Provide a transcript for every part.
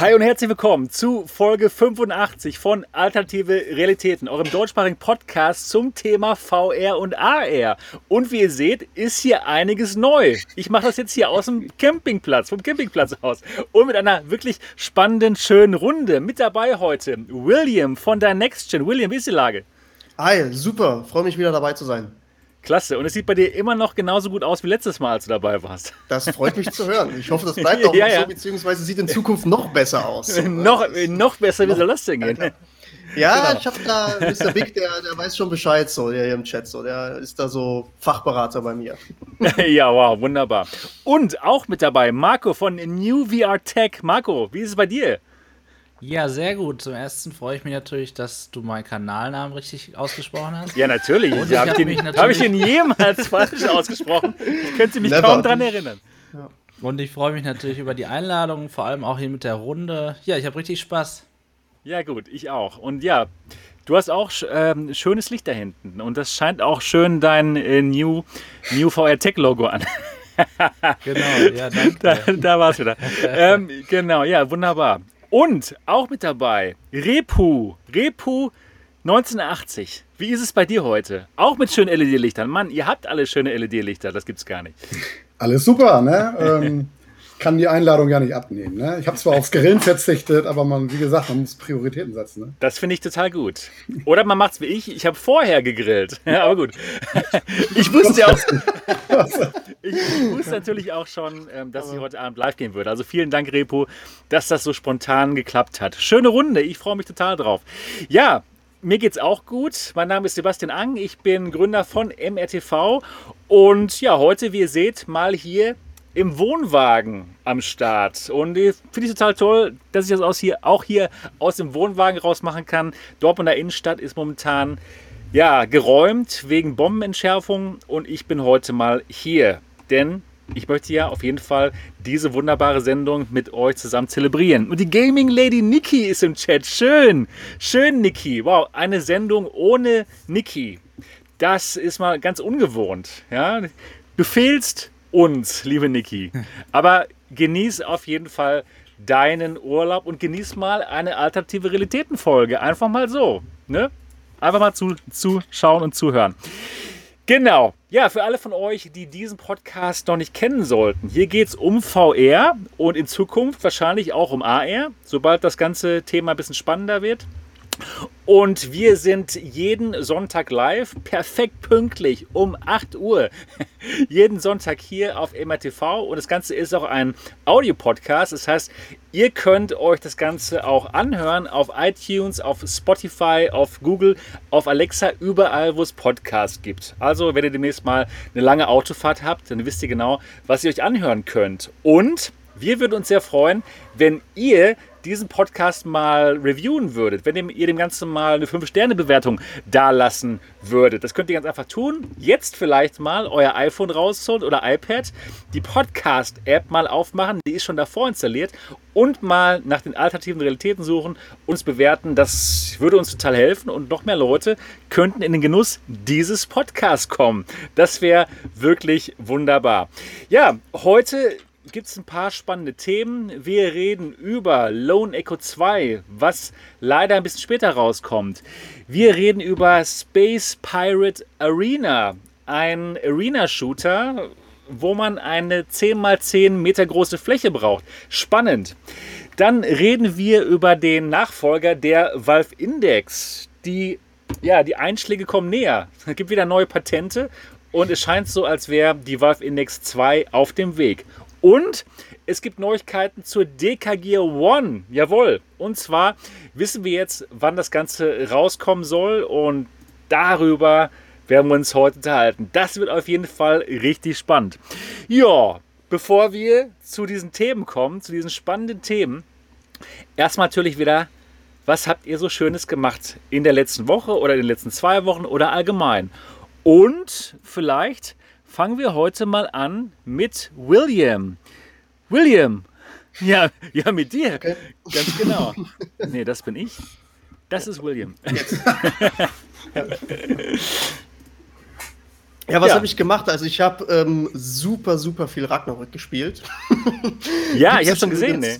Hi und herzlich willkommen zu Folge 85 von Alternative Realitäten, eurem deutschsprachigen Podcast zum Thema VR und AR. Und wie ihr seht, ist hier einiges neu. Ich mache das jetzt hier aus dem Campingplatz, vom Campingplatz aus und mit einer wirklich spannenden, schönen Runde. Mit dabei heute William von der NextGen. William, wie ist die Lage? Hi, super, freue mich wieder dabei zu sein. Klasse. Und es sieht bei dir immer noch genauso gut aus wie letztes Mal, als du dabei warst. Das freut mich zu hören. Ich hoffe, das bleibt auch ja, ja. so, beziehungsweise sieht in Zukunft noch besser aus. noch, noch besser, wie soll das denn gehen? Ja, genau. ich habe da Mr. Big, der, der weiß schon Bescheid, so, der hier im Chat, so, der ist da so Fachberater bei mir. ja, wow, wunderbar. Und auch mit dabei Marco von New VR Tech. Marco, wie ist es bei dir? Ja, sehr gut. Zum ersten freue ich mich natürlich, dass du meinen Kanalnamen richtig ausgesprochen hast. Ja, natürlich. Und ich habe hab, hab ich ihn jemals falsch ausgesprochen? Ich könnte mich Never. kaum daran erinnern. Ja. Und ich freue mich natürlich über die Einladung, vor allem auch hier mit der Runde. Ja, ich habe richtig Spaß. Ja, gut, ich auch. Und ja, du hast auch ähm, schönes Licht da hinten. Und das scheint auch schön dein äh, New, New VR Tech Logo an. genau, ja, danke. Da, da war es wieder. ähm, genau, ja, wunderbar. Und auch mit dabei Repu. Repu 1980. Wie ist es bei dir heute? Auch mit schönen LED-Lichtern. Mann, ihr habt alle schöne LED-Lichter, das gibt's gar nicht. Alles super, ne? ähm, kann die Einladung ja nicht abnehmen. Ne? Ich habe zwar aufs Grillen verzichtet, aber man, wie gesagt, man muss Prioritäten setzen. Ne? Das finde ich total gut. Oder man macht es wie ich, ich habe vorher gegrillt. Ja, aber gut. Ich wusste ja auch, ich, wusste natürlich auch schon, ähm, dass ich heute Abend live gehen würde. Also vielen Dank, Repo, dass das so spontan geklappt hat. Schöne Runde, ich freue mich total drauf. Ja, mir geht's auch gut. Mein Name ist Sebastian Ang. Ich bin Gründer von MRTV. Und ja, heute, wie ihr seht, mal hier im Wohnwagen am Start. Und finde ich total toll, dass ich das aus hier, auch hier aus dem Wohnwagen raus machen kann. Dortmunder Innenstadt ist momentan ja, geräumt wegen Bombenentschärfung und ich bin heute mal hier. Denn ich möchte ja auf jeden Fall diese wunderbare Sendung mit euch zusammen zelebrieren. Und die Gaming Lady Niki ist im Chat. Schön, schön, Niki. Wow, eine Sendung ohne Niki. Das ist mal ganz ungewohnt. Ja? Du fehlst uns, liebe Niki. Aber genieß auf jeden Fall deinen Urlaub und genieß mal eine alternative Realitätenfolge. Einfach mal so. Ne? Einfach mal zu, zuschauen und zuhören. Genau. Ja, für alle von euch, die diesen Podcast noch nicht kennen sollten, hier geht es um VR und in Zukunft wahrscheinlich auch um AR, sobald das ganze Thema ein bisschen spannender wird. Und wir sind jeden Sonntag live, perfekt pünktlich um 8 Uhr. jeden Sonntag hier auf MRTV. Und das Ganze ist auch ein Audio-Podcast. Das heißt, ihr könnt euch das Ganze auch anhören auf iTunes, auf Spotify, auf Google, auf Alexa, überall, wo es Podcasts gibt. Also, wenn ihr demnächst mal eine lange Autofahrt habt, dann wisst ihr genau, was ihr euch anhören könnt. Und wir würden uns sehr freuen, wenn ihr diesen Podcast mal reviewen würdet, wenn ihr dem Ganzen mal eine 5-Sterne-Bewertung dalassen würdet. Das könnt ihr ganz einfach tun. Jetzt vielleicht mal euer iPhone rausholen oder iPad, die Podcast-App mal aufmachen, die ist schon davor installiert und mal nach den alternativen Realitäten suchen, uns bewerten. Das würde uns total helfen und noch mehr Leute könnten in den Genuss dieses Podcasts kommen. Das wäre wirklich wunderbar. Ja, heute gibt es ein paar spannende Themen. Wir reden über Lone Echo 2, was leider ein bisschen später rauskommt. Wir reden über Space Pirate Arena, ein Arena-Shooter, wo man eine 10x10 Meter große Fläche braucht. Spannend. Dann reden wir über den Nachfolger der Valve Index. Die, ja, die Einschläge kommen näher. Es gibt wieder neue Patente und es scheint so, als wäre die Valve Index 2 auf dem Weg. Und es gibt Neuigkeiten zur DK Gear One. Jawohl. Und zwar wissen wir jetzt, wann das Ganze rauskommen soll. Und darüber werden wir uns heute unterhalten. Das wird auf jeden Fall richtig spannend. Ja, bevor wir zu diesen Themen kommen, zu diesen spannenden Themen, erstmal natürlich wieder, was habt ihr so Schönes gemacht in der letzten Woche oder in den letzten zwei Wochen oder allgemein? Und vielleicht fangen wir heute mal an mit William. William, ja, ja, mit dir. Okay. Ganz genau. Nee, das bin ich. Das ist William. Ja, was ja. habe ich gemacht? Also ich habe ähm, super, super viel Ragnarök gespielt. Ja, ich habe schon gesehen. Nee.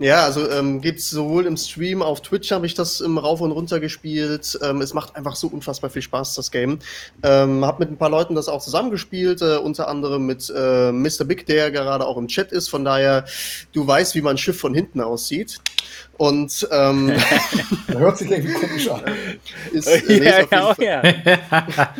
Ja, also ähm, gibt es sowohl im Stream, auf Twitch habe ich das im Rauf und Runter gespielt. Ähm, es macht einfach so unfassbar viel Spaß, das Game. Ähm, hab mit ein paar Leuten das auch zusammengespielt, äh, unter anderem mit äh, Mr. Big, der gerade auch im Chat ist. Von daher, du weißt, wie mein Schiff von hinten aussieht. Und ähm, hört sich irgendwie komisch an. Ist, äh, ja, ja, oh, ja.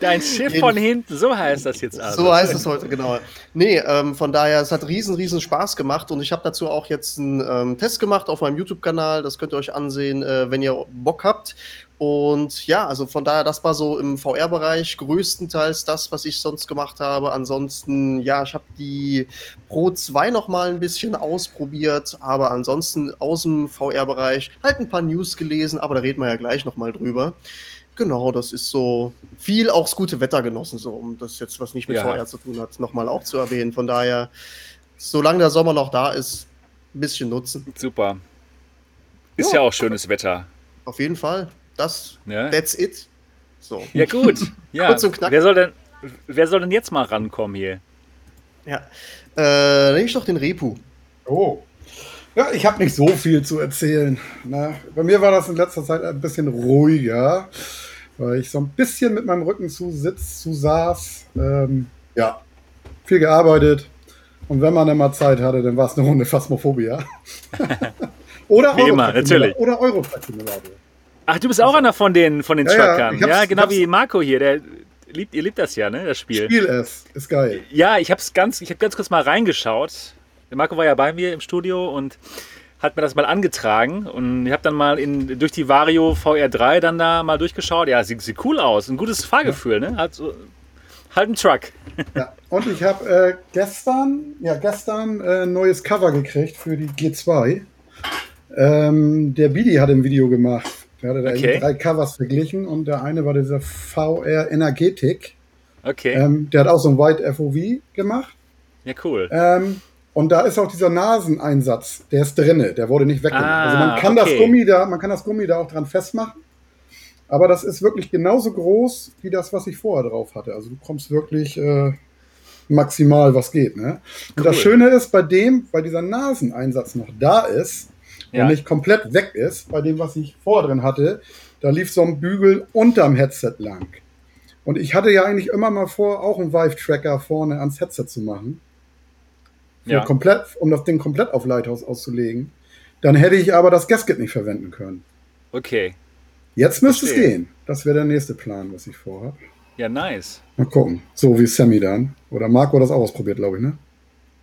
Dein Schiff von hinten, so heißt das jetzt also. So heißt es heute, genau. Nee, ähm, von daher, es hat riesen, riesen Spaß gemacht und ich habe dazu auch jetzt einen ähm, Test gemacht auf meinem YouTube-Kanal. Das könnt ihr euch ansehen, äh, wenn ihr Bock habt. Und ja, also von daher, das war so im VR-Bereich größtenteils das, was ich sonst gemacht habe. Ansonsten, ja, ich habe die Pro 2 noch mal ein bisschen ausprobiert, aber ansonsten aus dem VR-Bereich halt ein paar News gelesen, aber da reden wir ja gleich noch mal drüber. Genau, das ist so viel auch das gute Wetter genossen, so um das jetzt, was nicht mit ja. VR zu tun hat, nochmal auch zu erwähnen. Von daher, solange der Sommer noch da ist, ein bisschen nutzen. Super. Ist ja, ja auch schönes Wetter. Auf jeden Fall. Das, ja. that's it. So. Ja, gut. Ja. Kurz und knapp. Wer soll, denn, wer soll denn jetzt mal rankommen hier? Ja. Äh, nehme ich doch den Repu. Oh. Ja, ich habe nicht so viel zu erzählen. Na, bei mir war das in letzter Zeit ein bisschen ruhiger, weil ich so ein bisschen mit meinem Rücken zu Sitz, zu saß. Ähm, ja, viel gearbeitet. Und wenn man immer Zeit hatte, dann war es eine Runde Phasmophobia. oder Wie immer, natürlich. Oder Eurotrack Ach, du bist auch einer von den, von den ja, Truckern. Ja, ja genau wie Marco hier. Der liebt, ihr liebt das ja, ne? Das Spiel. Spiel es, ist geil. Ja, ich habe ganz, ich habe ganz kurz mal reingeschaut. Der Marco war ja bei mir im Studio und hat mir das mal angetragen und ich habe dann mal in, durch die Vario VR3 dann da mal durchgeschaut. Ja, sieht, sieht cool aus. Ein gutes Fahrgefühl, ja. ne? Hat so, halt ein Truck. Ja, und ich habe äh, gestern, ja, gestern äh, ein neues Cover gekriegt für die G2. Ähm, der Bidi hat ein Video gemacht der hatte da okay. drei Covers verglichen und der eine war dieser VR Energetik. Okay. Ähm, der hat auch so ein White FOV gemacht. Ja, cool. Ähm, und da ist auch dieser Naseneinsatz, der ist drinne, der wurde nicht weggenommen. Ah, also man kann okay. das Gummi da, man kann das Gummi da auch dran festmachen. Aber das ist wirklich genauso groß wie das, was ich vorher drauf hatte. Also du kommst wirklich äh, maximal, was geht. Ne? Und cool. das Schöne ist bei dem, weil dieser Naseneinsatz noch da ist, ja. nicht komplett weg ist, bei dem, was ich vorher drin hatte, da lief so ein Bügel unterm Headset lang. Und ich hatte ja eigentlich immer mal vor, auch einen Vive-Tracker vorne ans Headset zu machen. Ja. Komplett, um das Ding komplett auf Lighthouse auszulegen. Dann hätte ich aber das Gasket nicht verwenden können. Okay. Jetzt müsste es gehen. Das wäre der nächste Plan, was ich vorhabe. Ja, nice. Mal gucken. So wie Sammy dann. Oder Marco hat das auch ausprobiert, glaube ich, ne?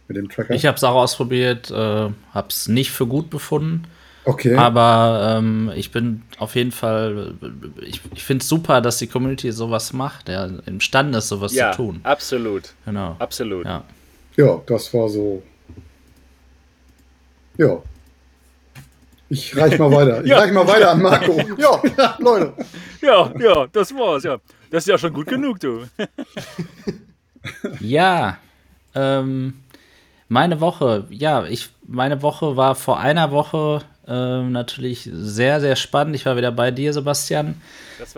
Mit dem Tracker? Ich habe es auch ausprobiert, äh, habe es nicht für gut befunden. Okay. Aber ähm, ich bin auf jeden Fall, ich, ich finde es super, dass die Community sowas macht, ja, imstande ist, sowas ja, zu tun. Absolut. Genau. Absolut. Ja. ja, das war so. Ja. Ich reich mal weiter. Ich ja. reich mal weiter an Marco. ja, ja, Leute. Ja, ja, das war's, ja. Das ist ja schon gut genug, du. ja. Ähm, meine Woche, ja, ich, meine Woche war vor einer Woche äh, natürlich sehr, sehr spannend. Ich war wieder bei dir, Sebastian.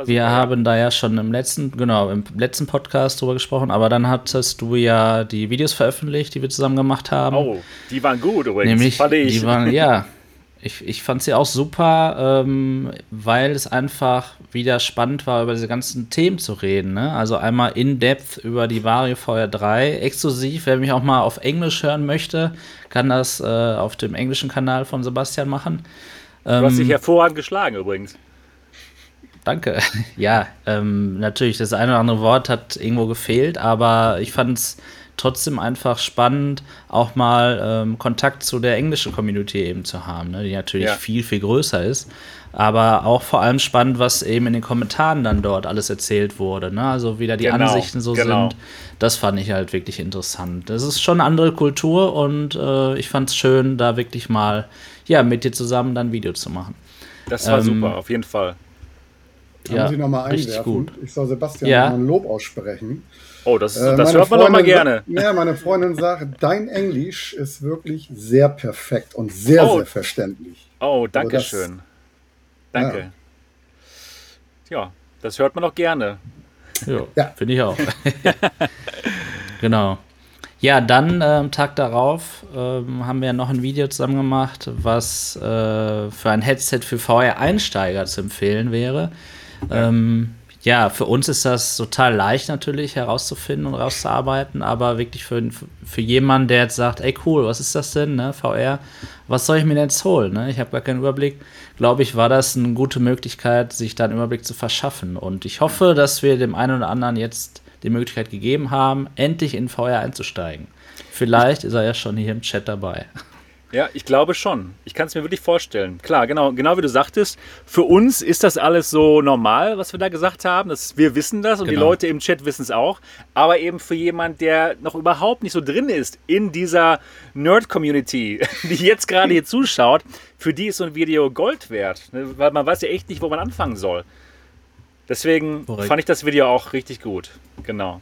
Wir haben da ja schon im letzten, genau, im letzten Podcast drüber gesprochen, aber dann hattest du ja die Videos veröffentlicht, die wir zusammen gemacht haben. Oh, die waren gut übrigens. Nämlich, fand ich. Die waren, ja, ich, ich fand sie auch super, ähm, weil es einfach wieder spannend war, über diese ganzen Themen zu reden. Ne? Also einmal in depth über die Vario Feuer 3, exklusiv. Wer mich auch mal auf Englisch hören möchte, kann das äh, auf dem englischen Kanal von Sebastian machen. Ähm, du hast dich ähm, hervorragend geschlagen übrigens. Danke. Ja, ähm, natürlich, das eine oder andere Wort hat irgendwo gefehlt, aber ich fand es trotzdem einfach spannend, auch mal ähm, Kontakt zu der englischen Community eben zu haben, ne, die natürlich ja. viel, viel größer ist. Aber auch vor allem spannend, was eben in den Kommentaren dann dort alles erzählt wurde. Ne? Also wie da die genau, Ansichten so genau. sind. Das fand ich halt wirklich interessant. Das ist schon eine andere Kultur und äh, ich fand es schön, da wirklich mal ja, mit dir zusammen dann ein Video zu machen. Das war ähm, super, auf jeden Fall. Da ja, muss ich nochmal einwerfen. Gut. Ich soll Sebastian ja. mal ein Lob aussprechen. Oh, das, äh, das hört man doch mal gerne. Ja, meine Freundin sagt, dein Englisch ist wirklich sehr perfekt und sehr, oh. sehr verständlich. Oh, also danke also schön. Danke. Ja. ja. das hört man doch gerne. Ja, ja. finde ich auch. genau. Ja, dann äh, am Tag darauf äh, haben wir noch ein Video zusammen gemacht, was äh, für ein Headset für VR-Einsteiger zu empfehlen wäre. Ähm, ja, für uns ist das total leicht natürlich herauszufinden und rauszuarbeiten, aber wirklich für, für jemanden, der jetzt sagt, ey cool, was ist das denn, ne, VR, was soll ich mir denn jetzt holen? Ne? Ich habe gar keinen Überblick. Glaube ich, war das eine gute Möglichkeit, sich da einen Überblick zu verschaffen. Und ich hoffe, dass wir dem einen oder anderen jetzt die Möglichkeit gegeben haben, endlich in VR einzusteigen. Vielleicht ist er ja schon hier im Chat dabei. Ja, ich glaube schon. Ich kann es mir wirklich vorstellen. Klar, genau, genau wie du sagtest, für uns ist das alles so normal, was wir da gesagt haben. Das, wir wissen das und genau. die Leute im Chat wissen es auch. Aber eben für jemand, der noch überhaupt nicht so drin ist in dieser Nerd-Community, die jetzt gerade hier zuschaut, für die ist so ein Video Gold wert. Ne? Weil man weiß ja echt nicht, wo man anfangen soll. Deswegen Korrekt. fand ich das Video auch richtig gut. Genau.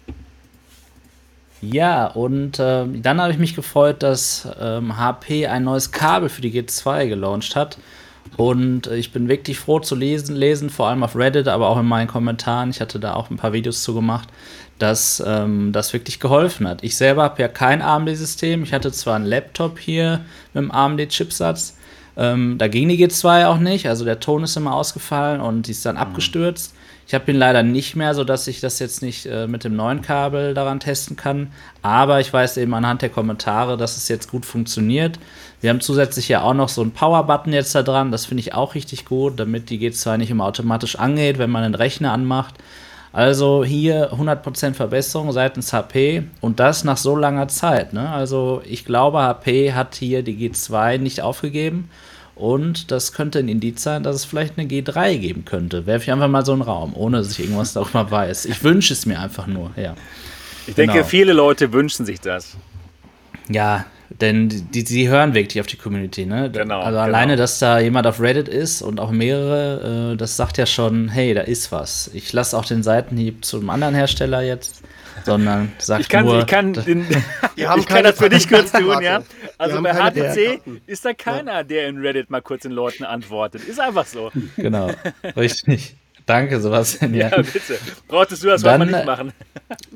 Ja, und äh, dann habe ich mich gefreut, dass ähm, HP ein neues Kabel für die G2 gelauncht hat. Und äh, ich bin wirklich froh zu lesen, lesen, vor allem auf Reddit, aber auch in meinen Kommentaren. Ich hatte da auch ein paar Videos zu gemacht, dass ähm, das wirklich geholfen hat. Ich selber habe ja kein AMD-System. Ich hatte zwar einen Laptop hier mit einem AMD-Chipsatz. Ähm, da ging die G2 auch nicht. Also der Ton ist immer ausgefallen und die ist dann mhm. abgestürzt. Ich habe ihn leider nicht mehr, sodass ich das jetzt nicht äh, mit dem neuen Kabel daran testen kann. Aber ich weiß eben anhand der Kommentare, dass es jetzt gut funktioniert. Wir haben zusätzlich ja auch noch so einen Power-Button jetzt da dran. Das finde ich auch richtig gut, damit die G2 nicht immer automatisch angeht, wenn man den Rechner anmacht. Also hier 100% Verbesserung seitens HP und das nach so langer Zeit. Ne? Also ich glaube, HP hat hier die G2 nicht aufgegeben und das könnte ein Indiz sein, dass es vielleicht eine G3 geben könnte. Werfe ich einfach mal so einen Raum, ohne dass ich irgendwas darüber weiß. Ich wünsche es mir einfach nur, ja. Ich denke, genau. viele Leute wünschen sich das. Ja, denn die, die hören wirklich auf die Community, ne? Genau. Also genau. alleine, dass da jemand auf Reddit ist und auch mehrere, äh, das sagt ja schon, hey, da ist was. Ich lasse auch den Seitenhieb zu einem anderen Hersteller jetzt sondern sagt ich kann, nur... Ich kann, den, ich kann das für dich kurz tun, ja? Also bei HTC ist da keiner, der in Reddit mal kurz den Leuten antwortet. Ist einfach so. Genau, richtig. Danke, Sebastian. Ja, ja bitte. Brauchtest du das Dann, nicht machen?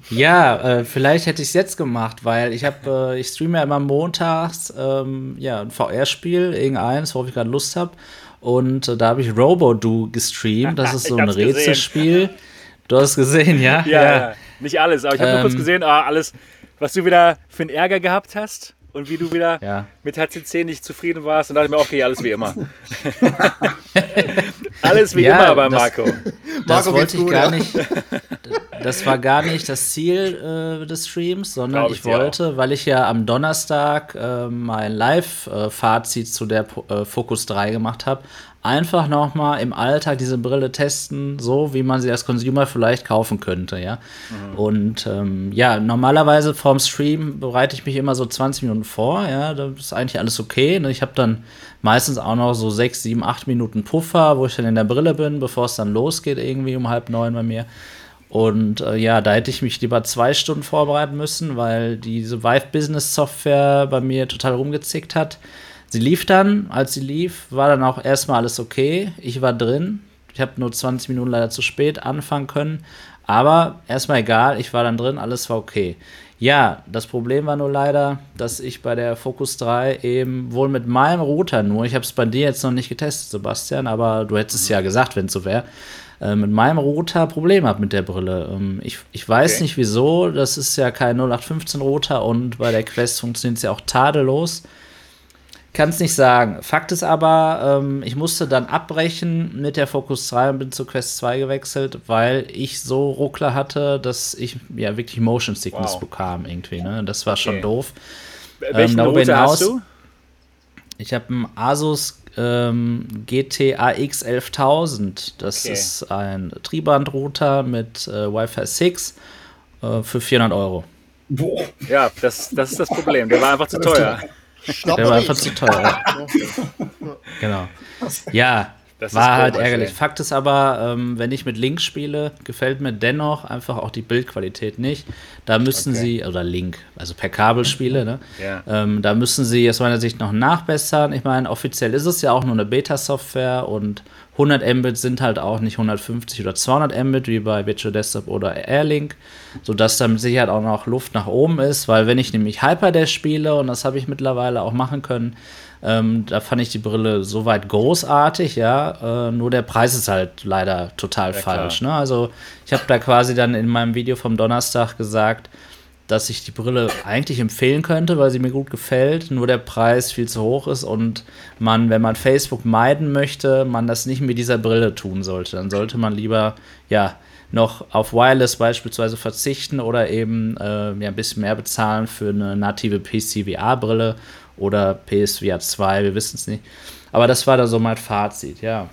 Ja, äh, vielleicht hätte ich es jetzt gemacht, weil ich habe, äh, ich streame ja immer montags ähm, ja, ein VR-Spiel, irgendeins, worauf ich gerade Lust habe. Und äh, da habe ich Robo-Do gestreamt. Das ist so ein Rätselspiel. Du hast gesehen, ja? Ja, ja. Nicht alles, aber ich habe ähm, nur kurz ähm. gesehen, ah, alles, was du wieder für einen Ärger gehabt hast und wie du wieder ja. mit HCC nicht zufrieden warst. Und dachte ich mir, okay, alles wie immer. alles wie ja, immer bei Marco. Das, das Marco wollte ich gut, gar ja. nicht. Das war gar nicht das Ziel äh, des Streams, sondern ich, ich wollte, auch. weil ich ja am Donnerstag äh, mein Live-Fazit zu der äh, Focus 3 gemacht habe, einfach nochmal im Alltag diese Brille testen, so wie man sie als Consumer vielleicht kaufen könnte, ja. Mhm. Und ähm, ja, normalerweise vorm Stream bereite ich mich immer so 20 Minuten vor, ja, das ist eigentlich alles okay. Ne? Ich habe dann meistens auch noch so 6, 7, 8 Minuten Puffer, wo ich dann in der Brille bin, bevor es dann losgeht, irgendwie um halb neun bei mir. Und äh, ja, da hätte ich mich lieber zwei Stunden vorbereiten müssen, weil diese Vive Business Software bei mir total rumgezickt hat. Sie lief dann, als sie lief, war dann auch erstmal alles okay. Ich war drin. Ich habe nur 20 Minuten leider zu spät anfangen können. Aber erstmal egal, ich war dann drin, alles war okay. Ja, das Problem war nur leider, dass ich bei der Focus 3 eben wohl mit meinem Router nur, ich habe es bei dir jetzt noch nicht getestet, Sebastian, aber du hättest es ja gesagt, wenn es so wäre, äh, mit meinem Router Probleme habe mit der Brille. Ähm, ich, ich weiß okay. nicht wieso, das ist ja kein 0815 Router und bei der Quest funktioniert es ja auch tadellos kann es nicht sagen. Fakt ist aber, ähm, ich musste dann abbrechen mit der Focus 3 und bin zur Quest 2 gewechselt, weil ich so Ruckler hatte, dass ich ja wirklich Motion Sickness wow. bekam irgendwie. Ne? Das war okay. schon doof. Welchen ähm, Router hast du? Ich habe einen Asus ähm, GTAX 11000. Das okay. ist ein Triband-Router mit äh, Wi-Fi 6 äh, für 400 Euro. Boah. Ja, das, das ist das Problem. Der war einfach zu teuer. Der war einfach zu teuer. genau. Ja, Das war halt ärgerlich. Fakt ist aber, ähm, wenn ich mit Link spiele, gefällt mir dennoch einfach auch die Bildqualität nicht. Da müssen okay. sie, oder Link, also per Kabel spiele, ne? Ja. Ähm, da müssen sie aus meiner Sicht noch nachbessern. Ich meine, offiziell ist es ja auch nur eine Beta-Software und 100 Mbit sind halt auch nicht 150 oder 200 Mbit wie bei Virtual Desktop oder Airlink, sodass da mit Sicherheit auch noch Luft nach oben ist, weil wenn ich nämlich Hyperdash spiele, und das habe ich mittlerweile auch machen können, ähm, da fand ich die Brille soweit großartig, ja. Äh, nur der Preis ist halt leider total ja, falsch. Ne? Also ich habe da quasi dann in meinem Video vom Donnerstag gesagt, dass ich die Brille eigentlich empfehlen könnte, weil sie mir gut gefällt, nur der Preis viel zu hoch ist und man, wenn man Facebook meiden möchte, man das nicht mit dieser Brille tun sollte. Dann sollte man lieber, ja, noch auf Wireless beispielsweise verzichten oder eben äh, ja, ein bisschen mehr bezahlen für eine native PC-VR-Brille oder PSVR 2, wir wissen es nicht. Aber das war da so mein Fazit, ja.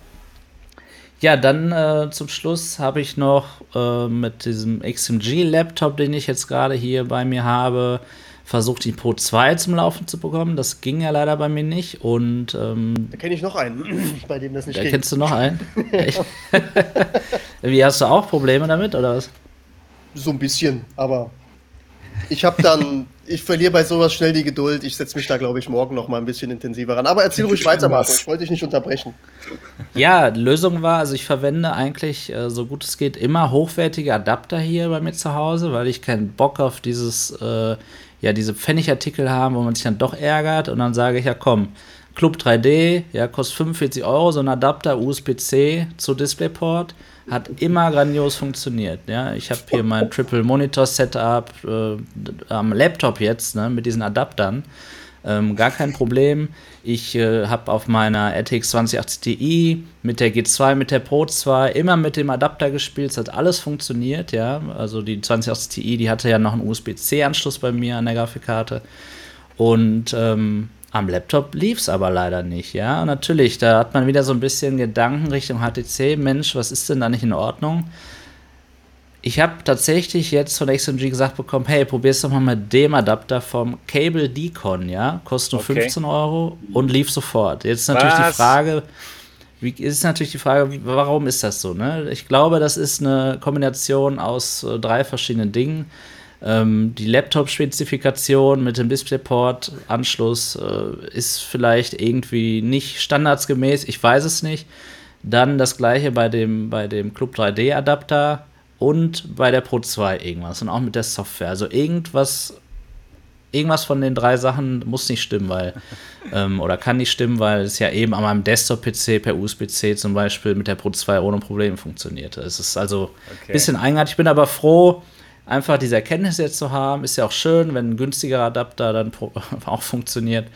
Ja, dann äh, zum Schluss habe ich noch äh, mit diesem XMG-Laptop, den ich jetzt gerade hier bei mir habe, versucht, die Pro 2 zum Laufen zu bekommen. Das ging ja leider bei mir nicht. Und ähm, da kenne ich noch einen, bei dem das nicht da ging. Kennst du noch einen? Wie hast du auch Probleme damit oder was? So ein bisschen, aber ich habe dann, ich verliere bei sowas schnell die Geduld. Ich setze mich da, glaube ich, morgen noch mal ein bisschen intensiver ran. Aber erzähl ruhig weiter, Marco. Ich wollte dich nicht unterbrechen. Ja, Lösung war, also ich verwende eigentlich, äh, so gut es geht, immer hochwertige Adapter hier bei mir zu Hause, weil ich keinen Bock auf dieses, äh, ja, diese Pfennigartikel habe, wo man sich dann doch ärgert. Und dann sage ich, ja komm, Club 3D, ja, kostet 45 Euro, so ein Adapter USB-C zu DisplayPort hat immer grandios funktioniert. Ja? Ich habe hier mein Triple Monitor Setup äh, am Laptop jetzt ne, mit diesen Adaptern. Ähm, gar kein Problem. Ich äh, habe auf meiner RTX 2080 Ti mit der G2, mit der Pro 2 immer mit dem Adapter gespielt. Es hat alles funktioniert. Ja? Also die 2080 Ti, die hatte ja noch einen USB-C-Anschluss bei mir an der Grafikkarte. Und ähm, am Laptop lief es aber leider nicht, ja. Und natürlich, da hat man wieder so ein bisschen Gedanken Richtung HTC. Mensch, was ist denn da nicht in Ordnung? Ich habe tatsächlich jetzt von XMG gesagt bekommen, hey, probier's doch mal mit dem Adapter vom Cable Decon, ja. Kostet nur okay. 15 Euro und lief sofort. Jetzt ist natürlich was? die Frage, wie, ist natürlich die Frage, wie, warum ist das so? Ne? Ich glaube, das ist eine Kombination aus äh, drei verschiedenen Dingen. Ähm, die Laptop-Spezifikation mit dem DisplayPort-Anschluss äh, ist vielleicht irgendwie nicht standardsgemäß, ich weiß es nicht. Dann das gleiche bei dem, bei dem Club 3D-Adapter und bei der Pro 2 irgendwas und auch mit der Software. Also irgendwas, irgendwas von den drei Sachen muss nicht stimmen, weil, ähm, oder kann nicht stimmen, weil es ja eben an meinem Desktop-PC per USB-C zum Beispiel mit der Pro 2 ohne Probleme funktionierte. Es ist also ein okay. bisschen eigenartig. Ich bin aber froh, einfach diese Erkenntnis jetzt zu haben, ist ja auch schön, wenn ein günstiger Adapter dann auch funktioniert,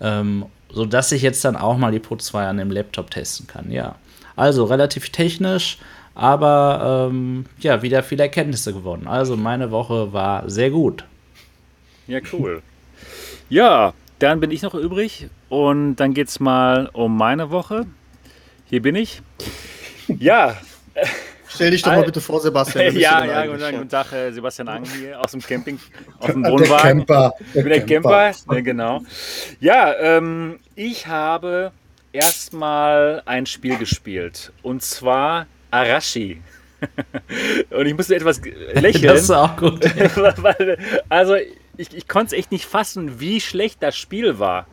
ähm, sodass ich jetzt dann auch mal die Pro 2 an dem Laptop testen kann, ja. Also relativ technisch, aber ähm, ja, wieder viele Erkenntnisse gewonnen. Also meine Woche war sehr gut. Ja, cool. Ja, dann bin ich noch übrig und dann geht es mal um meine Woche. Hier bin ich. Ja. Stell dich doch mal bitte vor, Sebastian. ja, ja, guten Tag, guten Tag, äh, Sebastian Ang hier aus dem Camping, aus dem Wohnwagen. Der Camper. Der, der Camper, Camper. Ja, genau. Ja, ähm, ich habe erstmal ein Spiel gespielt und zwar Arashi. und ich musste etwas lächeln. Das ist auch gut. also, ich, ich konnte es echt nicht fassen, wie schlecht das Spiel war.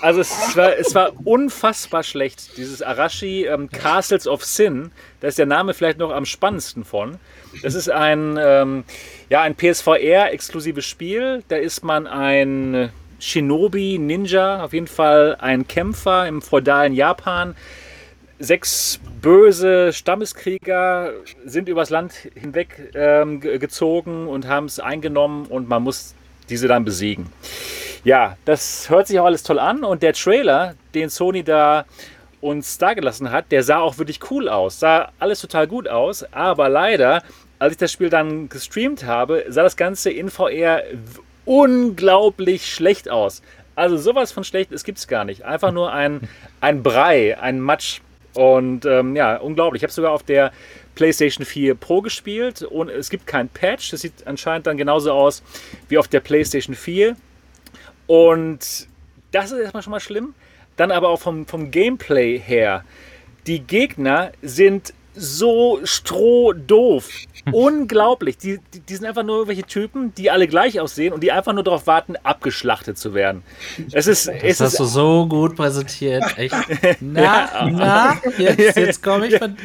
Also es war, es war unfassbar schlecht. Dieses Arashi ähm, Castles of Sin, da ist der Name vielleicht noch am spannendsten von. Das ist ein, ähm, ja, ein PSVR-exklusives Spiel. Da ist man ein Shinobi, Ninja, auf jeden Fall ein Kämpfer im feudalen Japan. Sechs böse Stammeskrieger sind übers Land hinweg ähm, gezogen und haben es eingenommen und man muss diese dann besiegen. Ja, das hört sich auch alles toll an und der Trailer, den Sony da uns dagelassen hat, der sah auch wirklich cool aus. Sah alles total gut aus, aber leider, als ich das Spiel dann gestreamt habe, sah das Ganze in VR unglaublich schlecht aus. Also sowas von schlecht, es gibt es gar nicht. Einfach nur ein, ein Brei, ein Matsch. Und ähm, ja, unglaublich. Ich habe sogar auf der PlayStation 4 Pro gespielt und es gibt kein Patch. Das sieht anscheinend dann genauso aus wie auf der PlayStation 4. Und das ist erstmal schon mal schlimm. dann aber auch vom, vom Gameplay her. Die Gegner sind so strohdoof. Unglaublich. Die, die, die, sind einfach nur irgendwelche Typen, die alle gleich aussehen und die einfach nur darauf warten, abgeschlachtet zu werden. Es ist, das es hast ist, du so gut präsentiert. Echt. Na, ja. na, jetzt, jetzt komme ich von.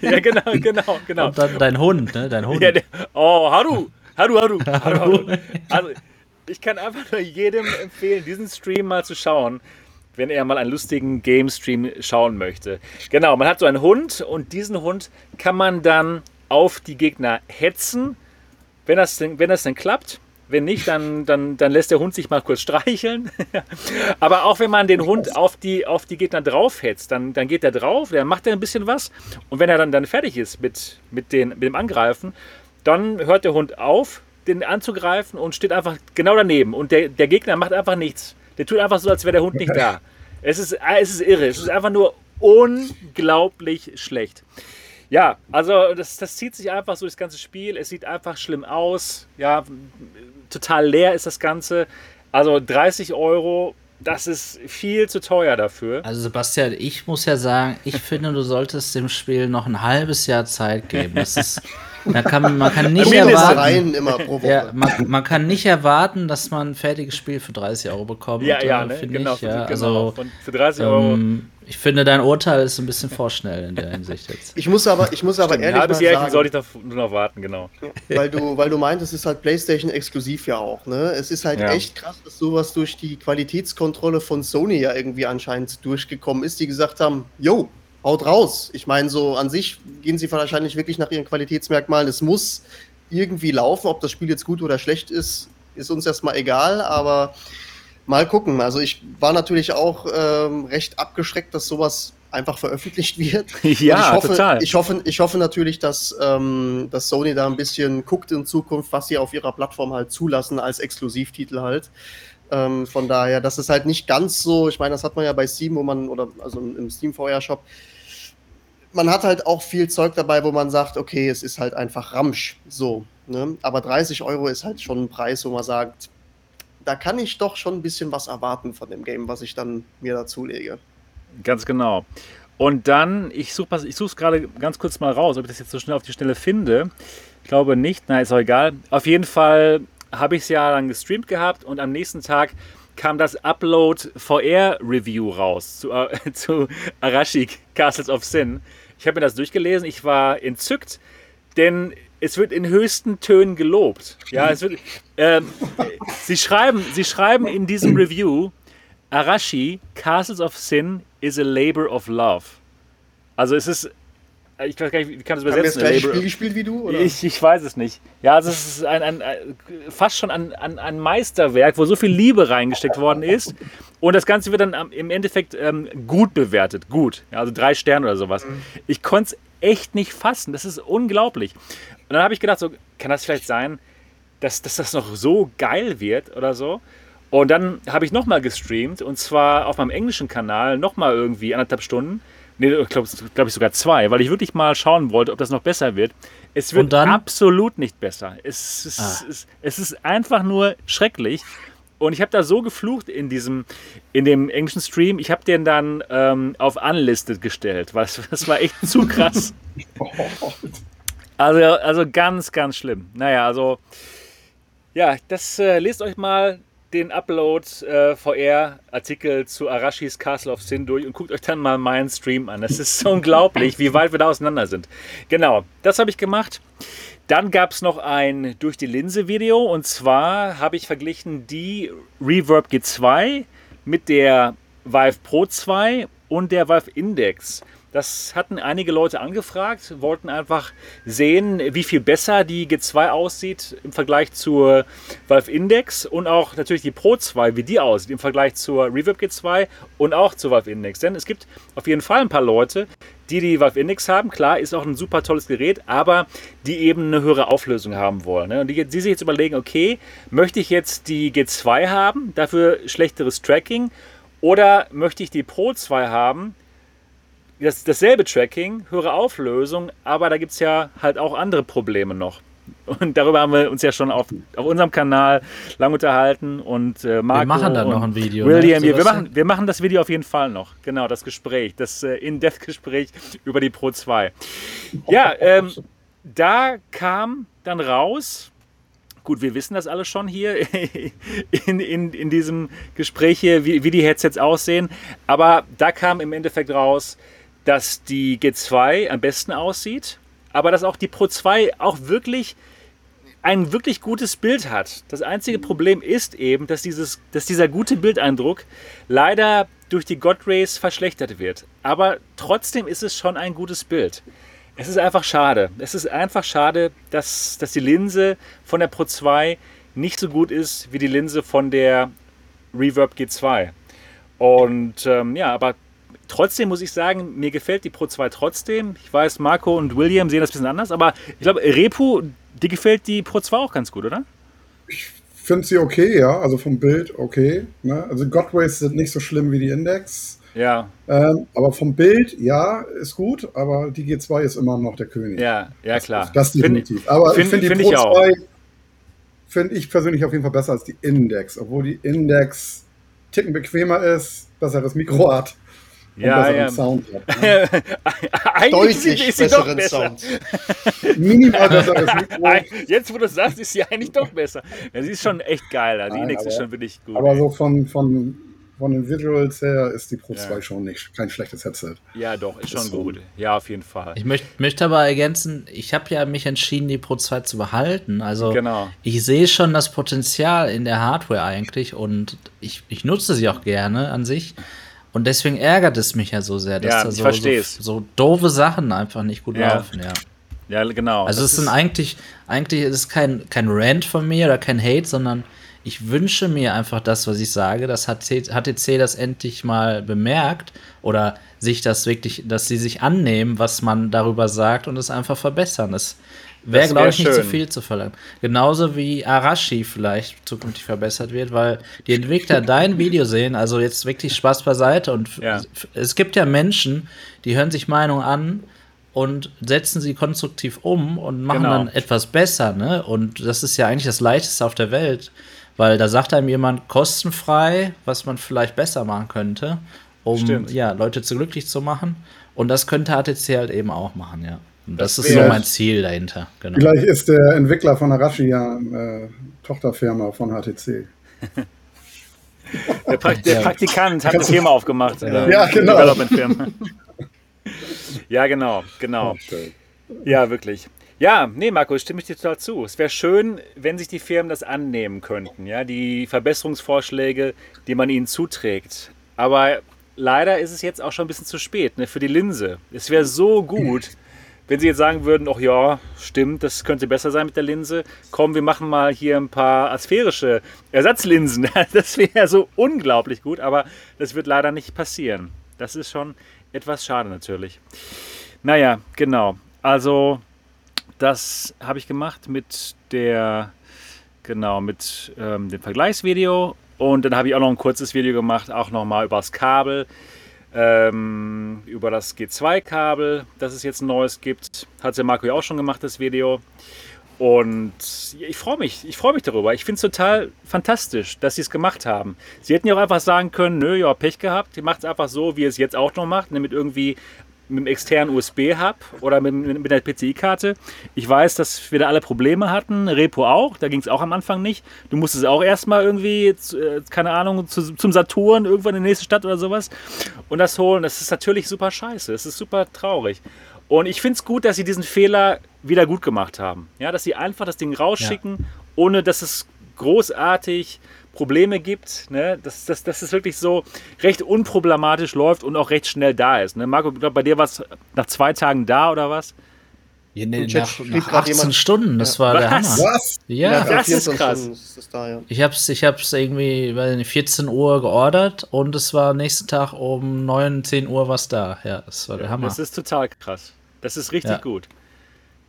ja, genau, genau, genau. Und dann dein Hund, ne? Dein Hund. Ja, der, oh, Haru! Haru, Haru, Haru, Haru. Also, ich kann einfach nur jedem empfehlen, diesen Stream mal zu schauen wenn er mal einen lustigen Game-Stream schauen möchte. Genau, man hat so einen Hund und diesen Hund kann man dann auf die Gegner hetzen, wenn das denn, wenn das denn klappt. Wenn nicht, dann, dann, dann lässt der Hund sich mal kurz streicheln. Aber auch wenn man den Hund auf die, auf die Gegner draufhetzt, dann, dann geht er drauf, dann macht er ein bisschen was. Und wenn er dann, dann fertig ist mit, mit, den, mit dem Angreifen, dann hört der Hund auf, den anzugreifen und steht einfach genau daneben. Und der, der Gegner macht einfach nichts. Der tut einfach so, als wäre der Hund nicht da. Es ist, es ist irre. Es ist einfach nur unglaublich schlecht. Ja, also das, das zieht sich einfach so das ganze Spiel. Es sieht einfach schlimm aus. Ja, total leer ist das Ganze. Also 30 Euro, das ist viel zu teuer dafür. Also Sebastian, ich muss ja sagen, ich finde, du solltest dem Spiel noch ein halbes Jahr Zeit geben. Das ist man kann, man kann nicht erwarten, ja, man, man, kann nicht erwarten, dass man ein fertiges Spiel für 30 Euro bekommt. Ja, ja, ne? genau, ich, ja. Genau. Also, für 30 Euro. Ähm, ich finde, dein Urteil ist ein bisschen vorschnell in der Hinsicht jetzt. Ich muss aber, ich muss aber Stimmt, ehrlich mal sagen... sollte ich nur noch warten, genau. Weil du, weil du meintest, es ist halt PlayStation exklusiv ja auch, ne? Es ist halt ja. echt krass, dass sowas durch die Qualitätskontrolle von Sony ja irgendwie anscheinend durchgekommen ist, die gesagt haben, yo, haut raus. Ich meine, so an sich gehen sie wahrscheinlich wirklich nach ihren Qualitätsmerkmalen. Es muss irgendwie laufen, ob das Spiel jetzt gut oder schlecht ist, ist uns erstmal egal, aber mal gucken. Also ich war natürlich auch ähm, recht abgeschreckt, dass sowas einfach veröffentlicht wird. Ja, ich hoffe, total. Ich hoffe, ich hoffe natürlich, dass, ähm, dass Sony da ein bisschen guckt in Zukunft, was sie auf ihrer Plattform halt zulassen als Exklusivtitel halt. Ähm, von daher, das ist halt nicht ganz so, ich meine, das hat man ja bei Steam, wo man, oder also im Steam VR Shop, man hat halt auch viel Zeug dabei, wo man sagt, okay, es ist halt einfach Ramsch, so. Ne? Aber 30 Euro ist halt schon ein Preis, wo man sagt, da kann ich doch schon ein bisschen was erwarten von dem Game, was ich dann mir dazulege. Ganz genau. Und dann, ich suche es gerade ganz kurz mal raus, ob ich das jetzt so schnell auf die Stelle finde. Ich glaube nicht, na, ist auch egal. Auf jeden Fall habe ich es ja dann gestreamt gehabt und am nächsten Tag kam das Upload VR Review raus zu, äh, zu Arashi Castles of Sin. Ich habe mir das durchgelesen, ich war entzückt, denn es wird in höchsten Tönen gelobt. Ja, es wird, äh, sie, schreiben, sie schreiben in diesem Review, Arashi Castles of Sin is a labor of love. Also es ist ich weiß gar nicht, wie kann das übersetzen? Haben wir das gleiche Spiel gespielt wie du? Oder? Ich, ich weiß es nicht. Ja, also es ist ein, ein, ein fast schon ein, ein, ein, Meisterwerk, wo so viel Liebe reingesteckt worden ist. Und das Ganze wird dann im Endeffekt ähm, gut bewertet. Gut. Ja, also drei Sterne oder sowas. Mhm. Ich konnte es echt nicht fassen. Das ist unglaublich. Und dann habe ich gedacht, so, kann das vielleicht sein, dass, dass das noch so geil wird oder so? Und dann habe ich nochmal gestreamt und zwar auf meinem englischen Kanal nochmal irgendwie anderthalb Stunden. Nee, ich glaube glaub ich sogar zwei, weil ich wirklich mal schauen wollte, ob das noch besser wird. Es wird absolut nicht besser. Es ist, ah. es, es ist einfach nur schrecklich. Und ich habe da so geflucht in diesem, in dem englischen Stream. Ich habe den dann ähm, auf Unlisted gestellt, weil das war echt zu krass. also, also ganz, ganz schlimm. Naja, also ja, das äh, lest euch mal den Upload äh, zu Arashis Castle of Sin durch und guckt euch dann mal meinen Stream an. Es ist so unglaublich, wie weit wir da auseinander sind. Genau, das habe ich gemacht. Dann gab es noch ein Durch die Linse-Video und zwar habe ich verglichen die Reverb G2 mit der Vive Pro 2 und der Vive Index. Das hatten einige Leute angefragt, wollten einfach sehen, wie viel besser die G2 aussieht im Vergleich zur Valve Index und auch natürlich die Pro 2, wie die aussieht im Vergleich zur Reverb G2 und auch zur Valve Index. Denn es gibt auf jeden Fall ein paar Leute, die die Valve Index haben. Klar, ist auch ein super tolles Gerät, aber die eben eine höhere Auflösung haben wollen. Ne? Und die, die sich jetzt überlegen, okay, möchte ich jetzt die G2 haben, dafür schlechteres Tracking oder möchte ich die Pro 2 haben, das, dasselbe Tracking, höhere Auflösung, aber da gibt es ja halt auch andere Probleme noch. Und darüber haben wir uns ja schon auf, auf unserem Kanal lang unterhalten. Und äh, Marco wir machen dann noch ein Video. Ne? William, ne? wir, machen, wir machen das Video auf jeden Fall noch. Genau, das Gespräch, das äh, In-Depth-Gespräch über die Pro 2. Ja, ähm, da kam dann raus, gut, wir wissen das alles schon hier in, in, in diesem Gespräch hier, wie, wie die Headsets aussehen, aber da kam im Endeffekt raus, dass die G2 am besten aussieht, aber dass auch die Pro 2 auch wirklich ein wirklich gutes Bild hat. Das einzige Problem ist eben, dass, dieses, dass dieser gute Bildeindruck leider durch die God Rays verschlechtert wird. Aber trotzdem ist es schon ein gutes Bild. Es ist einfach schade. Es ist einfach schade, dass, dass die Linse von der Pro 2 nicht so gut ist wie die Linse von der Reverb G2. Und ähm, ja, aber trotzdem muss ich sagen, mir gefällt die Pro 2 trotzdem. Ich weiß, Marco und William sehen das ein bisschen anders, aber ich glaube, Repu, dir gefällt die Pro 2 auch ganz gut, oder? Ich finde sie okay, ja. Also vom Bild okay. Ne? Also Godways sind nicht so schlimm wie die Index. Ja. Ähm, aber vom Bild, ja, ist gut, aber die G2 ist immer noch der König. Ja, ja, klar. Das, das definitiv. Find, aber find, ich finde die find Pro 2 finde ich persönlich auf jeden Fall besser als die Index, obwohl die Index ticken bequemer ist, besseres Mikro hat. Ja, ja. Sound hat, ne? Deutlich besseren besser. Sound. Minimal besseres Mikro. Jetzt, wo du sagst, ist sie eigentlich doch besser. Ja, sie ist schon echt geil. Also die Index aber, ist schon wirklich gut. Aber so von, von von den Visuals her ist die Pro ja. 2 schon nicht kein schlechtes Headset. Ja, doch, ist schon ist gut. Ja, auf jeden Fall. Ich möcht, möchte aber ergänzen, ich habe ja mich entschieden, die Pro 2 zu behalten. Also genau. ich sehe schon das Potenzial in der Hardware eigentlich und ich, ich nutze sie auch gerne an sich. Und deswegen ärgert es mich ja so sehr, dass ja, da so, so, so, doofe Sachen einfach nicht gut ja. laufen, ja. Ja, genau. Also es ist eigentlich, eigentlich ist es kein, kein Rant von mir oder kein Hate, sondern ich wünsche mir einfach das, was ich sage, dass HTC das endlich mal bemerkt oder sich das wirklich, dass sie sich annehmen, was man darüber sagt und es einfach verbessern. Das wäre, glaube ich, schön. nicht zu viel zu verlangen. Genauso wie Arashi vielleicht zukünftig verbessert wird, weil die Entwickler dein Video sehen, also jetzt wirklich Spaß beiseite und ja. es gibt ja Menschen, die hören sich Meinungen an und setzen sie konstruktiv um und machen genau. dann etwas besser, ne? Und das ist ja eigentlich das Leichteste auf der Welt weil da sagt einem jemand kostenfrei, was man vielleicht besser machen könnte, um ja, Leute zu glücklich zu machen. Und das könnte HTC halt eben auch machen, ja. Das, das ist so mein Ziel dahinter. Genau. Vielleicht ist der Entwickler von Arashi ja eine äh, Tochterfirma von HTC. der, pra der Praktikant hat eine Firma aufgemacht. Äh, ja, genau. ja, genau, genau. Ja, wirklich. Ja, nee, Marco, stimme ich dir total zu. Es wäre schön, wenn sich die Firmen das annehmen könnten, ja, die Verbesserungsvorschläge, die man ihnen zuträgt. Aber leider ist es jetzt auch schon ein bisschen zu spät ne, für die Linse. Es wäre so gut, wenn sie jetzt sagen würden, ach ja, stimmt, das könnte besser sein mit der Linse. Komm, wir machen mal hier ein paar asphärische Ersatzlinsen. Das wäre so unglaublich gut, aber das wird leider nicht passieren. Das ist schon etwas schade natürlich. Naja, genau. Also das habe ich gemacht mit der, genau, mit ähm, dem Vergleichsvideo. Und dann habe ich auch noch ein kurzes Video gemacht, auch nochmal über das Kabel, ähm, über das G2-Kabel, das es jetzt ein neues gibt. Hat der Marco ja auch schon gemacht, das Video. Und ich freue mich, ich freue mich darüber. Ich finde es total fantastisch, dass sie es gemacht haben. Sie hätten ja auch einfach sagen können, nö, ja, Pech gehabt. Ihr macht es einfach so, wie ihr es jetzt auch noch macht, mit irgendwie mit einem externen USB-Hub oder mit, mit der PCI-Karte. Ich weiß, dass wir da alle Probleme hatten. Repo auch, da ging es auch am Anfang nicht. Du musstest auch erstmal irgendwie, äh, keine Ahnung, zu, zum Saturn, irgendwann in die nächste Stadt oder sowas und das holen. Das ist natürlich super scheiße. Das ist super traurig. Und ich finde es gut, dass sie diesen Fehler wieder gut gemacht haben. Ja, dass sie einfach das Ding rausschicken, ja. ohne dass es großartig Probleme gibt, ne? dass, dass, dass es wirklich so recht unproblematisch läuft und auch recht schnell da ist. Ne? Marco, ich glaube, bei dir war es nach zwei Tagen da oder was? Ja, nee, nach, nach 18 jemand, Stunden, das ja. war was? der Hammer. Was? Ja, ja das ist krass. Ist da, ja. Ich habe es ich hab's irgendwie nicht, 14 Uhr geordert und es war nächsten Tag um 9, 10 Uhr was da. Ja, das war der Hammer. Das ist total krass. Das ist richtig gut.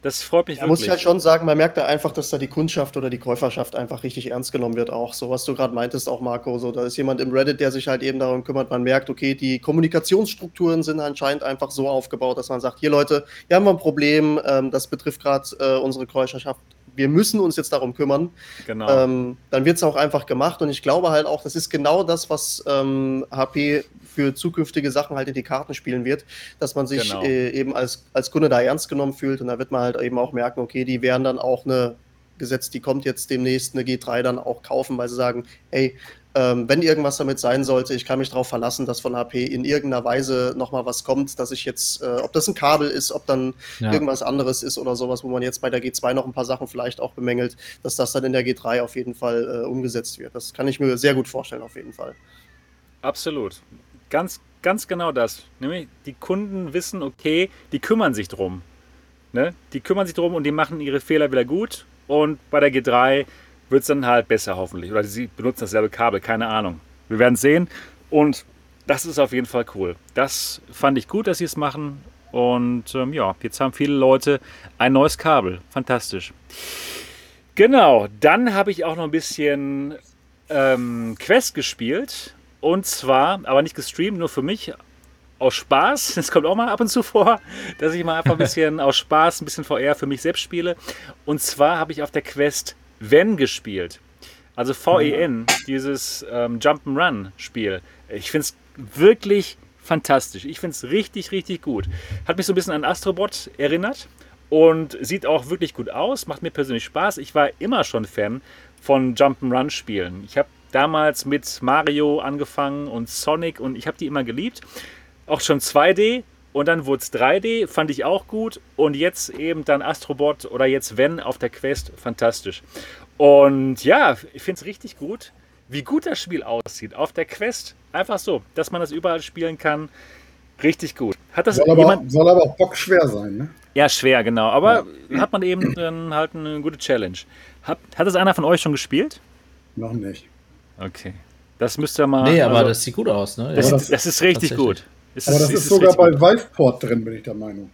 Das freut mich da wirklich. muss ich halt schon sagen, man merkt da einfach, dass da die Kundschaft oder die Käuferschaft einfach richtig ernst genommen wird auch. So was du gerade meintest auch, Marco. So, da ist jemand im Reddit, der sich halt eben darum kümmert. Man merkt, okay, die Kommunikationsstrukturen sind anscheinend einfach so aufgebaut, dass man sagt, hier Leute, hier haben wir ein Problem, ähm, das betrifft gerade äh, unsere Käuferschaft wir müssen uns jetzt darum kümmern, genau. ähm, dann wird es auch einfach gemacht. Und ich glaube halt auch, das ist genau das, was ähm, HP für zukünftige Sachen halt in die Karten spielen wird, dass man sich genau. äh, eben als, als Kunde da ernst genommen fühlt. Und da wird man halt eben auch merken, okay, die werden dann auch eine Gesetz, die kommt jetzt demnächst eine G3 dann auch kaufen, weil sie sagen, hey, ähm, wenn irgendwas damit sein sollte, ich kann mich darauf verlassen, dass von HP in irgendeiner Weise nochmal was kommt, dass ich jetzt, äh, ob das ein Kabel ist, ob dann ja. irgendwas anderes ist oder sowas, wo man jetzt bei der G2 noch ein paar Sachen vielleicht auch bemängelt, dass das dann in der G3 auf jeden Fall äh, umgesetzt wird. Das kann ich mir sehr gut vorstellen, auf jeden Fall. Absolut. Ganz, ganz genau das. Nämlich die Kunden wissen, okay, die kümmern sich drum. Ne? Die kümmern sich drum und die machen ihre Fehler wieder gut. Und bei der G3 wird es dann halt besser hoffentlich. Oder sie benutzen dasselbe Kabel, keine Ahnung. Wir werden sehen. Und das ist auf jeden Fall cool. Das fand ich gut, dass sie es machen. Und ähm, ja, jetzt haben viele Leute ein neues Kabel. Fantastisch. Genau, dann habe ich auch noch ein bisschen ähm, Quest gespielt. Und zwar, aber nicht gestreamt, nur für mich aus Spaß. Das kommt auch mal ab und zu vor, dass ich mal einfach ein bisschen aus Spaß, ein bisschen VR für mich selbst spiele. Und zwar habe ich auf der Quest Ven gespielt. Also VEN, dieses ähm, Jump'n'Run-Spiel. Ich finde es wirklich fantastisch. Ich finde es richtig, richtig gut. Hat mich so ein bisschen an Astrobot erinnert und sieht auch wirklich gut aus. Macht mir persönlich Spaß. Ich war immer schon Fan von Jump'n'Run-Spielen. Ich habe damals mit Mario angefangen und Sonic und ich habe die immer geliebt. Auch schon 2D und dann wurde es 3D, fand ich auch gut. Und jetzt eben dann Astrobot oder jetzt Wenn auf der Quest, fantastisch. Und ja, ich finde es richtig gut, wie gut das Spiel aussieht. Auf der Quest, einfach so, dass man das überall spielen kann. Richtig gut. Hat das soll, jemand, aber, soll aber auch Bock schwer sein, ne? Ja, schwer, genau. Aber ja. hat man eben dann halt eine gute Challenge. Hat, hat das einer von euch schon gespielt? Noch nicht. Okay. Das müsst ihr mal. Nee, aber also, das sieht gut aus, ne? Das, das, das ist richtig gut. Ist Aber das ist, ist sogar bei Viveport drin, bin ich der Meinung.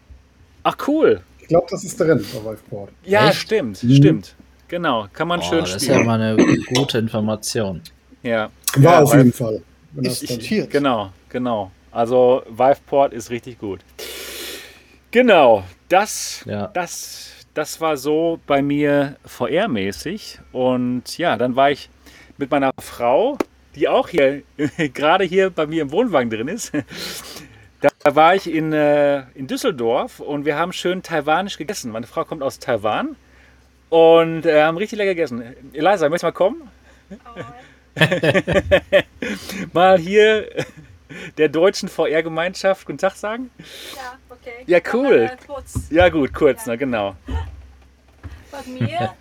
Ach, cool. Ich glaube, das ist drin bei Viveport. Ja, Echt? stimmt, mhm. stimmt. Genau, kann man oh, schön das spielen. Das ist ja mal eine gute Information. Ja. War ja, auf jeden Fall. Ist, ist genau, genau. Also Viveport ist richtig gut. Genau, das, ja. das, das war so bei mir VR-mäßig. Und ja, dann war ich mit meiner Frau die auch hier, gerade hier bei mir im Wohnwagen drin ist. Da war ich in, äh, in Düsseldorf und wir haben schön taiwanisch gegessen. Meine Frau kommt aus Taiwan und äh, haben richtig lecker gegessen. Eliza, möchtest du mal kommen? Oh. mal hier der deutschen VR-Gemeinschaft guten Tag sagen? Ja, okay. Ja, cool. Ja, gut, kurz, ja. Na, genau. Bei mir?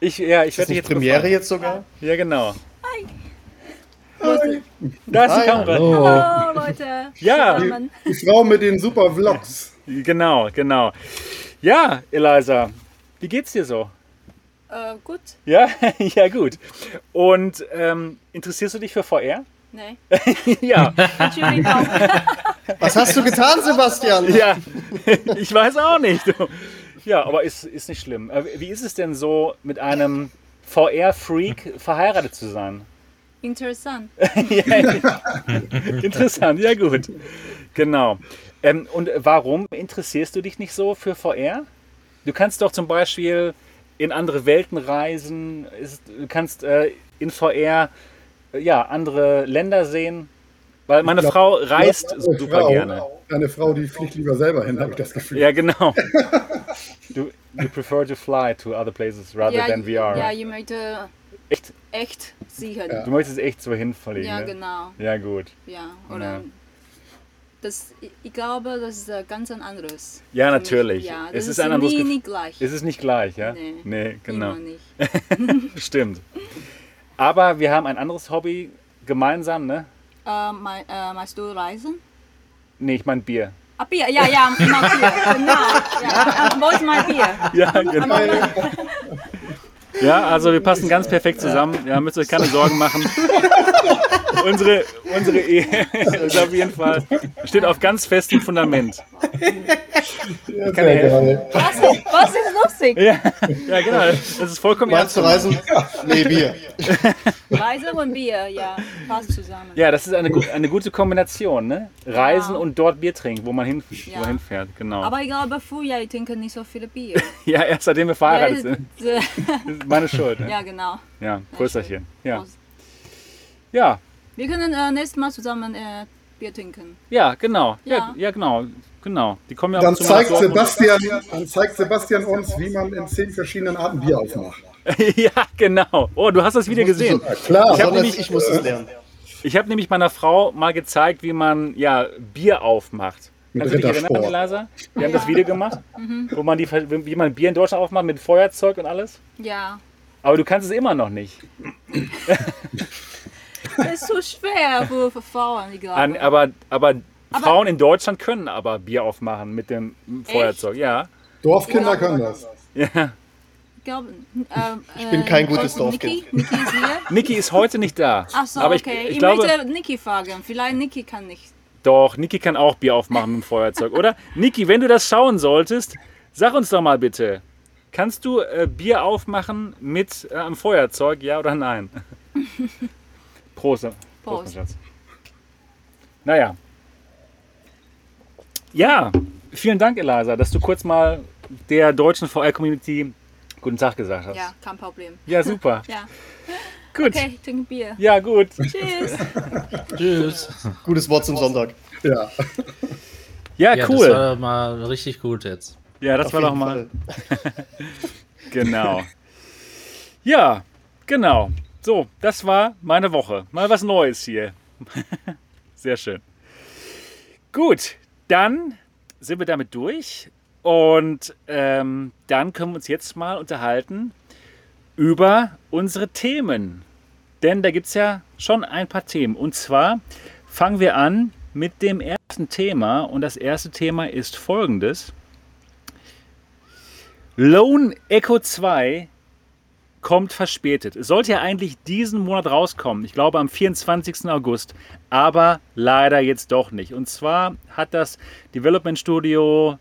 Ich, ja, ich werde jetzt Premiere befallen. jetzt sogar? Ja, genau. Hi. Da ist die Kamera. Hallo, Hallo Leute. Ja. Die, die, Frau mit den super Vlogs. Genau, genau. Ja, Eliza, wie geht's dir so? Äh, gut. Ja, ja gut. Und ähm, interessierst du dich für VR? Nee. ja. Was hast du getan, Sebastian? Ja, ich weiß auch nicht. Ja, aber ist, ist nicht schlimm. Äh, wie ist es denn so, mit einem VR-Freak verheiratet zu sein? Interessant. ja, interessant, ja gut. Genau. Ähm, und warum interessierst du dich nicht so für VR? Du kannst doch zum Beispiel in andere Welten reisen, du kannst äh, in VR äh, ja, andere Länder sehen. Weil meine glaub, Frau reist glaub, super Frau, gerne. Eine Frau, die fliegt lieber selber hin, habe ich das Gefühl. Ja, genau. du, you prefer to fly to other places rather ja, than VR. Ja, you möchte echt, echt sicher. Ja. Du möchtest echt so hinverlegen. Ja, ne? genau. Ja, gut. Ja, oder. Ja. Das, ich glaube, das ist ganz ein anderes. Ja, natürlich. Ja, es ist, ist ein anderes nie, nicht gleich. Es ist nicht gleich, ja? Nee, nee genau. nicht. Stimmt. Aber wir haben ein anderes Hobby gemeinsam, ne? Äh, mein, äh, meinst du Reisen? Nee, ich meine Bier. Ah, Bier, ja, ja, ich mag Bier. genau. Ja, wo ist mein Bier? Ja, genau. Ja, also wir passen ganz perfekt zusammen. Ja, müsst euch keine Sorgen machen. Unsere, unsere Ehe ist auf jeden Fall, steht auf ganz festem Fundament. Ja, was, ist, was ist lustig. Ja, ja, genau. Das ist vollkommen Meinst du Reisen? Nee, Bier. Reise und Bier, ja, passt zusammen. Ja, das ist eine, eine gute Kombination, ne? Reisen Ja. und dort Bier trinken, wo man hin, Ja. wo hinfährt, genau. Aber ich glaube, früher ich trinke nicht so viele Bier. ja, erst seitdem wir ja, verheiratet sind. Das ist meine Schuld. Ne? ja, genau. Ja, Größerchen. Ja. Ja, Wir können äh, nächstes Mal zusammen äh, Bier trinken. ja, genau. Ja, Ja. ja genau. Genau. Die kommen ja Dann zu zeigt, Sebastian, dann zeigt Sebastian uns, wie man in zehn verschiedenen Arten Bier aufmacht. ja, genau. Oh, du hast das Video gesehen. Ja, klar. Ich hab nämlich- ich muss es lernen. Ich habe nämlich meiner Frau mal gezeigt, wie man ja Bier aufmacht. Mit Kannst du dich erinnern. Lasa? Wir haben das Video gemacht, wo man die, wie man Bier in Deutschland aufmacht mit Feuerzeug und alles. Ja. Aber du kannst es immer noch nicht. Das ist zu schwer für, für Frauen, ich glaube. An, aber, aber, Aber- Frauen in Deutschland können aber Bier aufmachen mit dem Feuerzeug. Ja. Dorfkinder können das. ja. ich glaube, ähm, Ich bin kein gutes Niki, Dorfkind. Niki ist hier. Niki ist heute nicht da. Ach so, aber ich, okay. ich, Ich, glaube, möchte Niki fragen. Vielleicht Niki kann nicht. doch, Niki kann auch Bier aufmachen mit dem Feuerzeug, oder? Niki, wenn du das schauen solltest, sag uns doch mal bitte. Kannst du äh, Bier aufmachen mit äh, einem Feuerzeug, ja oder nein? Prost. Prost, Prost. mein Schatz. Naja. Ja, vielen Dank, Eliza, dass du kurz mal der deutschen VR-Community guten Tag gesagt hast. Ja, kein Problem. Ja, super. Ja. Gut. Okay, ich trinke Bier. Ja, gut. Tschüss. Tschüss. Gutes Wort zum Sonntag. Ja. Ja, Ja, cool. das war mal richtig gut jetzt. ja, das Auf war doch mal. Genau. Ja, genau. So, das war meine Woche. Mal was Neues hier. Sehr schön. Gut, dann sind wir damit durch. Und ähm, dann können wir uns jetzt mal unterhalten über unsere Themen. Denn da gibt es ja schon ein paar Themen. Und zwar fangen wir an mit dem ersten Thema. Und das erste Thema ist folgendes. Lone Echo 2 kommt verspätet. Es sollte ja eigentlich diesen Monat rauskommen. Ich glaube am 24. August. Aber leider jetzt doch nicht. Und zwar hat das Development Studio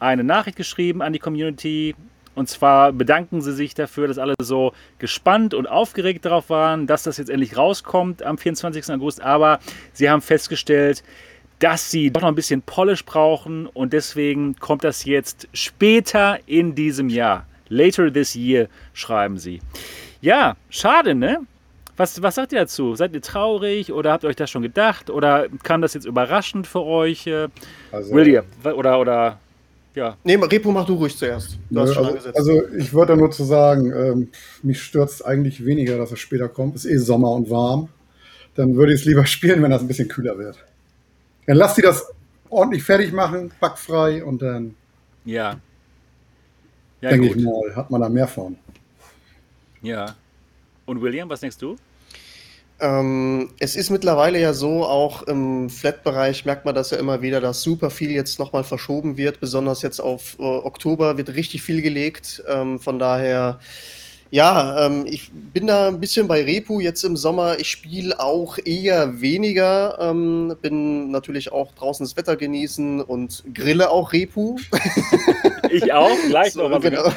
eine Nachricht geschrieben an die Community. Und zwar bedanken sie sich dafür, dass alle so gespannt und aufgeregt darauf waren, dass das jetzt endlich rauskommt am 24. August. Aber sie haben festgestellt, dass sie doch noch ein bisschen Polish brauchen und deswegen kommt das jetzt später in diesem Jahr. Later this year, schreiben sie. Ja, schade, ne? Was, was sagt ihr dazu? Seid ihr traurig oder habt ihr euch das schon gedacht? Oder kam das jetzt überraschend für euch? äh, Also, William, oder, oder, ja. Nee, Repo, mach du ruhig zuerst. Du schon also, also ich würde da nur zu sagen, ähm, mich stürzt eigentlich weniger, dass es später kommt. Es ist eh Sommer und warm. Dann würde ich es lieber spielen, wenn das ein bisschen kühler wird. Dann lass die das ordentlich fertig machen, backfrei und dann Ja. Ja, denke gut. ich mal, hat man da mehr von. Ja. Und William, was denkst du? Ähm, es ist mittlerweile ja so, auch im Flat-Bereich merkt man das ja immer wieder, dass super viel jetzt nochmal verschoben wird. Besonders jetzt auf äh, Oktober wird richtig viel gelegt. Ähm, von daher, ja, ähm, ich bin da ein bisschen bei Repu jetzt im Sommer. Ich spiele auch eher weniger. Ähm, bin natürlich auch draußen das Wetter genießen und grille auch Repu. Ich auch, gleich So, noch. genau.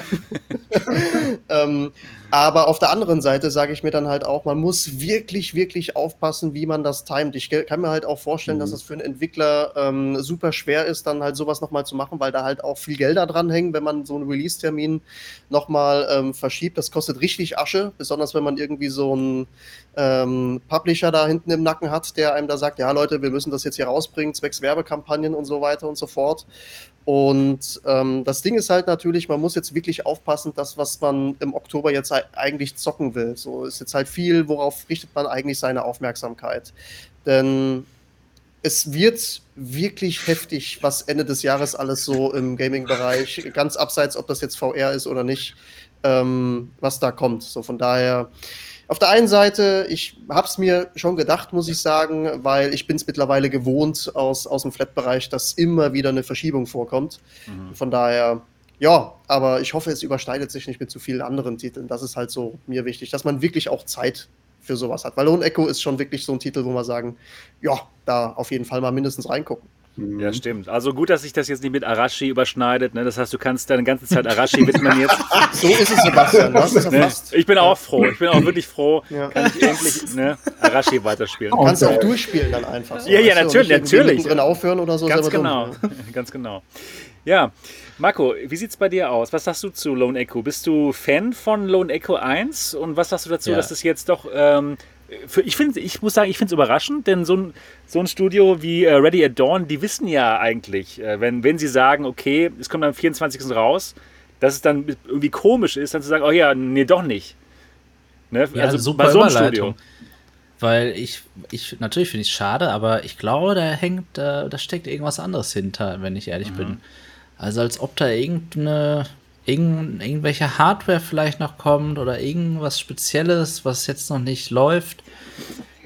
ähm, aber auf der anderen Seite sage ich mir dann halt auch, man muss wirklich, wirklich aufpassen, wie man das timet. Ich kann mir halt auch vorstellen, Mhm. dass es für einen Entwickler ähm, super schwer ist, dann halt sowas nochmal zu machen, weil da halt auch viel Gelder dranhängen, wenn man so einen Release-Termin nochmal ähm, verschiebt. Das kostet richtig Asche, besonders wenn man irgendwie so einen ähm, Publisher da hinten im Nacken hat, der einem da sagt, ja Leute, wir müssen das jetzt hier rausbringen, zwecks Werbekampagnen und so weiter und so fort. Und ähm, das Ding ist halt natürlich, man muss jetzt wirklich aufpassen, das, was man im Oktober jetzt ei- eigentlich zocken will. So ist jetzt halt viel, worauf richtet man eigentlich seine Aufmerksamkeit. Denn es wird wirklich heftig, was Ende des Jahres alles so im Gaming-Bereich, ganz abseits, ob das jetzt VR ist oder nicht, ähm, was da kommt. So von daher, auf der einen Seite, ich habe es mir schon gedacht, muss ich sagen, weil ich bin es mittlerweile gewohnt aus, aus dem Flat-Bereich, dass immer wieder eine Verschiebung vorkommt. Von daher, ja, aber ich hoffe, es überschneidet sich nicht mit zu vielen anderen Titeln. Das ist halt so mir wichtig, dass man wirklich auch Zeit für sowas hat. Weil Lone Echo ist schon wirklich so ein Titel, wo man sagen, ja, da auf jeden Fall mal mindestens reingucken. Mhm. Ja, stimmt. Also gut, dass sich das jetzt nicht mit Arashi überschneidet. Ne? Das heißt, du kannst deine ganze Zeit Arashi widmen jetzt. so ist es, Sebastian. Ne? Ich bin auch froh. Ich bin auch wirklich froh, ja. kann ich endlich ne, Arashi weiterspielen. Du kannst auch durchspielen dann einfach. So, ja, ja, natürlich. natürlich. drin aufhören oder so. Ganz genau. Ganz genau. Ja, Marco, wie sieht es bei dir aus? Was sagst du zu Lone Echo? Bist du Fan von Lone Echo 1? Und was sagst du dazu, ja. dass es jetzt doch ähm, für, ich finde, ich muss sagen, ich finde es überraschend, denn so ein, so ein Studio wie äh, Ready at Dawn, die wissen ja eigentlich, äh, wenn, wenn sie sagen, okay, es kommt am 24. raus, dass es dann irgendwie komisch ist, dann zu sagen, oh ja, nee, doch nicht. Ne? Ja, also super bei so einem Studio. Weil ich, ich natürlich finde ich es schade, aber ich glaube, da hängt, äh, da steckt irgendwas anderes hinter, wenn ich ehrlich mhm. bin. Also als ob da irgendeine irgend, irgendwelche Hardware vielleicht noch kommt oder irgendwas Spezielles, was jetzt noch nicht läuft.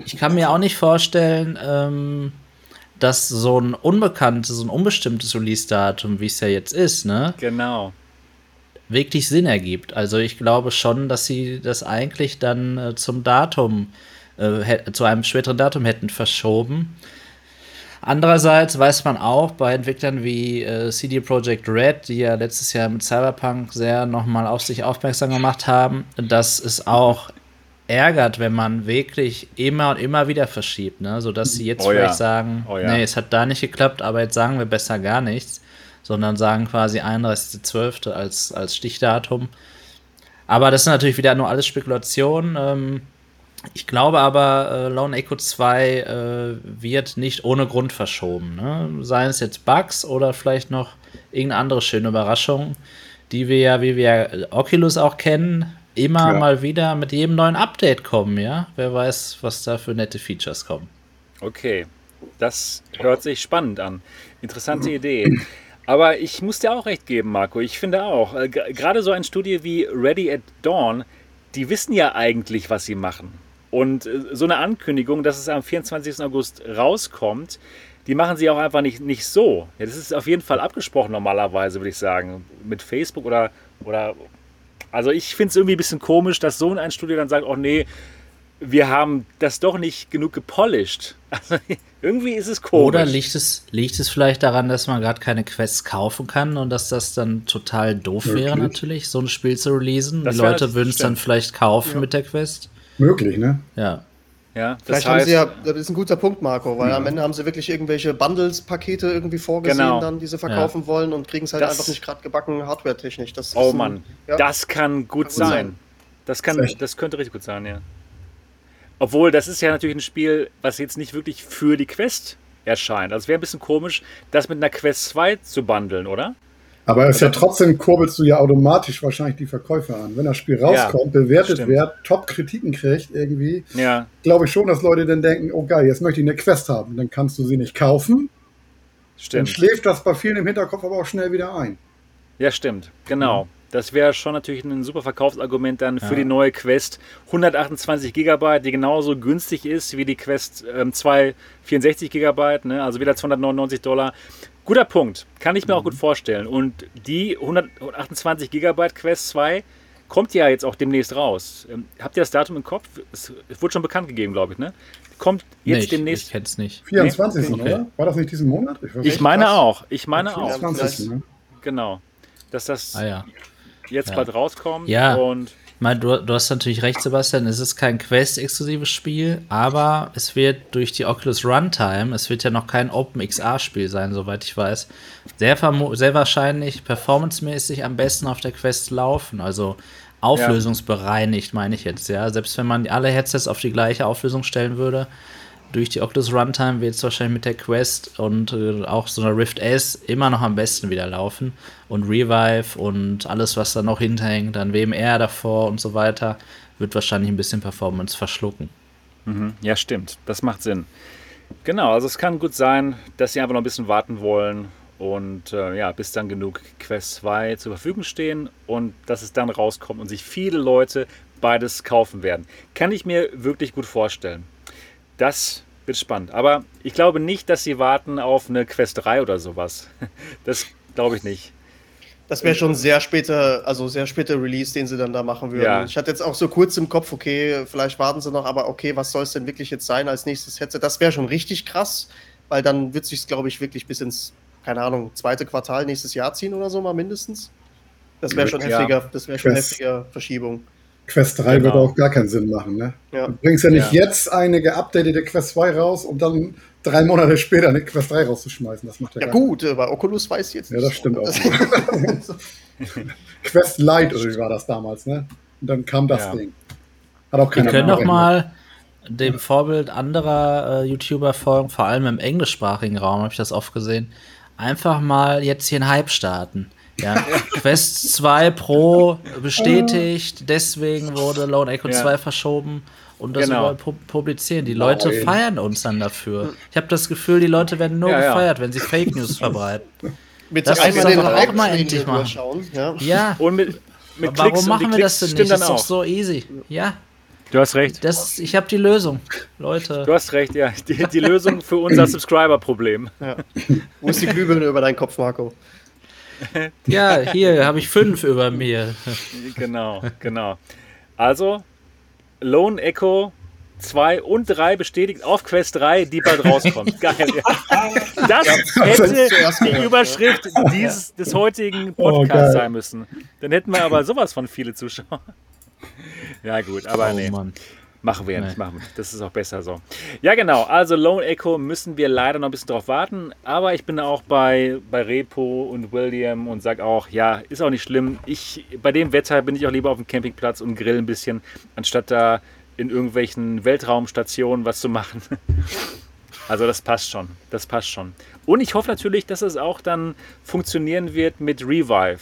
Ich kann mir auch nicht vorstellen, ähm, dass so ein unbekanntes, so ein unbestimmtes Release-Datum, wie es ja jetzt ist, ne? Genau. Wirklich Sinn ergibt. Also ich glaube schon, dass sie das eigentlich dann äh, zum Datum, äh, zu einem späteren Datum hätten verschoben. Andererseits weiß man auch bei Entwicklern wie äh, CD Projekt Red, die ja letztes Jahr mit Cyberpunk sehr nochmal auf sich aufmerksam gemacht haben, dass es auch ärgert, wenn man wirklich immer und immer wieder verschiebt, ne? sodass sie jetzt oh vielleicht ja. sagen, oh ja. nee, es hat da nicht geklappt, aber jetzt sagen wir besser gar nichts, sondern sagen quasi 31.12. als, als Stichdatum. Aber das sind natürlich wieder nur alles Spekulationen. Ähm, ich glaube aber, äh, Lone Echo 2 äh, wird nicht ohne Grund verschoben. Ne? Seien es jetzt Bugs oder vielleicht noch irgendeine andere schöne Überraschung, die wir ja, wie wir Oculus auch kennen, immer ja. mal wieder mit jedem neuen Update kommen, ja? Wer weiß, was da für nette Features kommen. Okay, das hört sich spannend an. Interessante Idee. Aber ich muss dir auch recht geben, Marco. Ich finde auch, äh, gerade so ein Studio wie Ready at Dawn, die wissen ja eigentlich, was sie machen. Und äh, so eine Ankündigung, dass es am 24. August rauskommt, die machen sie auch einfach nicht, nicht so. Ja, das ist auf jeden Fall abgesprochen normalerweise, würde ich sagen. Mit Facebook oder. oder also ich finde es irgendwie ein bisschen komisch, dass so ein Studio dann sagt, oh nee, wir haben das doch nicht genug gepolished. Also irgendwie ist es komisch. Oder liegt es, liegt es vielleicht daran, dass man gerade keine Quests kaufen kann und dass das dann total doof Wirklich? wäre natürlich, so ein Spiel zu releasen? Das Die Leute würden es dann vielleicht kaufen ja. mit der Quest. Möglich, ne? Ja. Ja, Vielleicht heißt, haben sie ja, das ist ein guter Punkt, Marco, weil ja. am Ende haben sie wirklich irgendwelche Bundles-Pakete irgendwie vorgesehen, genau. dann, die sie verkaufen ja. wollen und kriegen es halt das, einfach nicht gerade gebacken, hardware-technisch. Oh ein, Mann, ja. das kann gut, kann sein. sein. Das, kann, das könnte richtig gut sein, ja. Obwohl, das ist ja natürlich ein Spiel, was jetzt nicht wirklich für die Quest erscheint. Also es wäre ein bisschen komisch, das mit einer Quest 2 zu bundeln, oder? Aber es ist ja trotzdem kurbelst du ja automatisch wahrscheinlich die Verkäufer an. Wenn das Spiel rauskommt, ja, bewertet stimmt. wird, Top-Kritiken kriegt irgendwie, ja. glaube ich schon, dass Leute dann denken, oh geil, jetzt möchte ich eine Quest haben. Dann kannst du sie nicht kaufen. Stimmt. Dann schläft das bei vielen im Hinterkopf aber auch schnell wieder ein. Ja, stimmt. Genau. Mhm. Das wäre schon natürlich ein super Verkaufsargument dann für ja. die neue Quest. 128 GB, die genauso günstig ist wie die Quest ähm, 2 64 GB, ne? also wieder 299 Dollar. Guter Punkt. Kann ich mir mhm. auch gut vorstellen. Und die 128 GB Quest 2 kommt ja jetzt auch demnächst raus. Ähm, habt ihr das Datum im Kopf? Es, es wurde schon bekannt gegeben, glaube ich, ne? Kommt jetzt nee, demnächst. Ich kenne es nicht. 24. Nee? Okay. oder? War das nicht diesen Monat? Ich, ich meine krass. auch. Ich meine 24, auch. Ne? Genau. Dass das ah, ja. jetzt ja. bald rauskommt. Ja. Und meine, du, du, hast natürlich recht, Sebastian, es ist kein Quest-exklusives Spiel, aber es wird durch die Oculus Runtime, es wird ja noch kein OpenXR-Spiel sein, soweit ich weiß, sehr, sehr wahrscheinlich performancemäßig am besten auf der Quest laufen. Also auflösungsbereinigt, meine ich jetzt, ja. Selbst wenn man alle Headsets auf die gleiche Auflösung stellen würde, durch die Oculus Runtime wird es wahrscheinlich mit der Quest und äh, auch so einer Rift S immer noch am besten wieder laufen. Und Revive und alles, was da noch hinterhängt, dann WMR davor und so weiter, wird wahrscheinlich ein bisschen Performance verschlucken. Mhm. Ja, stimmt. Das macht Sinn. Genau, also es kann gut sein, dass sie einfach noch ein bisschen warten wollen und äh, ja, bis dann genug Quest 2 zur Verfügung stehen und dass es dann rauskommt und sich viele Leute beides kaufen werden. Kann ich mir wirklich gut vorstellen. Das wird spannend. Aber ich glaube nicht, dass sie warten auf eine Quest 3 oder sowas. Das glaube ich nicht. Das wäre schon sehr später, also sehr später Release, den sie dann da machen würden. Ja. Ich hatte jetzt auch so kurz im Kopf, okay, vielleicht warten sie noch, aber okay, was soll es denn wirklich jetzt sein als nächstes Headset? Das wäre schon richtig krass, weil dann wird sich glaube ich, wirklich bis ins, keine Ahnung, zweite Quartal nächstes Jahr ziehen oder so mal mindestens. Das wäre schon ja. heftiger, das wäre schon heftiger Verschiebung. Quest 3 genau. würde auch gar keinen Sinn machen, ne? Ja. Du bringst ja nicht ja. jetzt eine geupdatete Quest 2 raus, um dann drei Monate später eine Quest 3 rauszuschmeißen. Das macht ja, ja gut, bei Oculus weiß ich jetzt nicht. Ja, das stimmt auch. Quest Lite oder wie war das damals, ne? Und dann kam das ja. Ding. Hat auch keiner Wir können doch mal dem Vorbild anderer äh, YouTuber folgen, vor allem im englischsprachigen Raum habe ich das oft gesehen. Einfach mal jetzt hier einen Hype starten. Ja, Quest 2 Pro bestätigt, deswegen wurde Lone Echo ja. 2 verschoben und das genau. pu publizieren. Die Leute oh, feiern uns dann dafür. Ich habe das Gefühl, die Leute werden nur ja, gefeiert, wenn sie Fake News verbreiten. Mit das ist den auch mal endlich mal. Ja. ja. Und mit, mit Warum Klicks machen wir das denn nicht? Das ist doch so easy. Ja. Du hast recht. Das, ich habe die Lösung, Leute. Du hast recht, ja. Die, die Lösung für unser Subscriber-Problem. Ja. Wo ist die Glühbirne über deinen Kopf, Marco? Ja, hier habe ich fünf über mir. Genau, genau. Also, Lone Echo 2 und 3 bestätigt auf Quest 3, die bald rauskommt. Geil. Ja. Das hätte die Überschrift dieses, des heutigen oh, Podcasts oh, sein müssen. Dann hätten wir aber sowas von viele Zuschauer. Ja, gut, aber oh, nee. Mann. Machen wir ja nee. nicht, machen wir nicht. Das ist auch besser so. Ja, genau. Also Lone Echo müssen wir leider noch ein bisschen drauf warten. Aber ich bin auch bei, bei Repo und William und sage auch, ja, ist auch nicht schlimm. Ich, bei dem Wetter bin ich auch lieber auf dem Campingplatz und grill ein bisschen, anstatt da in irgendwelchen Weltraumstationen was zu machen. Also das passt schon. Das passt schon. Und ich hoffe natürlich, dass es auch dann funktionieren wird mit Revive.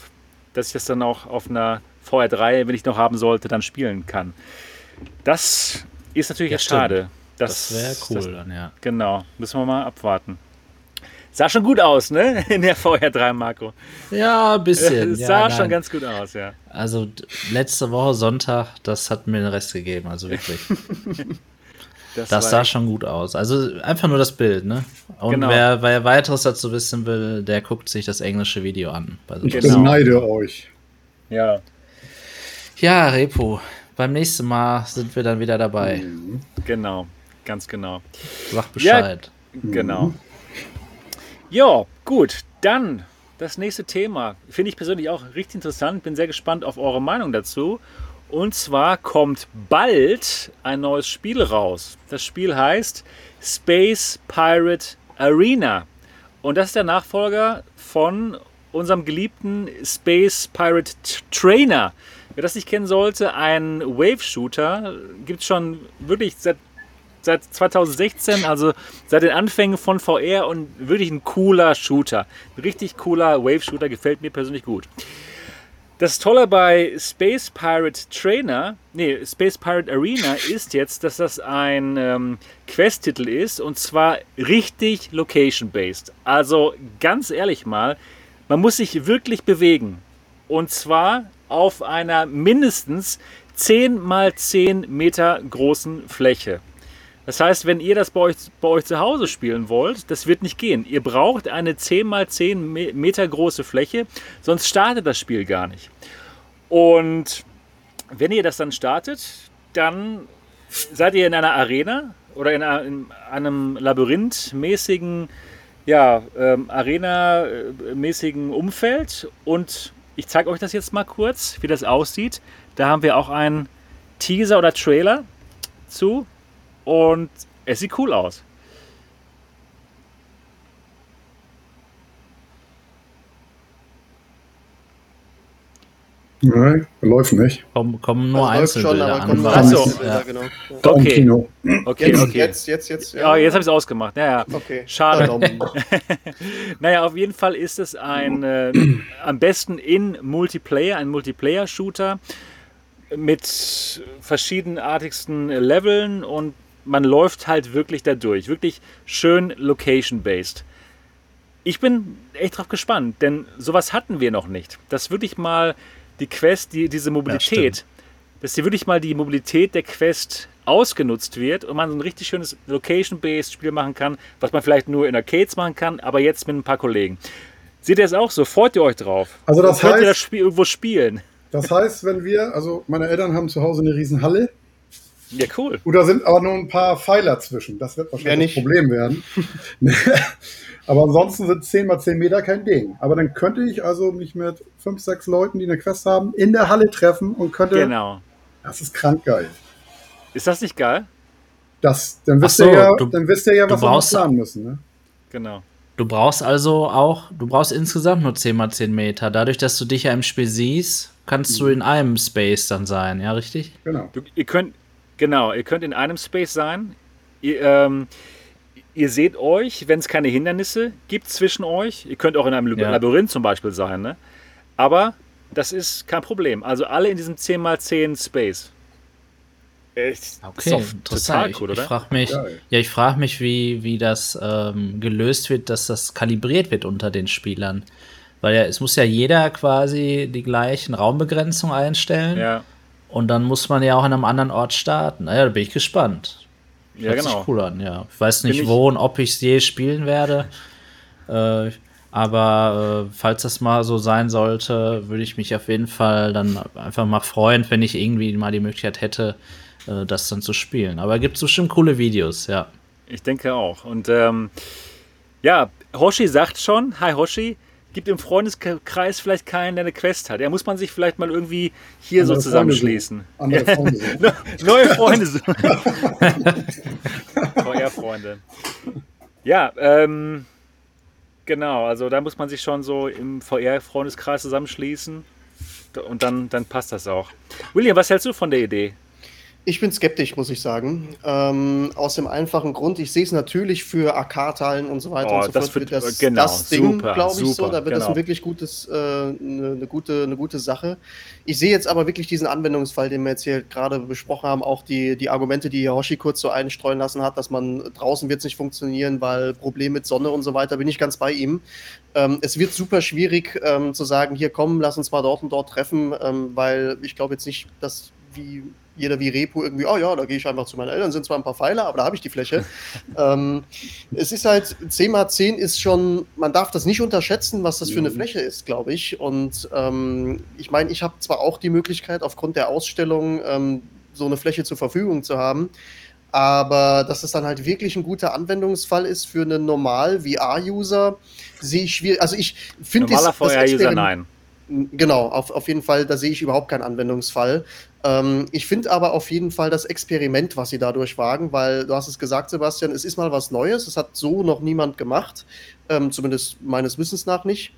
Dass ich das dann auch auf einer VR3, wenn ich noch haben sollte, dann spielen kann. Das ist natürlich ja, jetzt schade. Das, das wäre cool das, dann, ja. Genau, müssen wir mal abwarten. Sah schon gut aus, ne? In der VR3, Marco. Ja, ein bisschen. sah ja, schon ganz gut aus, ja. Also letzte Woche Sonntag, das hat mir den Rest gegeben, also wirklich. das, das sah schon gut aus. Also einfach nur das Bild, ne? Und genau. wer, wer weiteres dazu wissen will, der guckt sich das englische Video an. Ich genau. beneide euch. Ja. Ja, Repo beim nächsten Mal sind wir dann wieder dabei. Mhm. Genau, ganz genau. Sag Bescheid. Ja, genau. Mhm. Ja, gut, dann das nächste Thema. Finde ich persönlich auch richtig interessant. Bin sehr gespannt auf eure Meinung dazu. Und zwar kommt bald ein neues Spiel raus. Das Spiel heißt Space Pirate Arena. Und das ist der Nachfolger von unserem geliebten Space Pirate Trainer. Wer das nicht kennen sollte, ein Wave-Shooter gibt es schon wirklich seit, seit 2016, also seit den Anfängen von VR und wirklich ein cooler Shooter. Ein richtig cooler Wave-Shooter, gefällt mir persönlich gut. Das Tolle bei Space Pirate Trainer, nee, Space Pirate Arena ist jetzt, dass das ein ähm, Quest-Titel ist und zwar richtig location-based. Also ganz ehrlich mal, man muss sich wirklich bewegen. Und zwar auf einer mindestens 10 mal 10 Meter großen Fläche. Das heißt, wenn ihr das bei euch, bei euch zu Hause spielen wollt, das wird nicht gehen. Ihr braucht eine 10 mal 10 Meter große Fläche, sonst startet das Spiel gar nicht. Und wenn ihr das dann startet, dann seid ihr in einer Arena oder in einem labyrinthmäßigen, ja, ähm, Arena-mäßigen Umfeld und ich zeige euch das jetzt mal kurz, wie das aussieht. Da haben wir auch einen Teaser oder Trailer zu und es sieht cool aus. Nein, läuft nicht. Kommen, kommen nur also Einzelbilder an. Achso, ja. genau. Okay. Okay, jetzt, okay. Jetzt, jetzt, jetzt. Ja, ja jetzt habe ich es ausgemacht. Ja, ja. Okay. Schade. naja, auf jeden Fall ist es ein, äh, am besten in Multiplayer, ein Multiplayer-Shooter mit verschiedenartigsten Leveln und man läuft halt wirklich dadurch. Wirklich schön location-based. Ich bin echt drauf gespannt, denn sowas hatten wir noch nicht. Das wirklich mal die Quest, die, diese Mobilität, ja, dass hier wirklich mal die Mobilität der Quest ausgenutzt wird und man so ein richtig schönes Location-Based Spiel machen kann, was man vielleicht nur in Arcades machen kann, aber jetzt mit ein paar Kollegen. Seht ihr es auch so? Freut ihr euch drauf? Also das heißt, ihr das Spiel irgendwo spielen? Das heißt, wenn wir, also meine Eltern haben zu Hause eine riesen Halle Ja, cool. Gut, da sind aber nur ein paar Pfeiler zwischen. Das wird wahrscheinlich ein Problem werden. aber ansonsten sind 10 mal 10 Meter kein Ding. Aber dann könnte ich also mich mit 5, 6 Leuten, die eine Quest haben, in der Halle treffen und könnte. Genau. Das ist krank geil. Ist das nicht geil? Das, dann wisst, so, ihr, ja, du, dann wisst ihr ja, was wir planen müssen. Ne? Genau. Du brauchst also auch, du brauchst insgesamt nur 10 mal 10 Meter. Dadurch, dass du dich ja im Spiel siehst, kannst mhm. du in einem Space dann sein, ja, richtig? Genau. Du, ihr könnt, genau, ihr könnt in einem Space sein. Ihr, ähm, ihr seht euch, wenn es keine Hindernisse gibt zwischen euch. Ihr könnt auch in einem ja. Labyrinth zum Beispiel sein, ne? Aber das ist kein Problem. Also alle in diesem 10 mal 10 Space. Echt? Okay, interessant. Cool, ich, ich frage mich, ja, ich frage mich, wie, wie das ähm, gelöst wird, dass das kalibriert wird unter den Spielern. Weil ja, es muss ja jeder quasi die gleichen Raumbegrenzungen einstellen. Ja. Und dann muss man ja auch an einem anderen Ort starten. Naja, da bin ich gespannt. Ja, Hört genau. Sich cool an, ja. Ich weiß nicht, wo und ob ich es je spielen werde. Äh, aber äh, falls das mal so sein sollte, würde ich mich auf jeden Fall dann einfach mal freuen, wenn ich irgendwie mal die Möglichkeit hätte, äh, das dann zu spielen. Aber gibt es bestimmt coole Videos, ja. Ich denke auch. Und ähm, ja, Hoshi sagt schon, hi Hoshi, gibt im Freundeskreis vielleicht keinen, der eine Quest hat. Ja, muss man sich vielleicht mal irgendwie hier Andere so zusammenschließen. Freunde Freunde Neue Freunde. VR-Freunde. Ja, ähm, genau. Also da muss man sich schon so im VR-Freundeskreis zusammenschließen. Und dann, dann passt das auch. William, was hältst du von der Idee? Ich bin skeptisch, muss ich sagen. Ähm, aus dem einfachen Grund, ich sehe es natürlich für AK-Teilen und so weiter oh, und so das fort. Wird, das, genau, das Ding, glaube ich, super, so. Da wird genau. das ein wirklich gutes, äh, eine, eine, gute, eine gute Sache. Ich sehe jetzt aber wirklich diesen Anwendungsfall, den wir jetzt hier gerade besprochen haben, auch die, die Argumente, die Hoshi kurz so einstreuen lassen hat, dass man draußen wird es nicht funktionieren, weil Problem mit Sonne und so weiter, bin ich ganz bei ihm. Ähm, es wird super schwierig ähm, zu sagen, hier komm, lass uns mal dort und dort treffen, ähm, weil ich glaube jetzt nicht, dass wie jeder wie Repo irgendwie, oh ja, da gehe ich einfach zu meinen Eltern, sind zwar ein paar Pfeiler, aber da habe ich die Fläche. ähm, es ist halt, 10 x 10 ist schon, man darf das nicht unterschätzen, was das für eine mhm. Fläche ist, glaube ich. Und ähm, ich meine, ich habe zwar auch die Möglichkeit, aufgrund der Ausstellung ähm, so eine Fläche zur Verfügung zu haben, aber dass es dann halt wirklich ein guter Anwendungsfall ist für einen normal VR-User, sehe ich schwierig. Also ich finde Normaler VR-User, nein. Genau, auf, auf jeden Fall, da sehe ich überhaupt keinen Anwendungsfall. Ähm, ich finde aber auf jeden Fall das Experiment, was sie dadurch wagen, weil du hast es gesagt, Sebastian, es ist mal was Neues, es hat so noch niemand gemacht, ähm, zumindest meines Wissens nach nicht.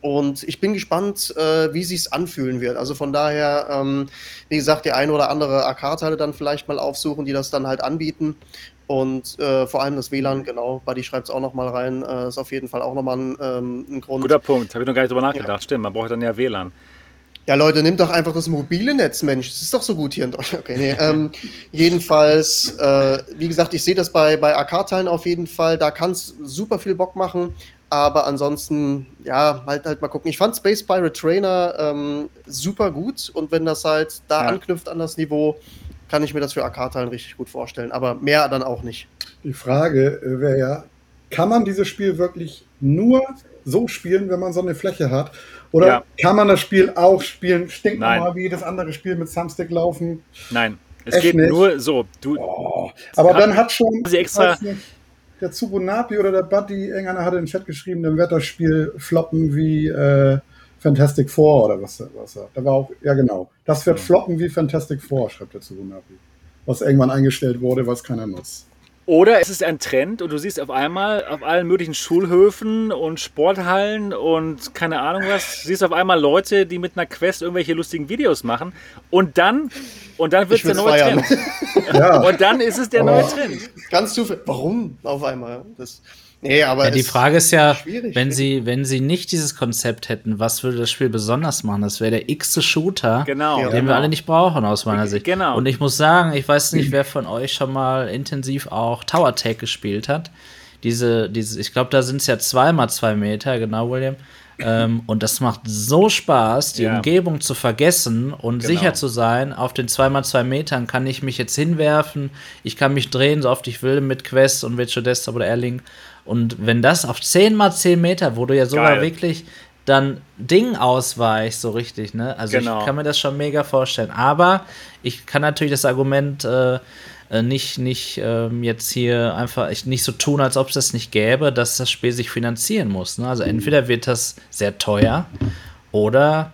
Und ich bin gespannt, äh, wie sich anfühlen wird. Also von daher, ähm, wie gesagt, die eine oder andere AK-Teile dann vielleicht mal aufsuchen, die das dann halt anbieten. Und äh, vor allem das WLAN, genau, Buddy schreibt es auch nochmal rein, äh, ist auf jeden Fall auch nochmal ein, ähm, ein Grund. Guter Punkt, habe ich noch gar nicht drüber nachgedacht. Ja. Stimmt, man braucht dann ja WLAN. Ja, Leute, nimmt doch einfach das mobile Netz, Mensch. Das ist doch so gut hier in Deutschland. Okay, nee, ähm, jedenfalls, äh, wie gesagt, ich sehe das bei, bei AK-Teilen auf jeden Fall. Da kann es super viel Bock machen. Aber ansonsten, ja, halt halt mal gucken. Ich fand Space Pirate Trainer ähm, super gut. Und wenn das halt da ja. anknüpft an das Niveau, kann ich mir das für AK-Teilen richtig gut vorstellen. Aber mehr dann auch nicht. Die Frage wäre ja, kann man dieses Spiel wirklich nur so spielen, wenn man so eine Fläche hat? Oder ja. kann man das Spiel auch spielen, stinknormal wie jedes andere Spiel mit Thumbstick laufen? Nein, es Echt geht nicht? nur so. Du, oh. Aber dann hat schon sie extra nicht, der Tsubunapi oder der Buddy, irgendeiner hatte in den Chat geschrieben, dann wird das Spiel floppen wie äh, Fantastic Four oder was, was da war auch, ja genau. Das wird floppen wie Fantastic Four, schreibt der Tsubunapi. Was irgendwann eingestellt wurde, was keiner nutzt. Oder es ist ein Trend und du siehst auf einmal auf allen möglichen Schulhöfen und Sporthallen und keine Ahnung was, siehst auf einmal Leute, die mit einer Quest irgendwelche lustigen Videos machen und dann und dann wird es der neue feiern. Trend. ja. Und dann ist es der oh. neue Trend. Ganz zufällig. Warum auf einmal? Das Nee, aber ja, die Frage ist ja, wenn sie, wenn sie nicht dieses Konzept hätten, was würde das Spiel besonders machen? Das wäre der x-te Shooter, genau, den genau. wir alle nicht brauchen, aus meiner Sicht. Genau. Und ich muss sagen, ich weiß nicht, wer von euch schon mal intensiv auch Tower Tag gespielt hat. Diese, diese, ich glaube, da sind es ja zweimal zwei Meter, genau, William. ähm, und das macht so Spaß, die ja. Umgebung zu vergessen und genau. sicher zu sein. Auf den 2x2 Metern kann ich mich jetzt hinwerfen. Ich kann mich drehen, so oft ich will, mit Quest und Virtual Desktop oder Airlink. Und wenn das auf 10 mal 10 Meter, wo du ja sogar Geil. wirklich dann Ding ausweicht, so richtig, ne? Also genau. ich kann mir das schon mega vorstellen. Aber ich kann natürlich das Argument äh, äh nicht, nicht ähm, jetzt hier einfach nicht so tun, als ob es das nicht gäbe, dass das Spiel sich finanzieren muss. Ne? Also entweder wird das sehr teuer oder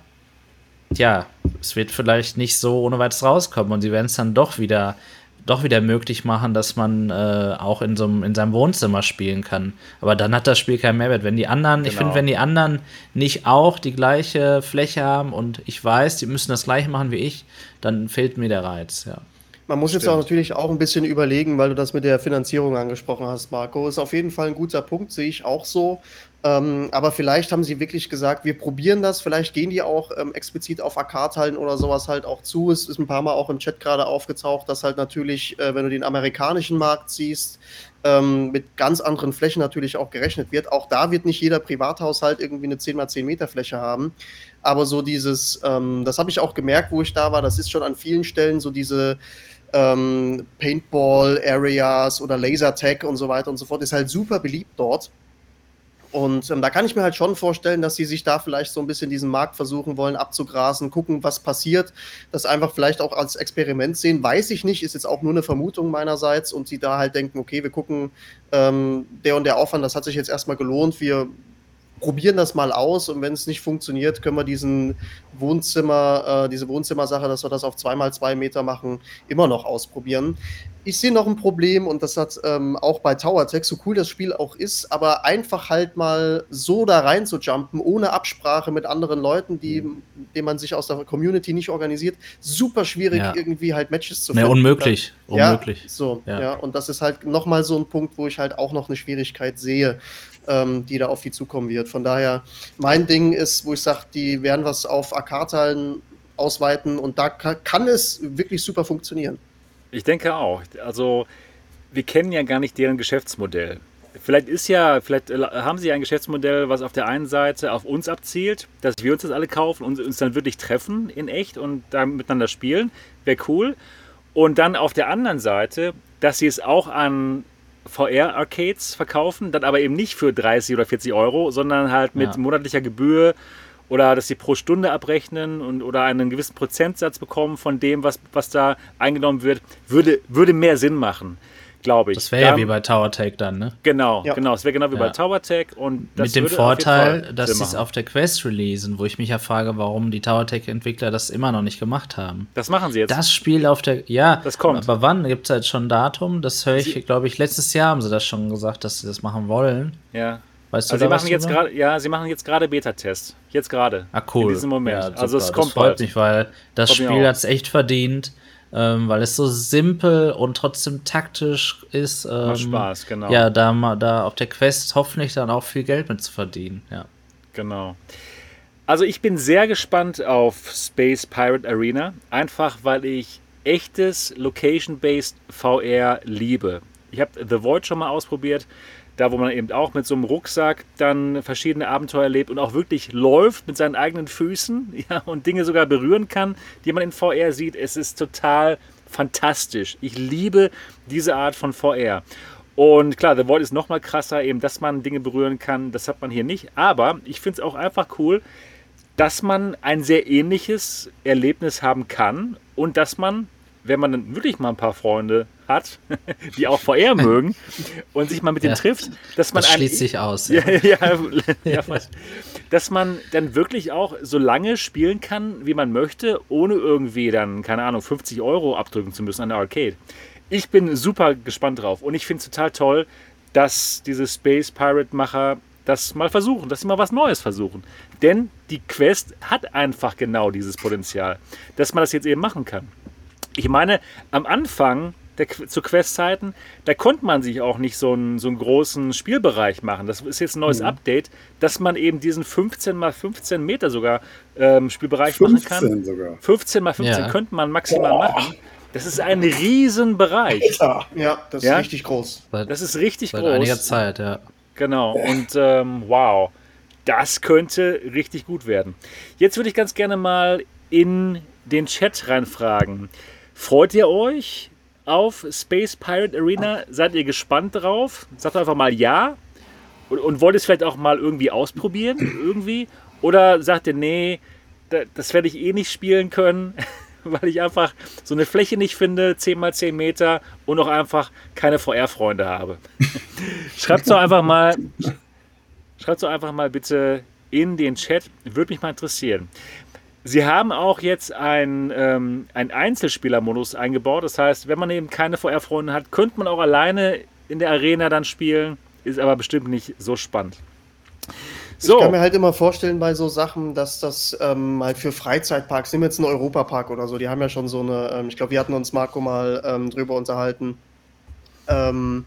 ja, es wird vielleicht nicht so ohne weiteres rauskommen und sie werden es dann doch wieder doch wieder möglich machen, dass man äh, auch in, so einem, in seinem Wohnzimmer spielen kann. Aber dann hat das Spiel keinen Mehrwert. Wenn die anderen, genau. ich finde, wenn die anderen nicht auch die gleiche Fläche haben und ich weiß, die müssen das gleiche machen wie ich, dann fehlt mir der Reiz, ja. Man muss Stimmt. jetzt auch natürlich auch ein bisschen überlegen, weil du das mit der Finanzierung angesprochen hast, Marco. Ist auf jeden Fall ein guter Punkt, sehe ich auch so. Ähm, aber vielleicht haben sie wirklich gesagt, wir probieren das. Vielleicht gehen die auch ähm, explizit auf Arcade-Hallen oder sowas halt auch zu. Es ist ein paar Mal auch im Chat gerade aufgetaucht, dass halt natürlich, äh, wenn du den amerikanischen Markt siehst, ähm, mit ganz anderen Flächen natürlich auch gerechnet wird. Auch da wird nicht jeder Privathaushalt irgendwie eine 10x10 Meter Fläche haben. Aber so dieses, ähm, das habe ich auch gemerkt, wo ich da war, das ist schon an vielen Stellen so diese ähm, Paintball-Areas oder Lasertag und so weiter und so fort, ist halt super beliebt dort. Und ähm, da kann ich mir halt schon vorstellen, dass sie sich da vielleicht so ein bisschen diesen Markt versuchen wollen abzugrasen, gucken, was passiert, das einfach vielleicht auch als Experiment sehen. Weiß ich nicht, ist jetzt auch nur eine Vermutung meinerseits und sie da halt denken, okay, wir gucken, ähm, der und der Aufwand, das hat sich jetzt erstmal gelohnt, wir probieren das mal aus und wenn es nicht funktioniert, können wir diesen Wohnzimmer, äh, diese Wohnzimmersache, dass wir das auf zweimal zwei Meter machen, immer noch ausprobieren. Ich sehe noch ein Problem und das hat ähm, auch bei Tower Tech, so cool das Spiel auch ist, aber einfach halt mal so da rein zu jumpen, ohne Absprache mit anderen Leuten, die, denen man sich aus der Community nicht organisiert, super schwierig ja. irgendwie halt Matches zu finden. Nee, unmöglich. Ja, unmöglich. So, ja. ja. Und das ist halt nochmal so ein Punkt, wo ich halt auch noch eine Schwierigkeit sehe ähm, die da auf die zukommen wird. Von daher, mein Ding ist, wo ich sage, die werden was auf Arcade-Hallen ausweiten und da kann, kann es wirklich super funktionieren. Ich denke auch. Also, wir kennen ja gar nicht deren Geschäftsmodell. Vielleicht ist ja, vielleicht äh, haben sie ein Geschäftsmodell, was auf der einen Seite auf uns abzielt, dass wir uns das alle kaufen und uns dann wirklich treffen in echt und da miteinander spielen. Wäre cool. Und dann auf der anderen Seite, dass sie es auch an VR-Arcades verkaufen, dann aber eben nicht für 30 oder 40 Euro, sondern halt mit ja. monatlicher Gebühr oder dass sie pro Stunde abrechnen und oder einen gewissen Prozentsatz bekommen von dem, was, was da eingenommen wird, würde, würde mehr Sinn machen glaube ich. Das wäre ja wie bei TowerTech dann, ne? Genau, ja. genau. Es wäre genau wie ja. bei TowerTech und Mit dem Vorteil, dass sie es auf der Quest releasen, wo ich mich ja frage, warum die TowerTech-Entwickler das immer noch nicht gemacht haben. Das machen sie jetzt. Das Spiel auf der, ja, das kommt. Aber wann? Gibt es jetzt schon ein Datum? Das höre ich, glaube ich, letztes Jahr haben sie das schon gesagt, dass sie das machen wollen. Ja. Weißt du also sie machen jetzt gerade, ja, sie machen jetzt gerade Beta-Test. Jetzt gerade. Ah, cool. In diesem Moment. Ja, also es kommt das freut bald. mich, weil das kommt Spiel hat es echt verdient ähm, weil es so simpel und trotzdem taktisch ist. Ähm, Macht Spaß, genau. Ja, da, da auf der Quest hoffentlich dann auch viel Geld mit zu verdienen, ja. Genau. Also ich bin sehr gespannt auf Space Pirate Arena, einfach weil ich echtes Location-Based VR liebe. Ich habe The Void schon mal ausprobiert da wo man eben auch mit so einem Rucksack dann verschiedene Abenteuer erlebt und auch wirklich läuft mit seinen eigenen Füßen ja, und Dinge sogar berühren kann, die man in VR sieht. Es ist total fantastisch. Ich liebe diese Art von VR. Und klar, The Void ist noch mal krasser, eben, dass man Dinge berühren kann. Das hat man hier nicht. Aber ich finde es auch einfach cool, dass man ein sehr ähnliches Erlebnis haben kann und dass man, wenn man dann wirklich mal ein paar Freunde hat, die auch VR mögen und sich mal mit ja, denen trifft, dass man das schließt einem, sich aus. Ja. ja, ja, dass man dann wirklich auch so lange spielen kann, wie man möchte, ohne irgendwie dann, keine Ahnung, 50 Euro abdrücken zu müssen an der Arcade. Ich bin super gespannt drauf und ich finde es total toll, dass diese Space Pirate Macher das mal versuchen, dass sie mal was Neues versuchen. Denn die Quest hat einfach genau dieses Potenzial, dass man das jetzt eben machen kann. Ich meine, am Anfang der, zu Questzeiten, da konnte man sich auch nicht so einen, so einen großen Spielbereich machen. Das ist jetzt ein neues mhm. Update, dass man eben diesen 15 mal 15 Meter sogar ähm, Spielbereich 15 machen kann. Sogar. 15 mal 15 ja. könnte man maximal Boah. machen. Das ist ein Riesenbereich. Ja, das ist ja? richtig groß. Das ist richtig Seit groß. einiger Zeit, ja. Genau. Und ähm, wow, das könnte richtig gut werden. Jetzt würde ich ganz gerne mal in den Chat reinfragen. Freut ihr euch auf Space Pirate Arena? Seid ihr gespannt drauf? Sagt einfach mal ja. Und, und wollt es vielleicht auch mal irgendwie ausprobieren, irgendwie? Oder sagt ihr, nee, das werde ich eh nicht spielen können, weil ich einfach so eine Fläche nicht finde, 10 mal 10 Meter und auch einfach keine VR-Freunde habe. schreibt so einfach mal, schreibt so einfach mal bitte in den Chat, würde mich mal interessieren. Sie haben auch jetzt einen, ähm, einen Einzelspielermodus eingebaut. Das heißt, wenn man eben keine VR-Freunde hat, könnte man auch alleine in der Arena dann spielen. Ist aber bestimmt nicht so spannend. So. Ich kann mir halt immer vorstellen bei so Sachen, dass das ähm, halt für Freizeitparks, nehmen wir jetzt einen Europapark oder so, die haben ja schon so eine, ähm, ich glaube, wir hatten uns Marco mal ähm, drüber unterhalten, ähm,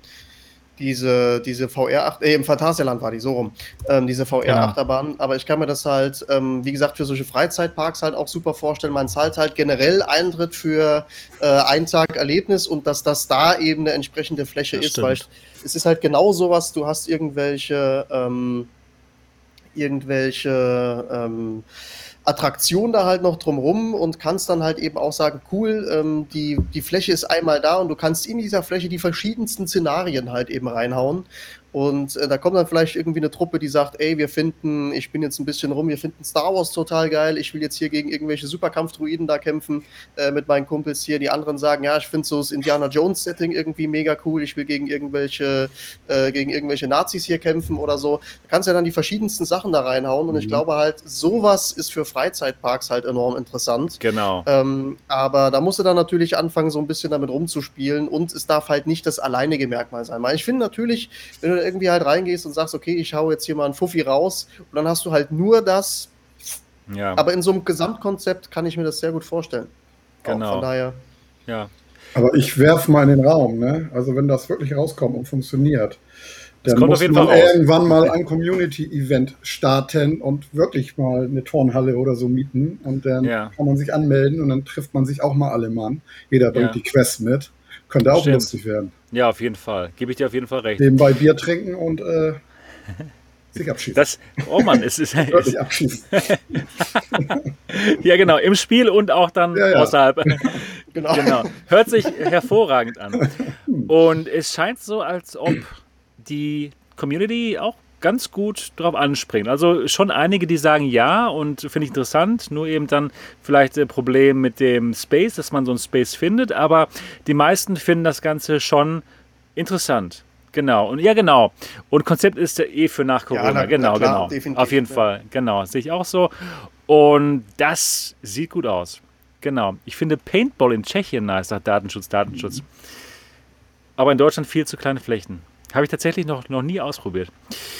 diese, diese VR-8, äh, im Phantasialand war die, so rum, ähm, diese VR-Achterbahn. Ja. Aber ich kann mir das halt, ähm, wie gesagt, für solche Freizeitparks halt auch super vorstellen. Man zahlt halt generell Eintritt für äh, einen Tag Erlebnis und dass das da eben eine entsprechende Fläche das ist, stimmt. weil es ist halt genau sowas, du hast irgendwelche, ähm, irgendwelche, ähm, Attraktion da halt noch drumrum und kannst dann halt eben auch sagen, cool, ähm, die, die Fläche ist einmal da und du kannst in dieser Fläche die verschiedensten Szenarien halt eben reinhauen. Und äh, da kommt dann vielleicht irgendwie eine Truppe, die sagt, ey, wir finden, ich bin jetzt ein bisschen rum, wir finden Star Wars total geil, ich will jetzt hier gegen irgendwelche Superkampfdruiden da kämpfen äh, mit meinen Kumpels hier. Die anderen sagen, ja, ich finde so das Indiana Jones Setting irgendwie mega cool, ich will gegen irgendwelche, äh, gegen irgendwelche Nazis hier kämpfen oder so. Da kannst ja dann die verschiedensten Sachen da reinhauen und mhm. ich glaube halt, sowas ist für Freizeitparks halt enorm interessant. Genau. Ähm, aber da musst du dann natürlich anfangen, so ein bisschen damit rumzuspielen und es darf halt nicht das alleinige Merkmal sein. Ich finde natürlich, wenn du irgendwie halt reingehst und sagst, okay, ich hau jetzt hier mal einen Fuffi raus und dann hast du halt nur das. Ja. Aber in so einem Gesamtkonzept kann ich mir das sehr gut vorstellen. Genau. Auch von daher. Ja. Aber ich werfe mal in den Raum, ne? Also wenn das wirklich rauskommt und funktioniert, dann muss man irgendwann mal ein Community-Event starten und wirklich mal eine Turnhalle oder so mieten. Und dann ja. kann man sich anmelden und dann trifft man sich auch mal alle Mann. Jeder bringt ja. die Quest mit. Könnte auch Stimmt. lustig werden. Ja, auf jeden Fall. Gebe ich dir auf jeden Fall recht. Nebenbei Bier trinken und äh, sich abschießen. Das, oh Mann, es ist. Wirklich abschießen. ja, genau. Im Spiel und auch dann ja, ja. außerhalb. genau. genau. Hört sich hervorragend an. Und es scheint so, als ob die Community auch ganz gut drauf anspringen. Also schon einige, die sagen ja und finde ich interessant, nur eben dann vielleicht ein Problem mit dem Space, dass man so ein Space findet, aber die meisten finden das Ganze schon interessant. Genau, und ja, genau. Und Konzept ist ja eh für nach Corona. Ja, na, genau, na klar, genau. Auf jeden ja. Fall, genau. Sehe ich auch so. Und das sieht gut aus. Genau. Ich finde Paintball in Tschechien nice nach Datenschutz, Datenschutz. Mhm. Aber in Deutschland viel zu kleine Flächen. Habe ich tatsächlich noch, noch nie ausprobiert.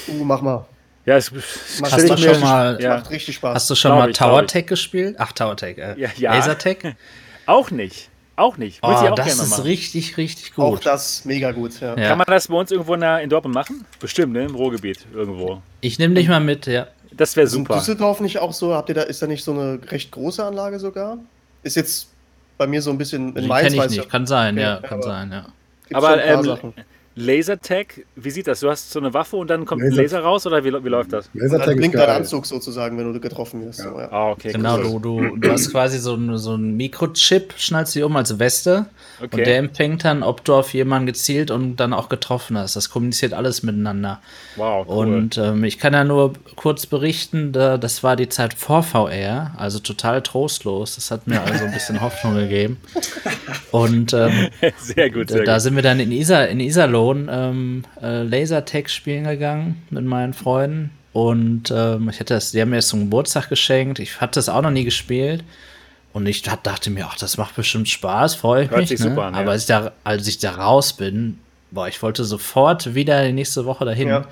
Uh, mach mal. Ja, es, es hast du schon mal, ja. macht richtig Spaß. Hast du schon glaub mal Tower Tech gespielt? Ach, Tower Tech. Äh, ja, ja. Lasertech? auch nicht. Auch nicht. Oh, auch das ist machen. richtig, richtig gut. Auch das mega gut, ja. ja. Kann man das bei uns irgendwo in, Dortmund machen? Bestimmt, ne? Im Ruhrgebiet irgendwo. Ich nehme dich mal mit, ja. Das wäre super. Ist Düsseldorf nicht auch so? Habt ihr da, ist da nicht so eine recht große Anlage sogar? Ist jetzt bei mir so ein bisschen in Mainz. Kenn ich nicht. Kann sein, okay, ja, kann sein, ja. Aber ähm, Lasertag, wie sieht das? Du hast so eine Waffe und dann kommt Laser. ein Laser raus oder wie, wie läuft das? Lasertag blinkt dein Anzug sozusagen, wenn du getroffen wirst. Ja. So, ja. Ah, okay. Genau, cool. du, du, du hast quasi so, ein, so einen Mikrochip, schnallst du um als Weste okay. und der empfängt dann, ob du auf jemanden gezielt und dann auch getroffen hast. Das kommuniziert alles miteinander. Wow. Cool. Und ähm, ich kann ja nur kurz berichten, da, das war die Zeit vor VR, also total trostlos. Das hat mir also ein bisschen Hoffnung gegeben. Und ähm, sehr gut, sehr da gut. sind wir dann in Isa, in Iserlohn Lohn ähm, äh, Lasertag spielen gegangen mit meinen Freunden. Und ähm, ich hatte das, die haben mir das zum Geburtstag geschenkt. Ich hatte das auch noch nie gespielt. Und ich dachte mir, ach, das macht bestimmt Spaß, freue ich Hört mich. Sich ne? super an, Aber als ich, da, als ich da raus bin, boah, ich wollte sofort wieder die nächste Woche dahin. Ja.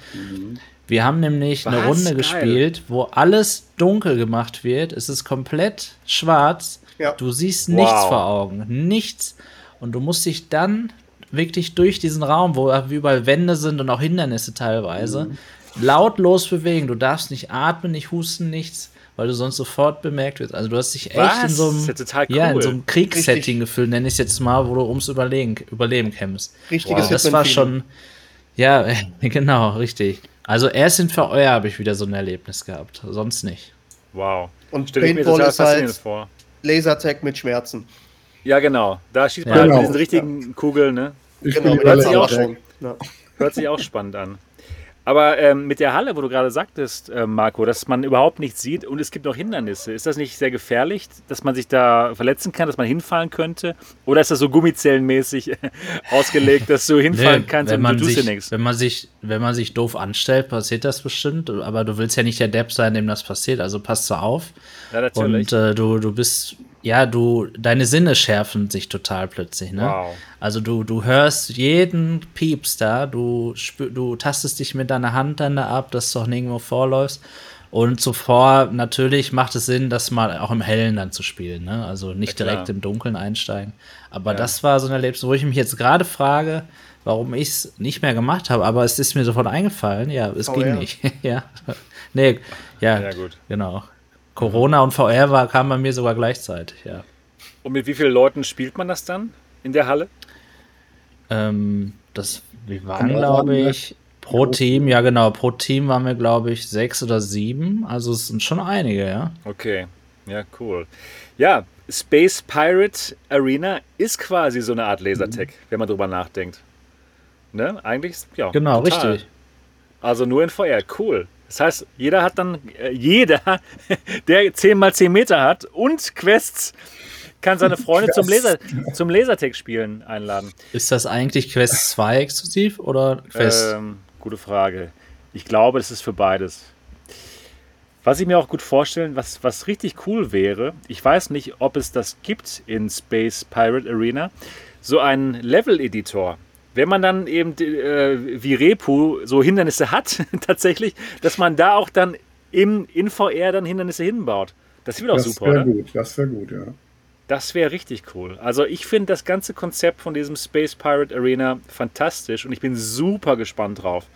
Wir haben nämlich Was? eine Runde Geil. gespielt, wo alles dunkel gemacht wird. Es ist komplett schwarz. Ja. Du siehst nichts wow. vor Augen. Nichts. Und du musst dich dann wirklich durch diesen Raum, wo überall Wände sind und auch Hindernisse teilweise, mhm. lautlos bewegen. Du darfst nicht atmen, nicht husten, nichts, weil du sonst sofort bemerkt wirst. Also du hast dich echt Was? in so einem, ja, cool. ja, in so einem Kriegssetting gefühlt, nenne ich es jetzt mal, wo du ums Überleben, Überleben kämpfst. Richtiges wow. Das war schon, ja, genau, richtig. Also erst in VR habe ich wieder so ein Erlebnis gehabt, sonst nicht. Wow. Und Stell Paintball ist halt vor. Lasertag mit Schmerzen. Ja, genau. Da schießt man ja, halt genau. mit diesen richtigen Kugeln, ne? Ich genau, hört sich, auch, ja. hört sich auch spannend an. Aber ähm, mit der Halle, wo du gerade sagtest, äh, Marco, dass man überhaupt nichts sieht und es gibt noch Hindernisse, ist das nicht sehr gefährlich, dass man sich da verletzen kann, dass man hinfallen könnte? Oder ist das so gummizellenmäßig ausgelegt, dass du hinfallen nee, kannst und du tust dir nichts? Wenn man, sich, wenn man sich doof anstellt, passiert das bestimmt, aber du willst ja nicht der Depp sein, dem das passiert, also passt du auf. Ja, natürlich. Und äh, du, du bist ja, du, deine Sinne schärfen sich total plötzlich, ne? Wow. Also du, du hörst jeden Pieps da, du, spür, du tastest dich mit deiner Hand dann da ab, dass du auch nirgendwo vorläufst. Und zuvor natürlich macht es Sinn, das mal auch im Hellen dann zu spielen, ne? Also nicht ja, direkt im Dunkeln einsteigen. Aber ja. das war so ein Erlebnis, wo ich mich jetzt gerade frage, warum ich es nicht mehr gemacht habe, aber es ist mir sofort eingefallen. Ja, es oh, ging ja. nicht. ja. Nee, ja, ja, gut. genau. Corona und VR war, kam bei mir sogar gleichzeitig, ja. Und mit wie vielen Leuten spielt man das dann in der Halle? Ähm, das, wir waren, glaube ich, pro Team, ja genau, pro Team waren wir, glaube ich, sechs oder sieben. Also es sind schon einige, ja. Okay, ja, cool. Ja, Space Pirate Arena ist quasi so eine Art Lasertech, mhm. wenn man drüber nachdenkt. Ne? Eigentlich, ja. Genau, total. richtig. Also nur in VR, cool. Das heißt, jeder hat dann, äh, jeder, der 10 mal 10 Meter hat und Quests, kann seine Freunde zum, Laser, zum Lasertag-Spielen einladen. Ist das eigentlich Quest 2 exklusiv oder Quest? Ähm, gute Frage. Ich glaube, es ist für beides. Was ich mir auch gut vorstellen, was, was richtig cool wäre, ich weiß nicht, ob es das gibt in Space Pirate Arena, so ein Level-Editor wenn man dann eben äh, wie Repu so Hindernisse hat, tatsächlich, dass man da auch dann im, in VR dann Hindernisse hinbaut. Das wäre doch super, wär oder? Gut, das wäre gut, ja. Das wäre richtig cool. Also ich finde das ganze Konzept von diesem Space Pirate Arena fantastisch und ich bin super gespannt drauf.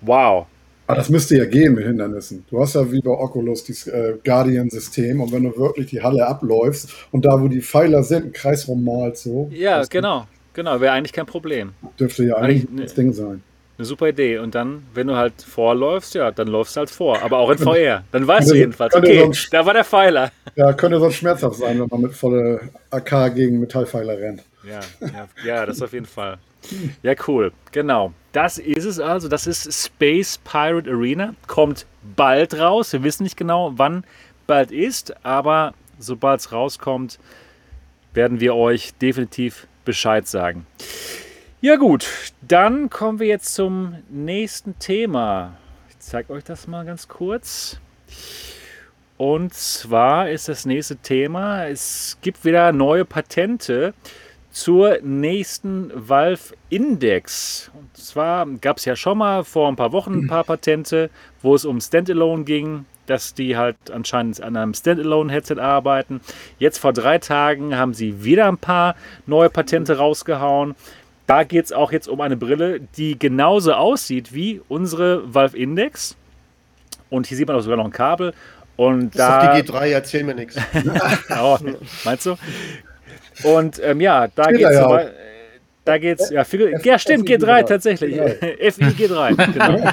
Wow. Aber ah, das müsste ja gehen mit Hindernissen. Du hast ja wie bei Oculus dieses äh, Guardian-System und wenn du wirklich die Halle abläufst und da, wo die Pfeiler sind, einen Kreis rummalst, so. Ja, genau. Genau, wäre eigentlich kein Problem. Dürfte ja eigentlich, eigentlich das Ding sein. Eine super Idee. Und dann, wenn du halt vorläufst, ja, dann läufst du halt vor. Aber auch in VR. Dann weißt könnte, du jedenfalls, okay, sonst, da war der Pfeiler. Ja, könnte sonst schmerzhaft sein, wenn man mit volle AK gegen Metallpfeiler rennt. Ja, ja, ja, das auf jeden Fall. Ja, cool. Genau. Das ist es also. Das ist Space Pirate Arena. Kommt bald raus. Wir wissen nicht genau, wann bald ist, aber sobald es rauskommt, werden wir euch definitiv Bescheid sagen. Ja gut, dann kommen wir jetzt zum nächsten Thema. Ich zeige euch das mal ganz kurz. Und zwar ist das nächste Thema, es gibt wieder neue Patente zur nächsten Valve Index. Und zwar gab es ja schon mal vor ein paar Wochen ein paar Patente, wo es um Standalone ging dass die halt anscheinend an einem Standalone-Headset arbeiten. Jetzt vor drei Tagen haben sie wieder ein paar neue Patente rausgehauen. Da geht es auch jetzt um eine Brille, die genauso aussieht wie unsere Valve Index. Und hier sieht man auch sogar noch ein Kabel. Und das da, ist die G3, erzähl mir nichts. oh, meinst du? Und ähm, ja, da geht es ja. da geht's, ja, ja stimmt, G3 tatsächlich. FI G3, genau.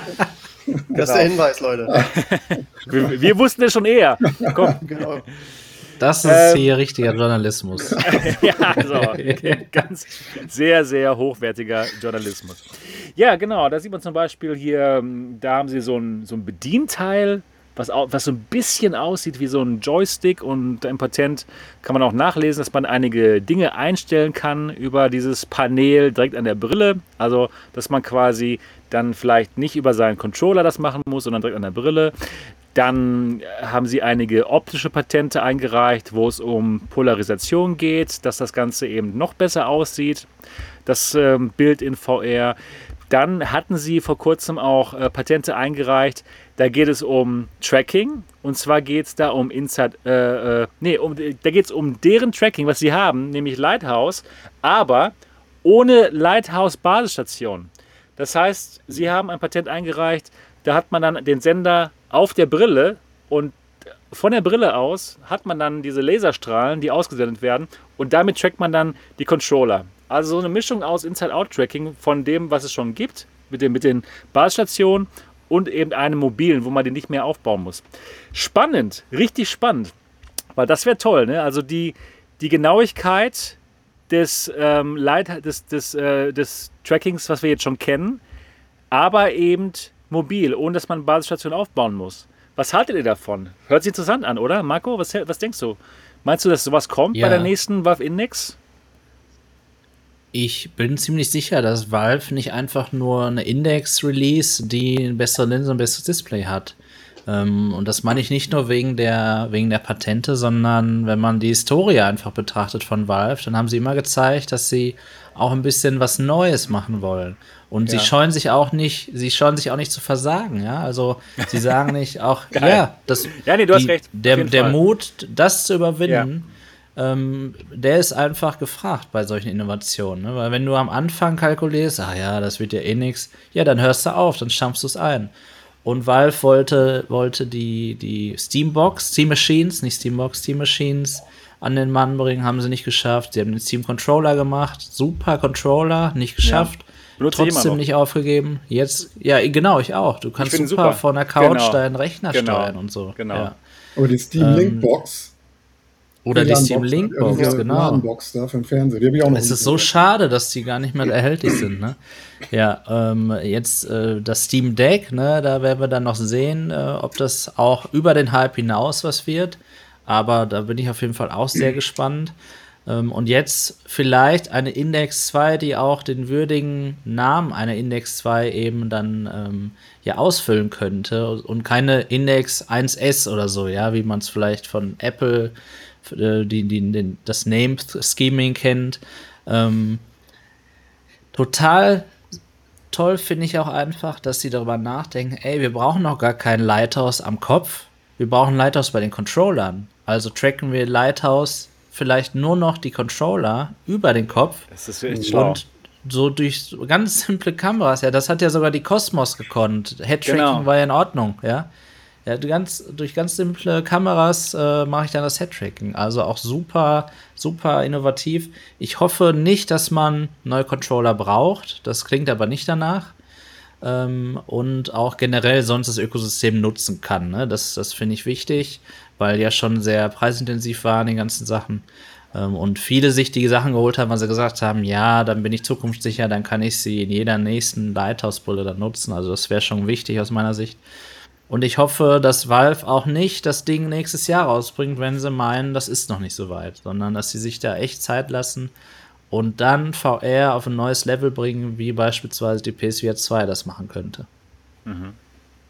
Das ist der. Hinweis, Leute. wir, wir, wussten es schon eher. Komm. Genau. Das ist ähm, hier richtiger Journalismus. ja, also ganz sehr, sehr hochwertiger Journalismus. Ja, genau. Da sieht man zum Beispiel hier, da haben sie so ein, so ein Bedienteil, was, was so ein bisschen aussieht wie so ein Joystick und im Patent kann man auch nachlesen, dass man einige Dinge einstellen kann über dieses Panel direkt an der Brille. Also, dass man quasi dann vielleicht nicht über seinen Controller das machen muss, sondern direkt an der Brille. Dann haben sie einige optische Patente eingereicht, wo es um Polarisation geht, dass das Ganze eben noch besser aussieht, das äh, Bild in VR. Dann hatten sie vor kurzem auch äh, Patente eingereicht. Da geht es um Tracking. Und zwar geht es da um Inside, äh, äh, nee, um, da geht es um deren Tracking, was sie haben, nämlich Lighthouse, aber ohne Lighthouse-Basisstation. Das heißt, sie haben ein Patent eingereicht, da hat man dann den Sender auf der Brille und von der Brille aus hat man dann diese Laserstrahlen, die ausgesendet werden und damit trackt man dann die Controller. Also so eine Mischung aus Inside-Out-Tracking von dem, was es schon gibt, mit den, mit den Basisstationen und eben einem mobilen, wo man den nicht mehr aufbauen muss. Spannend, richtig spannend, weil das wäre toll. Ne? Also die, die Genauigkeit des, ähm, Light, des, des, äh, des Trackings, was wir jetzt schon kennen, aber eben mobil, ohne dass man eine Basisstation aufbauen muss. Was haltet ihr davon? Hört sich interessant an, oder? Marco, was, was denkst du? Meinst du, dass sowas kommt ja. bei der nächsten Valve Index? Ich bin ziemlich sicher, dass Valve nicht einfach nur eine Index-Release, die eine bessere Linse und ein besseres Display hat. Ähm, und das meine ich nicht nur wegen der, wegen der Patente, sondern wenn man die Historie einfach betrachtet von Valve, dann haben sie immer gezeigt, dass sie auch ein bisschen was Neues machen wollen. Und ja. sie scheuen sich auch nicht, sie scheuen sich auch nicht zu versagen, ja. Also sie sagen nicht auch, ja, das, ja, nee, du die, hast recht. Der, der Mut, das zu überwinden, ja ähm, der ist einfach gefragt bei solchen Innovationen. Ne? Weil wenn du am Anfang kalkulierst, ah ja, das wird ja eh nichts, ja, dann hörst du auf, dann stampfst du es ein. Und Valve wollte, wollte die, die Steambox, Steam Machines, nicht Steambox, Steam Machines an den Mann bringen, haben sie nicht geschafft. Sie haben den Steam Controller gemacht, super Controller, nicht geschafft. Ja. Trotzdem nicht aufgegeben. Jetzt, ja, genau, ich auch. Du kannst super, super, von der Couch genau. deinen Rechner genau. steuern und so. Genau. Ja. Aber die Steam Link ähm, Box, oder die Steam Link Box, genau. Box da für den Fernseher. Die habe ich auch noch. Es ist so schade, dass die gar nicht mehr erhältlich sind. Ne? Ja, ähm, jetzt äh, das Steam Deck, ne, da werden wir dann noch sehen, äh, ob das auch über den Hype hinaus was wird. Aber da bin ich auf jeden Fall auch sehr gespannt. Ähm, und jetzt vielleicht eine Index 2, die auch den würdigen Namen einer Index 2 eben dann ähm, ja ausfüllen könnte und keine Index 1S oder so, ja, wie man es vielleicht von Apple äh, die, die, die, das Name-Scheming kennt. Ähm, total toll finde ich auch einfach, dass sie darüber nachdenken, ey, wir brauchen noch gar kein Lighthouse am Kopf, wir brauchen Lighthouse bei den Controllern. Also tracken wir Lighthouse vielleicht nur noch die Controller über den Kopf. Das ist wirklich schlau. Und so durch ganz simple Kameras, ja, das hat ja sogar die Cosmos gekonnt. Headtracking genau. war ja in Ordnung, ja. Ja, ganz, durch ganz simple Kameras äh, mache ich dann das Headtracking. Also auch super, super innovativ. Ich hoffe nicht, dass man neue Controller braucht. Das klingt aber nicht danach. Ähm, und auch generell sonst das Ökosystem nutzen kann. Ne? Das, das finde ich wichtig, weil ja schon sehr preisintensiv waren die ganzen Sachen. Ähm, und viele sich die Sachen geholt haben, weil sie gesagt haben, ja, dann bin ich zukunftssicher, dann kann ich sie in jeder nächsten Lighthouse-Brille dann nutzen. Also das wäre schon wichtig aus meiner Sicht. Und ich hoffe, dass Valve auch nicht das Ding nächstes Jahr rausbringt, wenn sie meinen, das ist noch nicht so weit, sondern dass sie sich da echt Zeit lassen und dann VR auf ein neues Level bringen, wie beispielsweise die PSVR 2 das machen könnte. Mhm.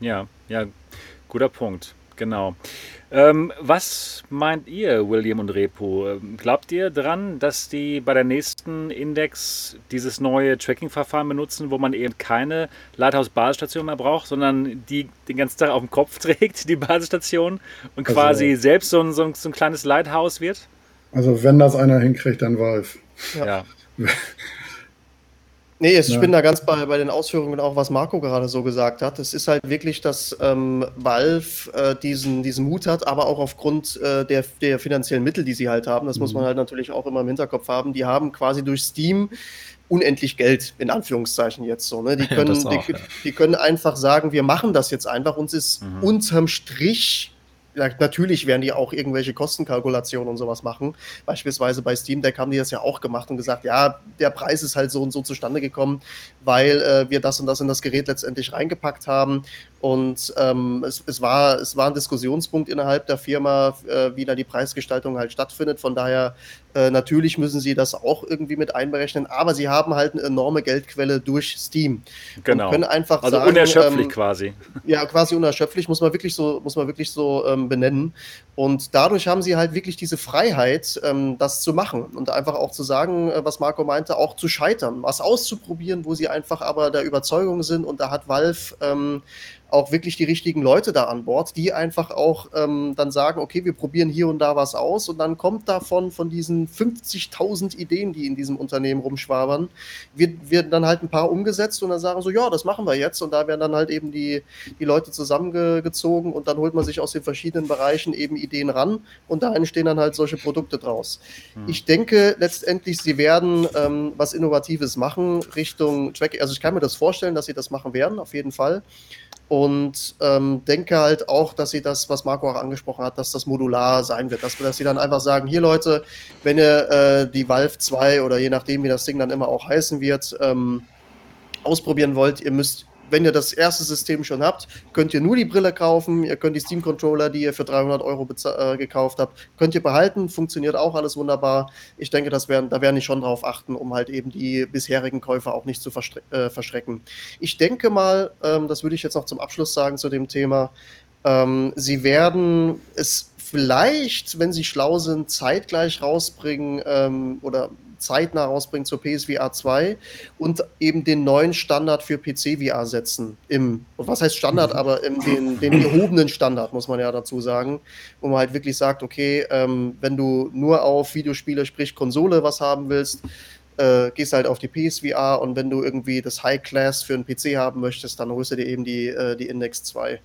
Ja, ja, guter Punkt, genau. Ähm, was meint ihr, William und Repo? Ähm, glaubt ihr dran, dass die bei der nächsten Index dieses neue Tracking-Verfahren benutzen, wo man eben keine Lighthouse-Basisstation mehr braucht, sondern die den ganzen Tag auf dem Kopf trägt, die Basisstation, und also, quasi selbst so ein, so, ein, so ein kleines Lighthouse wird? Also wenn das einer hinkriegt, dann Valve. Ja. ja. Nee, ich ja. bin da ganz bei, bei den Ausführungen auch, was Marco gerade so gesagt hat. Es ist halt wirklich, dass ähm, Valve äh, diesen, diesen Mut hat, aber auch aufgrund äh, der, der finanziellen Mittel, die sie halt haben, das mhm. muss man halt natürlich auch immer im Hinterkopf haben, die haben quasi durch Steam unendlich Geld, in Anführungszeichen jetzt so. Ne? Die, können, ja, die, die, können einfach sagen, wir machen das jetzt einfach. Uns ist mhm. unterm Strich natürlich werden die auch irgendwelche Kostenkalkulationen und sowas machen. Beispielsweise bei Steam Deck haben die das ja auch gemacht und gesagt, ja, der Preis ist halt so und so zustande gekommen, weil äh, wir das und das in das Gerät letztendlich reingepackt haben. Und ähm, es, es, war, es war ein Diskussionspunkt innerhalb der Firma, äh, wie da die Preisgestaltung halt stattfindet. Von daher, äh, natürlich müssen sie das auch irgendwie mit einberechnen, aber sie haben halt eine enorme Geldquelle durch Steam. Genau. Und können einfach also sagen, unerschöpflich ähm, quasi. Ja, quasi unerschöpflich, muss man wirklich so, muss man wirklich so ähm, benennen. Und dadurch haben sie halt wirklich diese Freiheit, ähm, das zu machen und einfach auch zu sagen, äh, was Marco meinte, auch zu scheitern, was auszuprobieren, wo sie einfach aber der Überzeugung sind. Und da hat Valve ähm, auch wirklich die richtigen Leute da an Bord, die einfach auch ähm, dann sagen, okay, wir probieren hier und da was aus und dann kommt davon, von diesen 50.000 Ideen, die in diesem Unternehmen rumschwabern, wird, werden dann halt ein paar umgesetzt und dann sagen so, ja, das machen wir jetzt und da werden dann halt eben die, die Leute zusammengezogen und dann holt man sich aus den verschiedenen Bereichen eben Ideen ran und da entstehen dann halt solche Produkte draus. Hm. Ich denke letztendlich, sie werden ähm, was Innovatives machen Richtung Track, also ich kann mir das vorstellen, dass sie das machen werden, auf jeden Fall. Und ähm, denke halt auch, dass sie das, was Marco auch angesprochen hat, dass das modular sein wird. Dass, dass sie dann einfach sagen, hier Leute, wenn ihr äh, die Valve 2 oder je nachdem, wie das Ding dann immer auch heißen wird, ähm, ausprobieren wollt, ihr müsst wenn ihr das erste System schon habt, könnt ihr nur die Brille kaufen. Ihr könnt die Steam-Controller, die ihr für 300 Euro äh, gekauft habt, könnt ihr behalten. Funktioniert auch alles wunderbar. Ich denke, das werden, da werden die schon drauf achten, um halt eben die bisherigen Käufer auch nicht zu äh, verschrecken. Ich denke mal, ähm, das würde ich jetzt noch zum Abschluss sagen zu dem Thema. Ähm, sie werden es vielleicht, wenn sie schlau sind, zeitgleich rausbringen ähm, oder zeitnah rausbringen zur PSVR 2 und eben den neuen Standard für PC-VR setzen. Im, was heißt Standard, mhm. aber im, den, den gehobenen Standard, muss man ja dazu sagen, wo man halt wirklich sagt, okay, ähm, wenn du nur auf Videospiele, sprich Konsole, was haben willst, äh, gehst halt auf die PSVR und wenn du irgendwie das High Class für einen PC haben möchtest, dann holst du dir eben die, äh, die Index 2.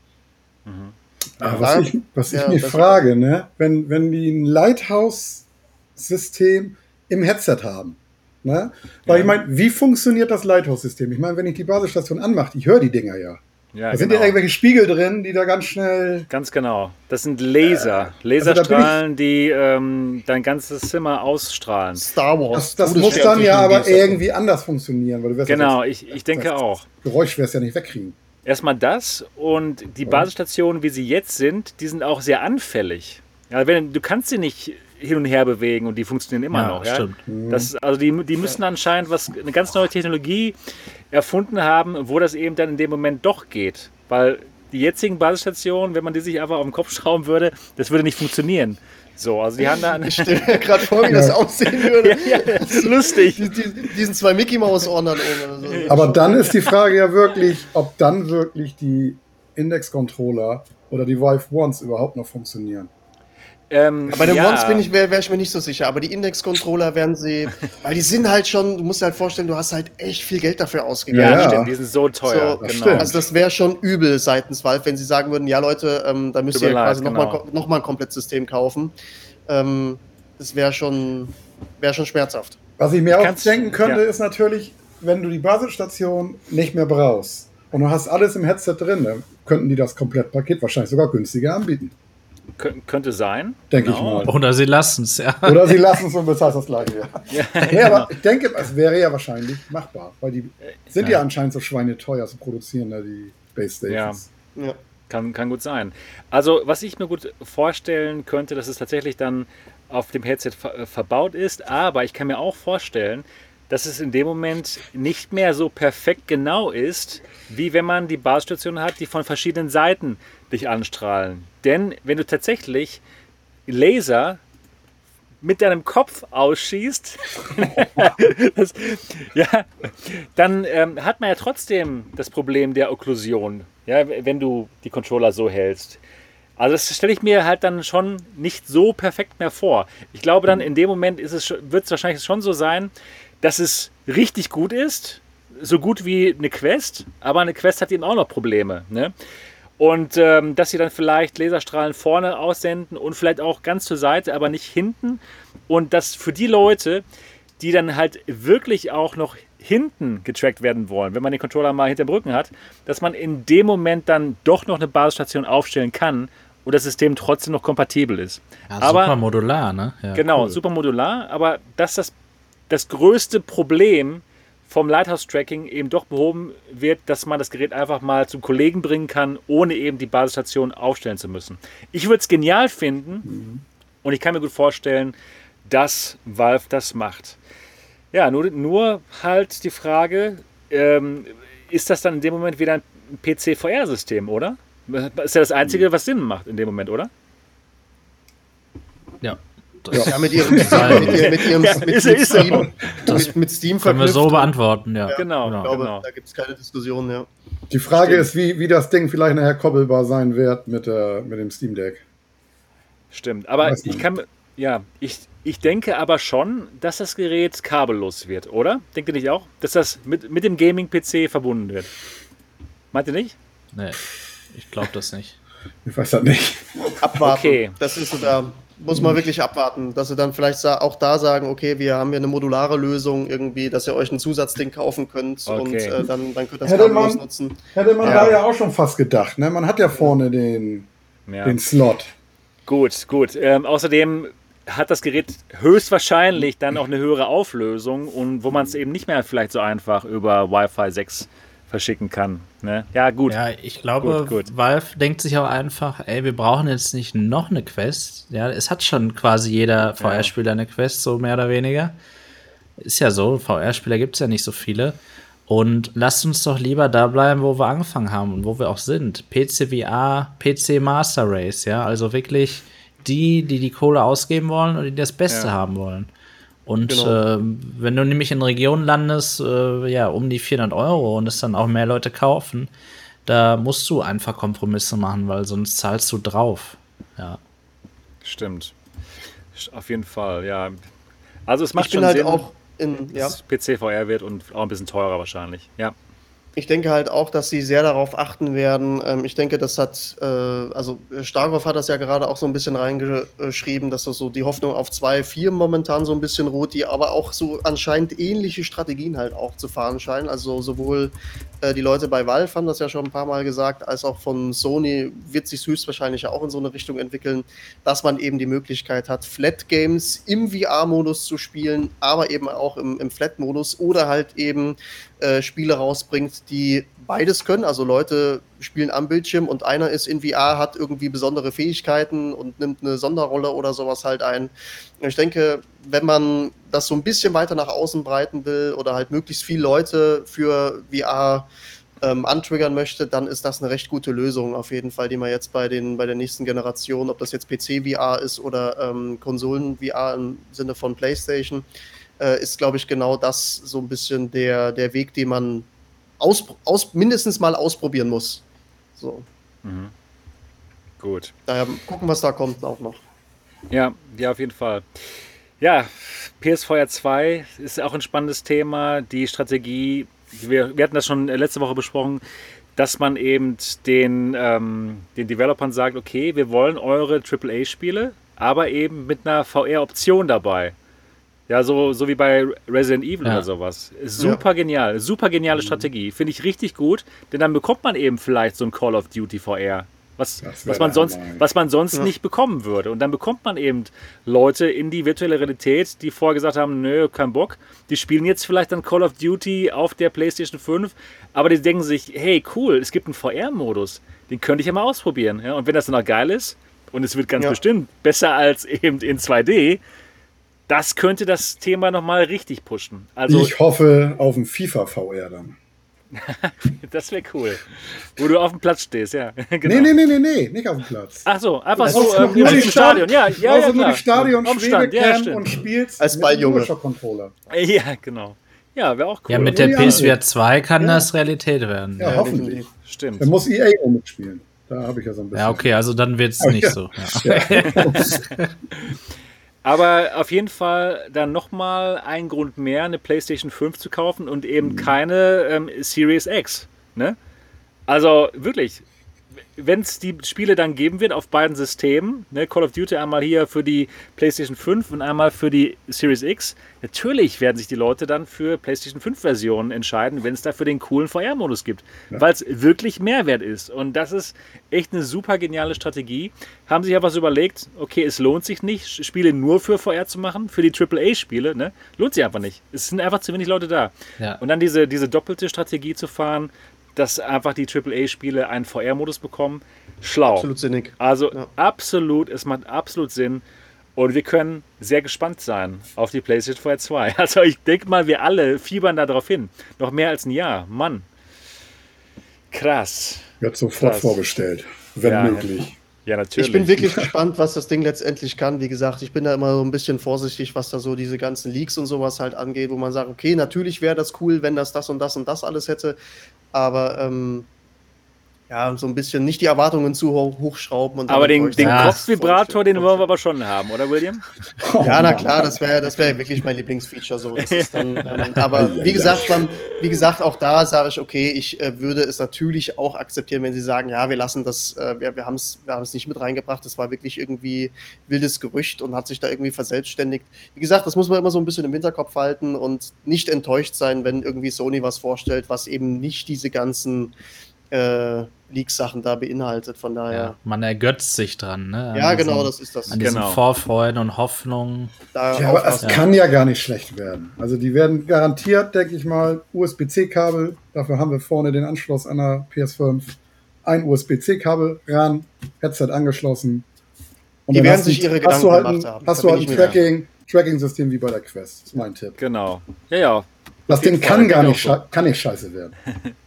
Mhm. Ja, was, ich, was ja, ich mich frage, ne? wenn, wenn die ein Lighthouse-System im Headset haben, ne? weil ja. ich meine, wie funktioniert das Lighthouse-System? Ich meine, wenn ich die Basisstation anmache, ich höre die Dinger ja. Ja, da sind ja genau. irgendwelche Spiegel drin, die da ganz schnell. Ganz genau. Das sind Laser. Äh, Laserstrahlen, also die ähm, dein ganzes Zimmer ausstrahlen. Star Wars. Das, das muss dann ja aber irgendwie anders funktionieren. Weil du genau, ja ich, ich denke das auch. Geräusch wirst du ja nicht wegkriegen. Erstmal das und die Basisstationen, wie sie jetzt sind, die sind auch sehr anfällig. Ja, wenn, du kannst sie nicht hin und her bewegen und die funktionieren immer ja, noch. Ja? Stimmt. Mhm. Das, also die, die müssen anscheinend was, eine ganz neue Technologie erfunden haben, wo das eben dann in dem Moment doch geht. Weil die jetzigen Basisstationen, wenn man die sich einfach auf den Kopf schrauben würde, das würde nicht funktionieren. So, also die haben da eine. Stelle gerade vor, wie das aussehen würde. ja, ja, das ist lustig. Die, die, diesen zwei Mickey Mouse Ohren dann oben. So. Aber dann ist die Frage ja wirklich, ob dann wirklich die Index-Controller oder die Vive Ones überhaupt noch funktionieren. Ähm, bei den ja. Ones bin ich, wäre wär ich mir nicht so sicher, aber die Index-Controller werden sie, weil die sind halt schon, du musst dir halt vorstellen, du hast halt echt viel Geld dafür ausgegeben. Ja, ja. stimmt, die sind so teuer. So, genau. Also das wäre schon übel seitens Valve, wenn sie sagen würden, ja Leute, ähm, da müsst ihr ja quasi genau. nochmal noch mal ein komplettes System kaufen. Ähm, das wäre schon, wär schon schmerzhaft. Was ich mir auch denken könnte, ja. ist natürlich, wenn du die Basisstation nicht mehr brauchst und du hast alles im Headset drin, dann könnten die das Komplettpaket wahrscheinlich sogar günstiger anbieten. Kön könnte sein. Denke genau. ich mal. Oder sie lassen es, ja. Oder sie lassen es und bezahlt das gleiche. Ja. ja, nee, genau. aber ich denke, es wäre ja wahrscheinlich machbar, weil die sind ja, ja anscheinend so schweineteuer zu produzieren, da die Base Stations. Ja. ja. Kann, kann gut sein. Also, was ich mir gut vorstellen könnte, dass es tatsächlich dann auf dem Headset ver äh, verbaut ist, aber ich kann mir auch vorstellen, dass es in dem Moment nicht mehr so perfekt genau ist, wie wenn man die Basisstation hat, die von verschiedenen Seiten dich anstrahlen. Denn wenn du tatsächlich Laser mit deinem Kopf ausschießt, das, ja, dann ähm, hat man ja trotzdem das Problem der Okklusion, ja, wenn du die Controller so hältst. Also das stelle ich mir halt dann schon nicht so perfekt mehr vor. Ich glaube dann in dem Moment ist es, wird es wahrscheinlich schon so sein, dass es richtig gut ist, so gut wie eine Quest, aber eine Quest hat eben auch noch Probleme. Ne? Und ähm, dass sie dann vielleicht Laserstrahlen vorne aussenden und vielleicht auch ganz zur Seite, aber nicht hinten. Und dass für die Leute, die dann halt wirklich auch noch hinten getrackt werden wollen, wenn man den Controller mal hinter dem Rücken hat, dass man in dem Moment dann doch noch eine Basisstation aufstellen kann und das System trotzdem noch kompatibel ist. Ja, aber, super modular, ne? Ja, genau, cool. super modular, aber dass das das größte Problem vom Lighthouse-Tracking eben doch behoben wird, dass man das Gerät einfach mal zum Kollegen bringen kann, ohne eben die Basisstation aufstellen zu müssen. Ich würde es genial finden mhm. und ich kann mir gut vorstellen, dass Valve das macht. Ja, nur, nur halt die Frage, ähm, ist das dann in dem Moment wieder ein PC-VR-System, oder? Ist ja das Einzige, was Sinn macht in dem Moment, oder? Ja. Das ja, mit ihrem, mit, ihr, mit ihrem ja, mit, ist, mit, Steam, mit Steam können wir so beantworten, ja. ja genau, genau. Ich glaube, genau. da gibt es keine Diskussion, ja. Die Frage Stimmt. ist, wie, wie das Ding vielleicht nachher koppelbar sein wird mit, äh, mit dem Steam Deck. Stimmt, aber ich kann, ja, ich, ich denke aber schon, dass das Gerät kabellos wird, oder? Denkt ihr nicht auch? Dass das mit, mit dem Gaming-PC verbunden wird? Meint ihr nicht? Nee, ich glaube das nicht. Ich weiß das nicht. Abwarten. Okay. Das ist so da muss man wirklich abwarten, dass sie dann vielleicht auch da sagen, okay, wir haben hier eine modulare Lösung irgendwie, dass ihr euch ein Zusatzding kaufen könnt okay. und äh, dann, dann könnt ihr das hätte man, nutzen. Hätte man ja. da ja auch schon fast gedacht, ne? Man hat ja vorne den, ja. den Slot. Gut, gut. Ähm, außerdem hat das Gerät höchstwahrscheinlich dann auch eine höhere Auflösung und wo man es eben nicht mehr vielleicht so einfach über Wi-Fi 6 verschicken kann. Ne? Ja, gut. Ja, ich glaube, gut, gut. Valve denkt sich auch einfach, ey, wir brauchen jetzt nicht noch eine Quest. Ja, es hat schon quasi jeder VR-Spieler eine Quest, so mehr oder weniger. Ist ja so, VR-Spieler gibt es ja nicht so viele. Und lasst uns doch lieber da bleiben, wo wir angefangen haben und wo wir auch sind. PC VR, PC Master Race, ja, also wirklich die, die die Kohle ausgeben wollen und die das Beste ja. haben wollen. Und genau. äh, wenn du nämlich in Regionen landest, äh, ja, um die 400 Euro und es dann auch mehr Leute kaufen, da musst du einfach Kompromisse machen, weil sonst zahlst du drauf. Ja. Stimmt. Auf jeden Fall, ja. Also es macht ich bin schon halt Sinn, auch in, ja. dass PC VR wird und auch ein bisschen teurer wahrscheinlich. Ja ich denke halt auch, dass sie sehr darauf achten werden. Ähm, ich denke, das hat, äh, also Starkov hat das ja gerade auch so ein bisschen reingeschrieben, dass das so die Hoffnung auf zwei, vier momentan so ein bisschen ruht, die aber auch so anscheinend ähnliche Strategien halt auch zu fahren scheinen. Also sowohl äh, die Leute bei Valve haben das ja schon ein paar Mal gesagt, als auch von Sony wird sich höchstwahrscheinlich auch in so eine Richtung entwickeln, dass man eben die Möglichkeit hat, Flat Games im VR-Modus zu spielen, aber eben auch im, im Flat-Modus oder halt eben äh, Spiele rausbringt, die beides können. Also Leute spielen am Bildschirm und einer ist in VR, hat irgendwie besondere Fähigkeiten und nimmt eine Sonderrolle oder sowas halt ein. Ich denke, wenn man das so ein bisschen weiter nach außen breiten will oder halt möglichst viele Leute für VR ähm, antriggern möchte, dann ist das eine recht gute Lösung auf jeden Fall, die man jetzt bei, den, bei der nächsten Generation, ob das jetzt PC-VR ist oder ähm, Konsolen-VR im Sinne von PlayStation, äh, ist, glaube ich, genau das so ein bisschen der, der Weg, den man aus, aus, mindestens mal ausprobieren muss. So. Mhm. Gut. Daher gucken, was da kommt auch noch. Ja, ja, auf jeden Fall. Ja, PSVR 2 ist auch ein spannendes Thema. Die Strategie, wir, wir hatten das schon letzte Woche besprochen, dass man eben den, ähm, den Developern sagt, okay, wir wollen eure AAA-Spiele, aber eben mit einer VR-Option dabei. Ja, so, so wie bei Resident Evil ja. oder sowas. Super ja. genial, super geniale mhm. Strategie. Finde ich richtig gut, denn dann bekommt man eben vielleicht so ein Call of Duty VR. Was, was man sonst, was man sonst ja. nicht bekommen würde. Und dann bekommt man eben Leute in die virtuelle Realität, die vorher gesagt haben, nö, kein Bock. Die spielen jetzt vielleicht dann Call of Duty auf der PlayStation 5, aber die denken sich, hey, cool, es gibt einen VR-Modus. Den könnte ich ja mal ausprobieren. Ja? Und wenn das dann auch geil ist, und es wird ganz ja. bestimmt besser als eben in 2D, das könnte das Thema nochmal richtig pushen. Also, ich hoffe auf ein FIFA VR dann. das wäre cool. Wo du auf dem Platz stehst, ja. genau. Nee, nee, nee, nee, nee, nicht auf dem Platz. Ach so, einfach also so ähm, im Stadion. Ja, ja, ja, nur die Stadion Schwebecam ja, und spielst als Balljunge. Controller. Ja, genau. Ja, wäre auch cool. Ja, mit der PSVR 2 kann ja. das Realität werden. Ja, ja hoffentlich. Stimmt. Dann muss EA auch mitspielen. Da habe ich ja so ein bisschen. Ja, okay, also dann wird es nicht so. Ja. Aber auf jeden Fall dann nochmal ein Grund mehr, eine PlayStation 5 zu kaufen und eben mhm. keine ähm, Series X. Ne? Also wirklich, wenn es die Spiele dann geben wird auf beiden Systemen, ne, Call of Duty einmal hier für die PlayStation 5 und einmal für die Series X, natürlich werden sich die Leute dann für PlayStation 5 Versionen entscheiden, wenn es dafür den coolen VR-Modus gibt, ja. weil es wirklich Mehrwert ist. Und das ist echt eine super geniale Strategie. Haben sich ja was überlegt, okay, es lohnt sich nicht, Spiele nur für VR zu machen, für die AAA-Spiele, ne? lohnt sich einfach nicht. Es sind einfach zu wenig Leute da. Ja. Und dann diese, diese doppelte Strategie zu fahren, dass einfach die AAA-Spiele einen VR-Modus bekommen. Schlau. Absolut sinnig. Also ja. absolut, es macht absolut Sinn. Und wir können sehr gespannt sein auf die PlayStation VR 2. Also ich denke mal, wir alle fiebern darauf hin. Noch mehr als ein Jahr. Mann. Krass. Wird sofort Krass. vorbestellt, wenn ja, möglich. Ja, natürlich. Ich bin wirklich gespannt, was das Ding letztendlich kann. Wie gesagt, ich bin da immer so ein bisschen vorsichtig, was da so diese ganzen Leaks und sowas halt angeht, wo man sagt, okay, natürlich wäre das cool, wenn das das und das und das alles hätte. Aber ähm, ja, so ein bisschen nicht die Erwartungen zu hoch, hochschrauben. Und aber den, den Kopfvibrator, den wollen wir aber schon haben, oder William? ja, na klar, das wäre das wär wirklich mein Lieblingsfeature. So. Dann, ähm, aber wie gesagt, dann, wie gesagt, auch da sage ich, okay, ich äh, würde es natürlich auch akzeptieren, wenn sie sagen, ja, wir lassen das, äh, wir, wir haben es wir nicht mit reingebracht, das war wirklich irgendwie wildes Gerücht und hat sich da irgendwie verselbstständigt. Wie gesagt, das muss man immer so ein bisschen im Hinterkopf halten und nicht enttäuscht sein, wenn irgendwie Sony was vorstellt, was eben nicht diese ganzen äh, Leaks-Sachen da beinhaltet. Von daher. Ja, man ergötzt sich dran, ne? An ja, genau, das ist das. An diesen genau. Vorfreuden und Hoffnungen. ja, aber es kann ja gar nicht schlecht werden. Also die werden garantiert, denke ich mal, USB-C-Kabel. Dafür haben wir vorne den Anschluss einer PS5. Ein USB-C-Kabel ran, Headset angeschlossen. Und die werden sich ihre Gedanken hast du halt ein, haben. Hast du halt ein Tracking, Tracking-System wie bei der Quest. Das ist mein Tipp. Genau. Ja, ja. Das Ding kann gar nicht, kann nicht scheiße werden.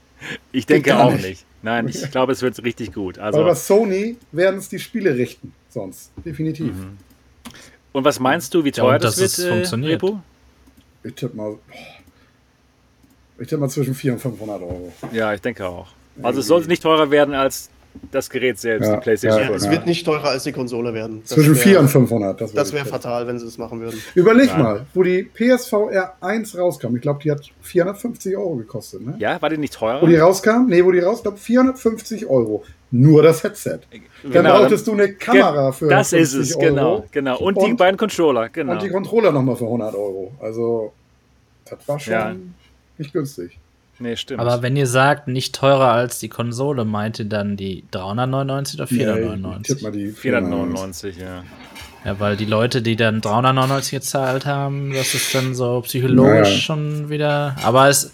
ich denke auch nicht. nicht. Nein, ich glaube, es wird richtig gut. Also, bei Sony werden es die Spiele richten, sonst. Definitiv. Mhm. Und was meinst du, wie teuer ja, das, das wird, äh, funktioniert? Repo? Ich tippe mal, ich tippe mal zwischen 400 und 500 Euro. Ja, ich denke auch. Also es sollte nicht teurer werden als das Gerät selbst, ja, die PlayStation ja, Es wird nicht teurer als die Konsole werden. Das Zwischen 400 und 500. Das, das wäre fatal, wenn sie das machen würden. Überleg Nein. mal, wo die PSVR 1 rauskam. Ich glaube, die hat 450 Euro gekostet. Ne? Ja, war die nicht teurer? Wo die rauskam? Nee, wo die rauskam, 450 Euro. Nur das Headset. Genau, dann brauchtest du eine Kamera für Das ist es, Euro. genau. genau. Und, und, die beiden Controller, genau. Und die Controller nochmal für 100 Euro. Also, das war schon ja. nicht günstig. Nee, stimmt. Aber wenn ihr sagt, nicht teurer als die Konsole, meint ihr dann die 399 oder 499? Nee, mal die 499, ja. Ja, weil die Leute, die dann 399 gezahlt haben, das ist dann so psychologisch naja. schon wieder. Aber es,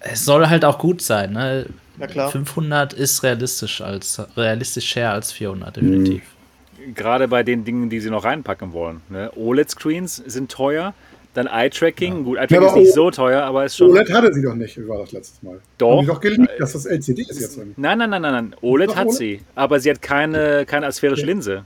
es soll halt auch gut sein, ne? Ja, klar. 500 ist realistisch als realistischer als 400 definitiv. Mhm. Gerade bei den Dingen, die sie noch reinpacken wollen. Ne? OLED-Screens sind teuer. Dann Eye-Tracking. Ja. Gut, Eye-Tracking ja, ist nicht so teuer, aber ist schon. OLED hatte sie doch nicht, wie war das letztes Mal? Doch. Haben die doch geleakt, dass das LCD ist jetzt. Nein, nein, nein, nein, nein. OLED hat OLED? sie, aber sie hat keine, keine asphärische. Linse.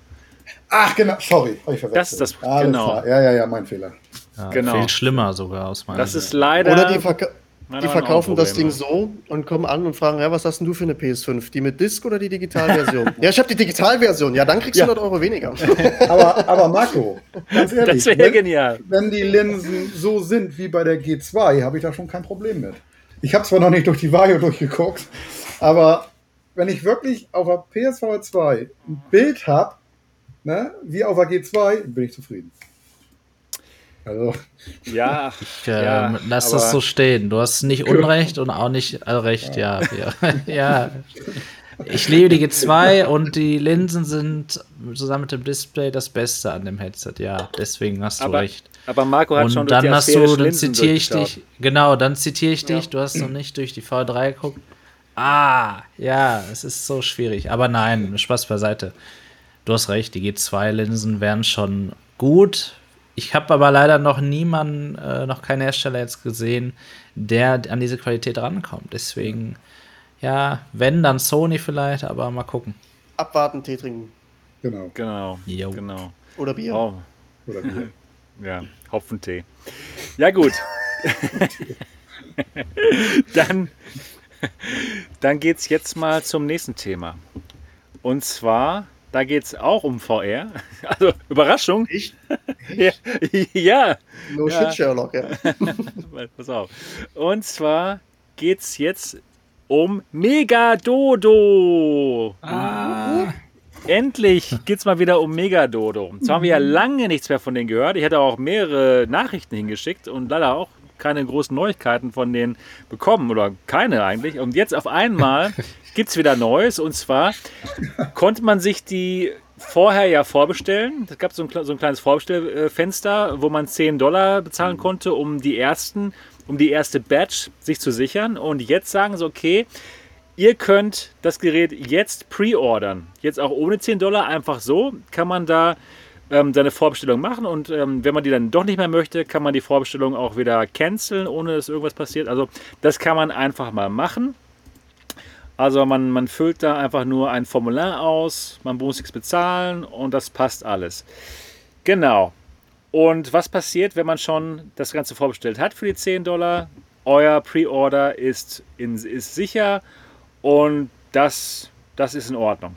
Ach, genau, sorry, habe ich verwechselt. Das ist das, Alles genau. Klar. Ja, ja, ja, mein Fehler. Ja, genau. Viel schlimmer sogar aus meiner Das ist leider. Oder die, Verka die verkaufen das Ding so und kommen an und fragen, ja, was hast denn du für eine PS5? Die mit Disc oder die Digitalversion? ja, ich habe die Digitalversion. Ja, dann kriegst du ja. 100 Euro weniger. aber, aber Marco, ganz ehrlich, das wäre genial. Wenn die Linsen so sind wie bei der G2, habe ich da schon kein Problem mit. Ich habe zwar noch nicht durch die Vario durchgeguckt, aber wenn ich wirklich auf der PSVR 2 ein Bild habe, ne, wie auf der G2, bin ich zufrieden. Also. Ja, ich, äh, ja lass das so stehen. Du hast nicht Unrecht und auch nicht äh, Recht, ja. Ja. ja. Ich liebe die G2 und die Linsen sind zusammen mit dem Display das Beste an dem Headset, ja. Deswegen hast du aber, recht. Aber Marco hat und schon dann hast du, dann zitiere ich dich, genau, dann zitiere ich dich, du hast noch nicht durch die V3 geguckt. Ah, ja, es ist so schwierig. Aber nein, Spaß beiseite. Du hast recht, die G2-Linsen wären schon gut, ich habe aber leider noch niemanden, äh, noch keinen Hersteller jetzt gesehen, der an diese Qualität rankommt. Deswegen, ja, wenn, dann Sony vielleicht, aber mal gucken. Abwarten, Tee trinken. Genau. Genau. Jo. genau. Oder Bier. Oh. Oder Bier. ja, Hopfentee. Ja, gut. dann dann geht es jetzt mal zum nächsten Thema. Und zwar da geht es auch um VR. Also Überraschung. Ich? ja. ja. No ja. shit, Sherlock, ja. Pass auf. Und zwar geht es jetzt um Megadodo. Ah. Endlich geht es mal wieder um Megadodo. Jetzt haben wir ja lange nichts mehr von denen gehört. Ich hatte auch mehrere Nachrichten hingeschickt und leider auch keine großen Neuigkeiten von denen bekommen oder keine eigentlich. Und jetzt auf einmal gibt es wieder Neues und zwar konnte man sich die vorher ja vorbestellen. Es gab so ein, so ein kleines Vorbestellfenster, wo man 10 Dollar bezahlen mhm. konnte, um die ersten, um die erste Batch sich zu sichern. Und jetzt sagen sie, okay, ihr könnt das Gerät jetzt pre-ordern. Jetzt auch ohne 10 Dollar, einfach so kann man da ähm, seine Vorbestellung machen und ähm, wenn man die dann doch nicht mehr möchte, kann man die Vorbestellung auch wieder canceln, ohne dass irgendwas passiert. Also das kann man einfach mal machen. Also man, man füllt da einfach nur ein Formular aus, man muss nichts bezahlen und das passt alles. Genau. Und was passiert, wenn man schon das Ganze vorbestellt hat für die 10 Dollar? Euer Pre-Order ist, ist sicher und das, das ist in Ordnung.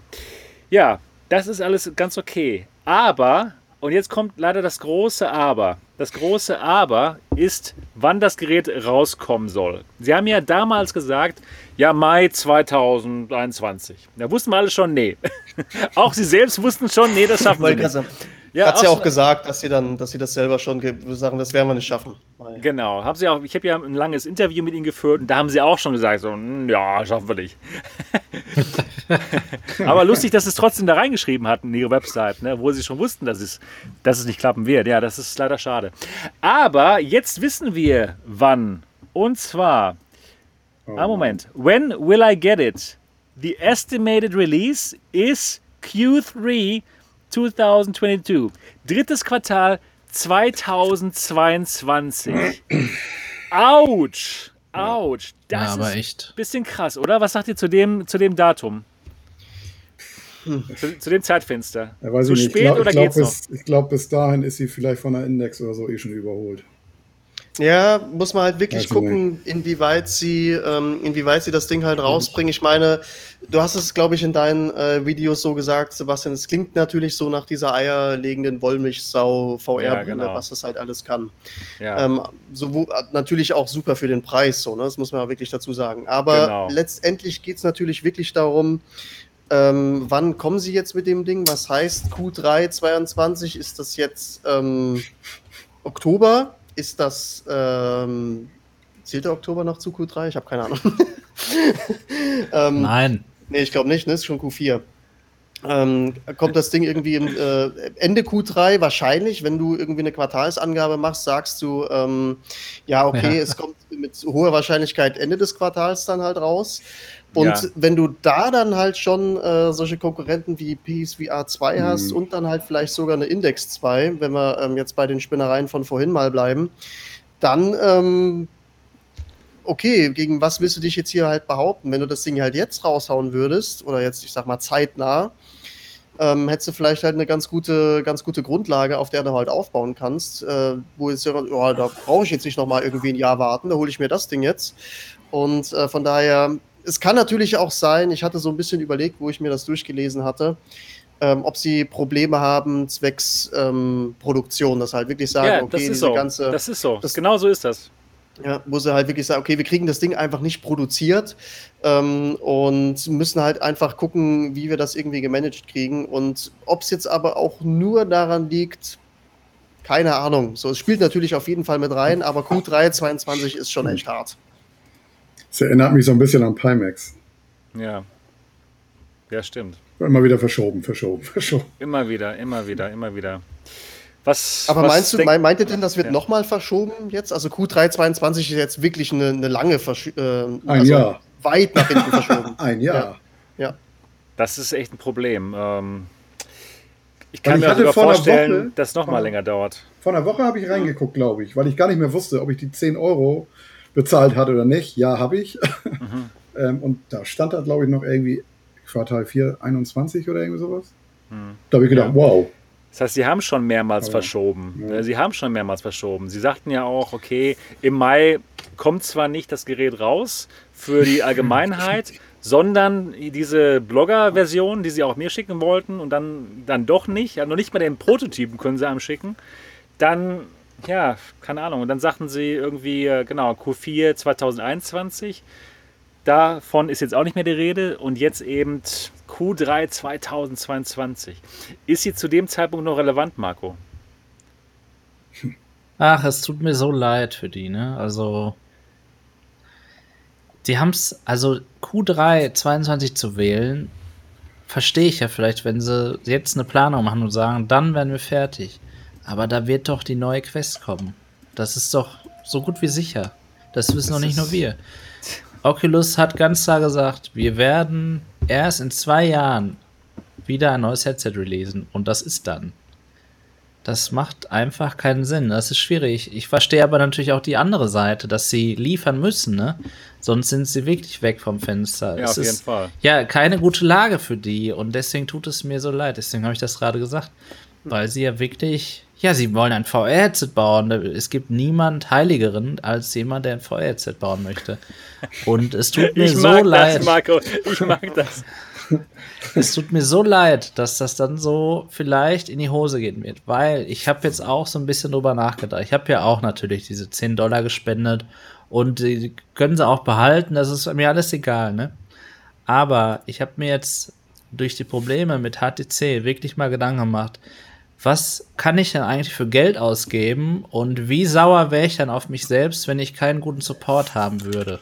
Ja, das ist alles ganz okay. Aber, und jetzt kommt leider das große Aber. Das große Aber ist, wann das Gerät rauskommen soll. Sie haben ja damals gesagt, ja, Mai 2021. Da wussten wir alle schon, nee. Auch Sie selbst wussten schon, nee, das schaffen wir nicht. Ja, Hat sie auch gesagt, dass sie dann, dass sie das selber schon sagen, das werden wir nicht schaffen. Genau, haben sie auch. Ich habe ja ein langes Interview mit ihnen geführt und da haben sie auch schon gesagt, so, hm, ja, schaffen wir nicht. Aber lustig, dass sie es trotzdem da reingeschrieben hatten in ihre Website, ne, wo sie schon wussten, dass es, dass es nicht klappen wird. Ja, das ist leider schade. Aber jetzt wissen wir, wann. Und zwar, oh. ah, Moment. When will I get it? The estimated release is Q3 2022. Drittes Quartal 2022. Autsch! Autsch! Das ja, aber ist echt. bisschen krass, oder? Was sagt ihr zu dem, zu dem Datum? Zu, zu, dem Zeitfenster? Ja, weiß zu spät ich glaub, oder ich glaub, geht's bis, noch? Ich glaube, bis dahin ist sie vielleicht von der Index oder so eh schon überholt. Ja, muss man halt wirklich also gucken, inwieweit sie, ähm, inwieweit sie das Ding halt rausbringen. Ich meine, du hast es, glaube ich, in deinen äh, Videos so gesagt, Sebastian. Es klingt natürlich so nach dieser eierlegenden Wollmilchsau VR-Brille, ja, genau. was das halt alles kann. Ja. Ähm, so, natürlich auch super für den Preis, so, ne? Das muss man ja wirklich dazu sagen. Aber genau. letztendlich geht es natürlich wirklich darum, ähm, wann kommen sie jetzt mit dem Ding? Was heißt Q3 22? Ist das jetzt ähm, Oktober? Ist das, ähm, zählt der Oktober noch zu Q3? Ich habe keine Ahnung. ähm, Nein. Nee, ich glaube nicht, ne? Ist schon Q4. Ähm, kommt das Ding irgendwie im, äh, Ende Q3 wahrscheinlich, wenn du irgendwie eine Quartalsangabe machst, sagst du, ähm, ja, okay, ja. es kommt mit hoher Wahrscheinlichkeit Ende des Quartals dann halt raus. Und ja. wenn du da dann halt schon äh, solche Konkurrenten wie PSVR 2 mhm. hast und dann halt vielleicht sogar eine Index 2, wenn wir ähm, jetzt bei den Spinnereien von vorhin mal bleiben, dann ähm, okay, gegen was willst du dich jetzt hier halt behaupten? Wenn du das Ding halt jetzt raushauen würdest, oder jetzt, ich sag mal, zeitnah, ähm, hättest du vielleicht halt eine ganz gute, ganz gute Grundlage, auf der du halt aufbauen kannst, äh, wo jetzt ja, oh, da brauche ich jetzt nicht nochmal irgendwie ein Jahr warten, da hole ich mir das Ding jetzt. Und äh, von daher es kann natürlich auch sein, ich hatte so ein bisschen überlegt, wo ich mir das durchgelesen hatte, ähm, ob sie Probleme haben zwecks ähm, Produktion, dass halt wirklich sagen, ja, okay, diese so. ganze. Das ist so. Das, genau so ist das. Ja, wo sie halt wirklich sagen, okay, wir kriegen das Ding einfach nicht produziert ähm, und müssen halt einfach gucken, wie wir das irgendwie gemanagt kriegen. Und ob es jetzt aber auch nur daran liegt, keine Ahnung. So, es spielt natürlich auf jeden Fall mit rein, aber Q3 22 ist schon echt hart. Das erinnert mich so ein bisschen an Pimax. Ja. Ja, stimmt. Immer wieder verschoben, verschoben, verschoben. Immer wieder, immer wieder, immer wieder. Was, Aber was meinst du, meint ihr denn, das wird ja. nochmal verschoben jetzt? Also Q322 ist jetzt wirklich eine, eine lange Versch äh, Ein also Jahr. Weit nach hinten verschoben. Ein Jahr. Ja. ja. Das ist echt ein Problem. Ähm, ich kann ich mir sogar vorstellen, Woche, dass es nochmal länger dauert. Vor einer Woche habe ich reingeguckt, glaube ich, weil ich gar nicht mehr wusste, ob ich die 10 Euro bezahlt hat oder nicht. Ja, habe ich. Mhm. ähm, und da stand da, glaube ich, noch irgendwie Quartal 4, 21 oder irgendwie sowas. Mhm. Da habe ich gedacht, ja. wow. Das heißt, sie haben schon mehrmals Aber, verschoben. Ja. Sie haben schon mehrmals verschoben. Sie sagten ja auch, okay, im Mai kommt zwar nicht das Gerät raus für die Allgemeinheit, sondern diese Blogger-Version, die sie auch mir schicken wollten und dann, dann doch nicht, ja, noch nicht mal den Prototypen können sie einem schicken, dann ja, keine Ahnung. Und dann sagten sie irgendwie, äh, genau, Q4 2021. Davon ist jetzt auch nicht mehr die Rede. Und jetzt eben Q3 2022. Ist sie zu dem Zeitpunkt noch relevant, Marco? Ach, es tut mir so leid für die, ne? Also, die haben es, also Q3 22 zu wählen, verstehe ich ja vielleicht, wenn sie jetzt eine Planung machen und sagen, dann werden wir fertig. Aber da wird doch die neue Quest kommen. Das ist doch so gut wie sicher. Das wissen doch nicht nur wir. Oculus hat ganz klar gesagt, wir werden erst in zwei Jahren wieder ein neues Headset releasen. Und das ist dann. Das macht einfach keinen Sinn. Das ist schwierig. Ich verstehe aber natürlich auch die andere Seite, dass sie liefern müssen, ne? Sonst sind sie wirklich weg vom Fenster. Ja, es auf jeden Fall. Ja, keine gute Lage für die und deswegen tut es mir so leid. Deswegen habe ich das gerade gesagt. Weil sie ja wirklich ja, sie wollen ein VR-Headset bauen. Es gibt niemand Heiligeren als jemand, der ein VR-Headset bauen möchte. Und es tut mir ich so mag leid. Das, Marco. Ich mag das. es tut mir so leid, dass das dann so vielleicht in die Hose gehen wird, weil ich habe jetzt auch so ein bisschen drüber nachgedacht. Ich habe ja auch natürlich diese 10 Dollar gespendet und die können sie auch behalten, das ist mir alles egal, ne? Aber ich habe mir jetzt durch die Probleme mit HTC wirklich mal Gedanken gemacht, was kann ich denn eigentlich für Geld ausgeben und wie sauer wäre ich dann auf mich selbst, wenn ich keinen guten Support haben würde?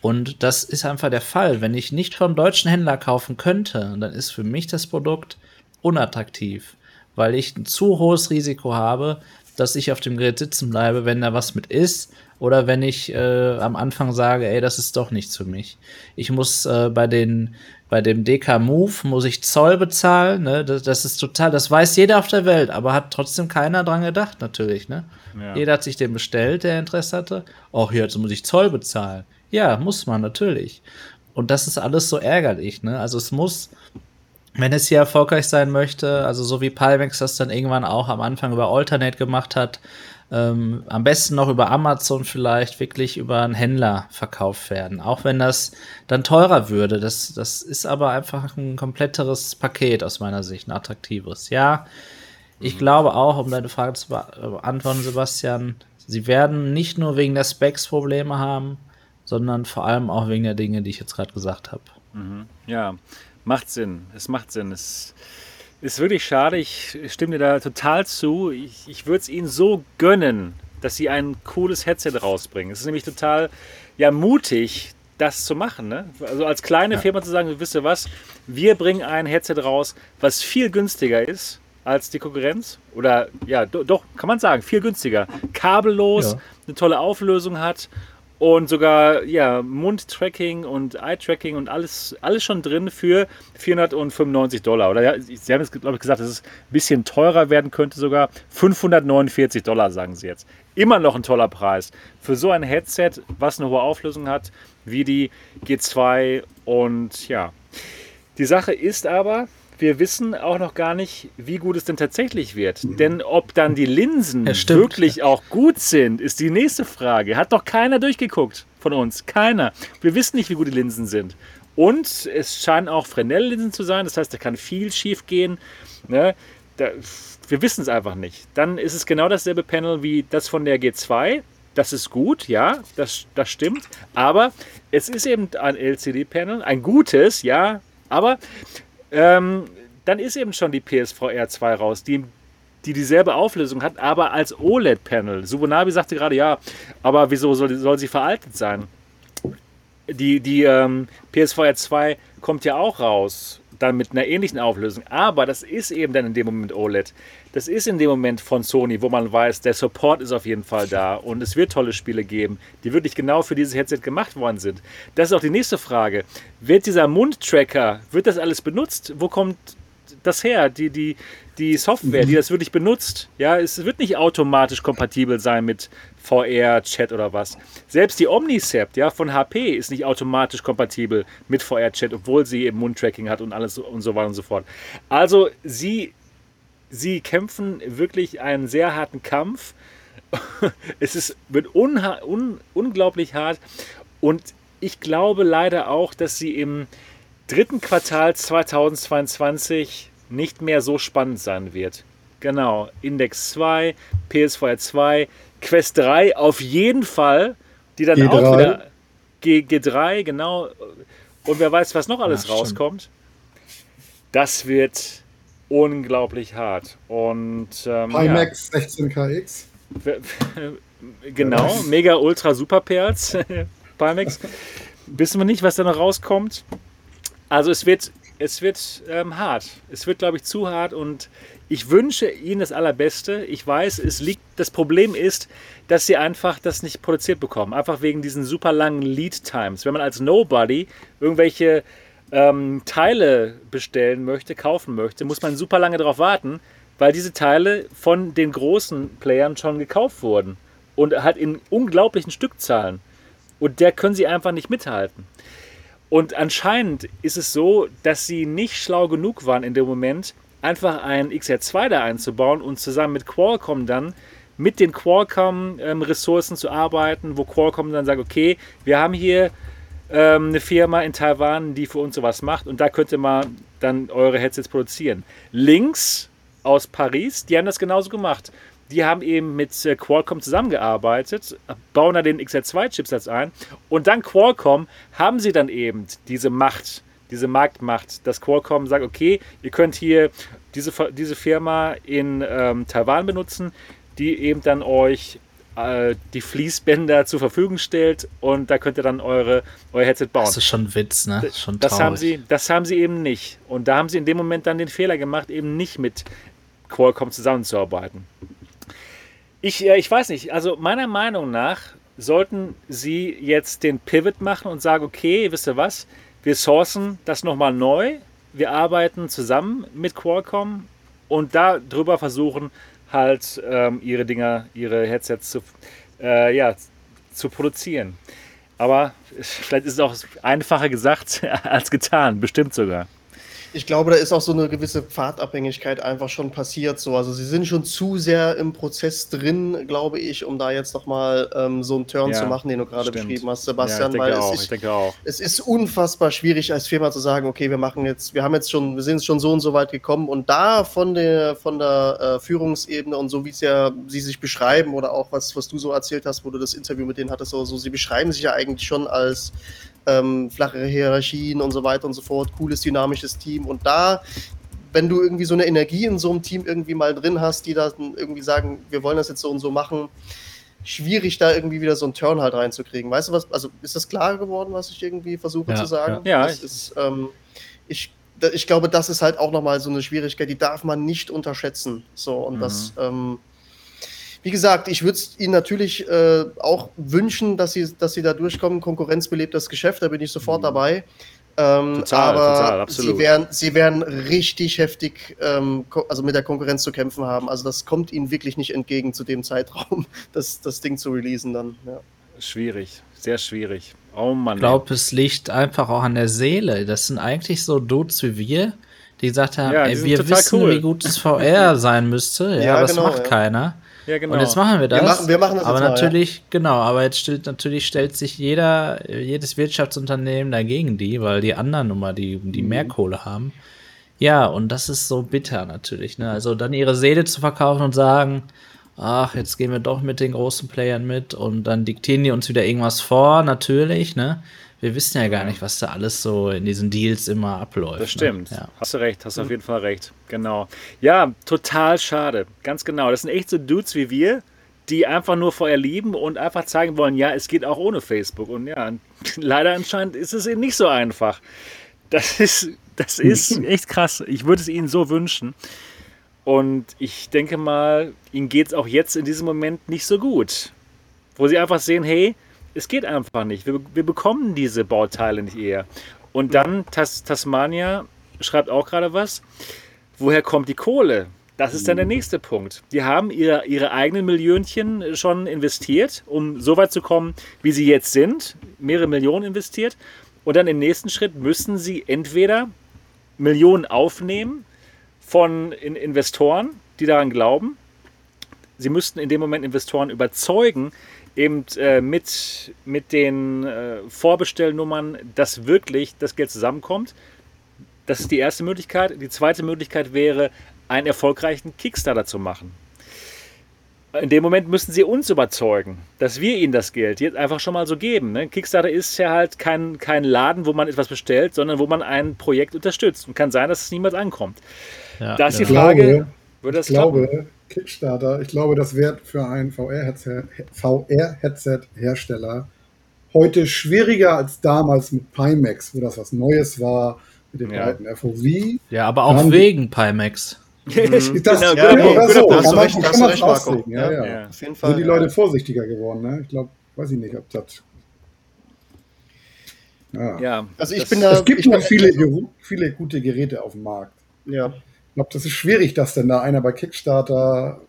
Und das ist einfach der Fall. Wenn ich nicht vom deutschen Händler kaufen könnte, dann ist für mich das Produkt unattraktiv, weil ich ein zu hohes Risiko habe, dass ich auf dem Gerät sitzen bleibe, wenn da was mit ist oder wenn ich äh, am Anfang sage, ey, das ist doch nichts für mich. Ich muss äh, bei den bei dem DK Move muss ich Zoll bezahlen, ne? Das, das, ist total, das weiß jeder auf der Welt, aber hat trotzdem keiner dran gedacht, natürlich, ne? Ja. Jeder hat sich den bestellt, der Interesse hatte. Auch jetzt muss ich Zoll bezahlen. Ja, muss man natürlich. Und das ist alles so ärgerlich, ne? Also es muss, wenn es hier erfolgreich sein möchte, also so wie Palmex das dann irgendwann auch am Anfang über Alternate gemacht hat, ähm, am besten noch über Amazon vielleicht wirklich über einen Händler verkauft werden. Auch wenn das dann teurer würde. Das, das ist aber einfach ein kompletteres Paket aus meiner Sicht, ein attraktives. Ja, ich mhm. glaube auch, um deine Frage zu beantworten, Sebastian, sie werden nicht nur wegen der Specs Probleme haben, sondern vor allem auch wegen der Dinge, die ich jetzt gerade gesagt habe. Mhm. Ja, macht Sinn. Es macht Sinn. Es ist wirklich schade. Ich stimme dir da total zu. Ich, ich würde es ihnen so gönnen, dass sie ein cooles Headset rausbringen. Es ist nämlich total ja, mutig, das zu machen. Ne? Also als kleine ja. Firma zu sagen, wisst ihr was, wir bringen ein Headset raus, was viel günstiger ist als die Konkurrenz. Oder ja, do, doch, kann man sagen, viel günstiger. Kabellos, ja. eine tolle Auflösung hat und sogar ja, Mundtracking und Eye-Tracking und alles, alles schon drin für 495 Dollar. Oder ja, Sie haben jetzt, glaube ich, gesagt, dass es ein bisschen teurer werden könnte, sogar 549 Dollar, sagen Sie jetzt. Immer noch ein toller Preis für so ein Headset, was eine hohe Auflösung hat, wie die G2. Und ja, die Sache ist aber, wir wissen auch noch gar nicht, wie gut es denn tatsächlich wird. Denn ob dann die Linsen ja, wirklich auch gut sind, ist die nächste Frage. Hat doch keiner durchgeguckt von uns. Keiner. Wir wissen nicht, wie gut die Linsen sind. Und es scheinen auch Fresnel-Linsen zu sein. Das heißt, da kann viel schief gehen. Ne? Da, wir wissen es einfach nicht. Dann ist es genau dasselbe Panel wie das von der G2. Das ist gut, ja, das, das stimmt. Aber es ist eben ein LCD-Panel, ein gutes, ja. Aber ähm, dann ist eben schon die PSVR 2 raus, die, die dieselbe Auflösung hat, aber als OLED-Panel. Subunabi sagte gerade, ja, aber wieso soll, soll sie veraltet sein? Die, die ähm, PSVR 2 kommt ja auch raus, dann mit einer ähnlichen Auflösung. Aber das ist eben dann in dem Moment OLED. Das ist in dem Moment von Sony, wo man weiß, der Support ist auf jeden Fall da und es wird tolle Spiele geben, die wirklich genau für dieses Headset gemacht worden sind. Das ist auch die nächste Frage. Wird dieser Mundtracker, wird das alles benutzt? Wo kommt das her? Die, die, die Software, die das wirklich benutzt, ja, es wird nicht automatisch kompatibel sein mit VR, Chat oder was. Selbst die Omnicept, ja, von HP ist nicht automatisch kompatibel mit VR, Chat, obwohl sie eben Mundtracking hat und alles und so weiter und so fort. Also sie sie kämpfen wirklich einen sehr harten Kampf. es ist, wird un, unglaublich hart. Und ich glaube leider auch, dass sie im dritten Quartal 2022 nicht mehr so spannend sein wird. Genau, Index 2, PS4 2, Quest 3 auf jeden Fall, die dann G3. auch wieder G, G3, genau. Und wer weiß, was noch alles Ach, rauskommt. Das wird unglaublich hart. Und ähm, Pimax ja. 16KX. genau, mega ultra super Perls. Pimax. Wissen wir nicht, was da noch rauskommt. Also es wird, es wird ähm, hart. Es wird, glaube ich, zu hart und ich wünsche Ihnen das Allerbeste. Ich weiß, es liegt. Das Problem ist, dass Sie einfach das nicht produziert bekommen. Einfach wegen diesen super langen Lead Times. Wenn man als Nobody irgendwelche ähm, Teile bestellen möchte, kaufen möchte, muss man super lange darauf warten, weil diese Teile von den großen Playern schon gekauft wurden und halt in unglaublichen Stückzahlen. Und der können sie einfach nicht mithalten. Und anscheinend ist es so, dass sie nicht schlau genug waren in dem Moment, einfach ein XR2 da einzubauen und zusammen mit Qualcomm dann mit den Qualcomm-Ressourcen ähm, zu arbeiten, wo Qualcomm dann sagt, okay, wir haben hier ähm, eine Firma in Taiwan, die für uns sowas macht und da könnte man dann eure Headsets produzieren. Links aus Paris, die haben das genauso gemacht. Die haben eben mit äh, Qualcomm zusammengearbeitet, bauen da den XR2-Chipsatz ein und dann Qualcomm haben sie dann eben diese Macht, diese Marktmacht, dass Qualcomm sagt, okay, ihr könnt hier diese, diese Firma in ähm, Taiwan benutzen, die eben dann euch äh, die Fließbänder zur Verfügung stellt und da könnt ihr dann eure, euer Headset bauen. Das ist schon ein Witz, ne? Schon das, haben sie, das haben sie eben nicht. Und da haben sie in dem Moment dann den Fehler gemacht, eben nicht mit Qualcomm zusammenzuarbeiten. Ich, äh, ich weiß nicht, also meiner Meinung nach sollten sie jetzt den Pivot machen und sagen, okay, wisst ihr was, wir sourcen das nochmal neu, wir arbeiten zusammen mit Qualcomm und darüber versuchen, halt ähm, ihre Dinger, ihre Headsets zu, äh, ja, zu produzieren. Aber vielleicht ist es auch einfacher gesagt als getan, bestimmt sogar ich glaube, da ist auch so eine gewisse Pfadabhängigkeit einfach schon passiert. So. Also sie sind schon zu sehr im Prozess drin, glaube ich, um da jetzt nochmal ähm, so einen Turn ja, zu machen, den du gerade beschrieben hast, Sebastian. Ja, ich, denke auch, ist, ich denke auch. Es ist unfassbar schwierig als Firma zu sagen, okay, wir machen jetzt, wir haben jetzt schon, wir sind schon so und so weit gekommen und da von der von der äh, Führungsebene und so wie es ja sie sich beschreiben oder auch was, was du so erzählt hast, wo du das Interview mit denen hattest, so, so sie beschreiben sich ja eigentlich schon als ähm, flachere Hierarchien und so weiter und so fort, cooles, dynamisches Team. Und da, wenn du irgendwie so eine Energie in so einem Team irgendwie mal drin hast, die da irgendwie sagen, wir wollen das jetzt so und so machen, schwierig da irgendwie wieder so einen Turn halt reinzukriegen. Weißt du was, also ist das klar geworden, was ich irgendwie versuche ja, zu sagen? Ja. Das ist, ähm, ich, ich glaube, das ist halt auch nochmal so eine Schwierigkeit, die darf man nicht unterschätzen. So, und mhm. das, ähm, wie gesagt, ich würde es Ihnen natürlich äh, auch wünschen, dass Sie, dass Sie da durchkommen. Konkurrenz belebt das Geschäft, da bin ich sofort mhm. dabei. Ähm, total, aber total, absolut. Sie werden, sie werden richtig heftig ähm, also mit der Konkurrenz zu kämpfen haben. Also das kommt Ihnen wirklich nicht entgegen zu dem Zeitraum, das, das Ding zu releasen dann. Ja. Schwierig, sehr schwierig. Oh Mann. Ich glaube, es liegt einfach auch an der Seele. Das sind eigentlich so Dudes wie wir, die gesagt haben, ja, die ey, wir wissen, cool. wie gut das VR sein müsste, ja, ja aber genau, das macht ja. keiner. Ja, genau. Und jetzt machen wir das. Wir machen, wir machen das aber natürlich, mal, ja. genau, aber jetzt stellt, natürlich stellt sich jeder, jedes Wirtschaftsunternehmen dagegen die, weil die anderen Nummer, die, die mhm. mehr Kohle haben. Ja, und das ist so bitter natürlich. Ne? Also dann ihre Seele zu verkaufen und sagen, ach, jetzt gehen wir doch mit den großen Playern mit und dann diktieren die uns wieder irgendwas vor, natürlich, ne? Wir wissen ja gar nicht, was da alles so in diesen Deals immer abläuft. Das ne? stimmt. Ne? Ja. Hast du recht, hast du auf jeden Fall recht. Genau. Ja, total schade. Ganz genau. Das sind echt so Dudes wie wir, die einfach nur vorher lieben und einfach zeigen wollen, ja, es geht auch ohne Facebook. Und ja, leider anscheinend ist es eben nicht so einfach. Das ist, das ist echt krass. Ich würde es ihnen so wünschen. Und ich denke mal, ihnen geht es auch jetzt in diesem Moment nicht so gut. Wo sie einfach sehen, hey, es geht einfach nicht. Wir, wir bekommen diese Bauteile nicht eher. Und dann Tas Tasmania schreibt auch gerade was. Woher kommt die Kohle? Das ist dann der nächste Punkt. Die haben ihre, ihre eigenen Millionchen schon investiert, um so weit zu kommen, wie sie jetzt sind. Mehrere Millionen investiert. Und dann im nächsten Schritt müssen sie entweder Millionen aufnehmen von Investoren, die daran glauben. Sie müssten in dem Moment Investoren überzeugen, eben äh, mit, mit den äh, Vorbestellnummern, dass wirklich das Geld zusammenkommt. Das ist die erste Möglichkeit. Die zweite Möglichkeit wäre, einen erfolgreichen Kickstarter zu machen. In dem Moment müssen sie uns überzeugen, dass wir ihnen das Geld jetzt einfach schon mal so geben. Ne? Kickstarter ist ja halt kein, kein Laden, wo man etwas bestellt, sondern wo man ein Projekt unterstützt. Und kann sein, dass es niemals ankommt. Ja, da ist ja. die Frage, würde das ich klappen? glaube, Kickstarter, ich glaube, das wird für einen VR-Headset-Hersteller heute schwieriger als damals mit Pimax, wo das was Neues war, mit dem ja. alten FOV. Ja, aber auch Dann wegen Pimax. das, das, genau, ja, genau, so. Kann man, recht, kann man auslegen. Ja, ja. ja. Auf jeden Fall, Sind die Leute vorsichtiger geworden. Ne? Ich glaube, weiß ich nicht, ob das ja. ja. also ich das, bin da. Es gibt noch viele, viele gute Geräte auf dem Markt. Ja. Ich glaube, das ist schwierig, dass denn da einer bei Kickstarter,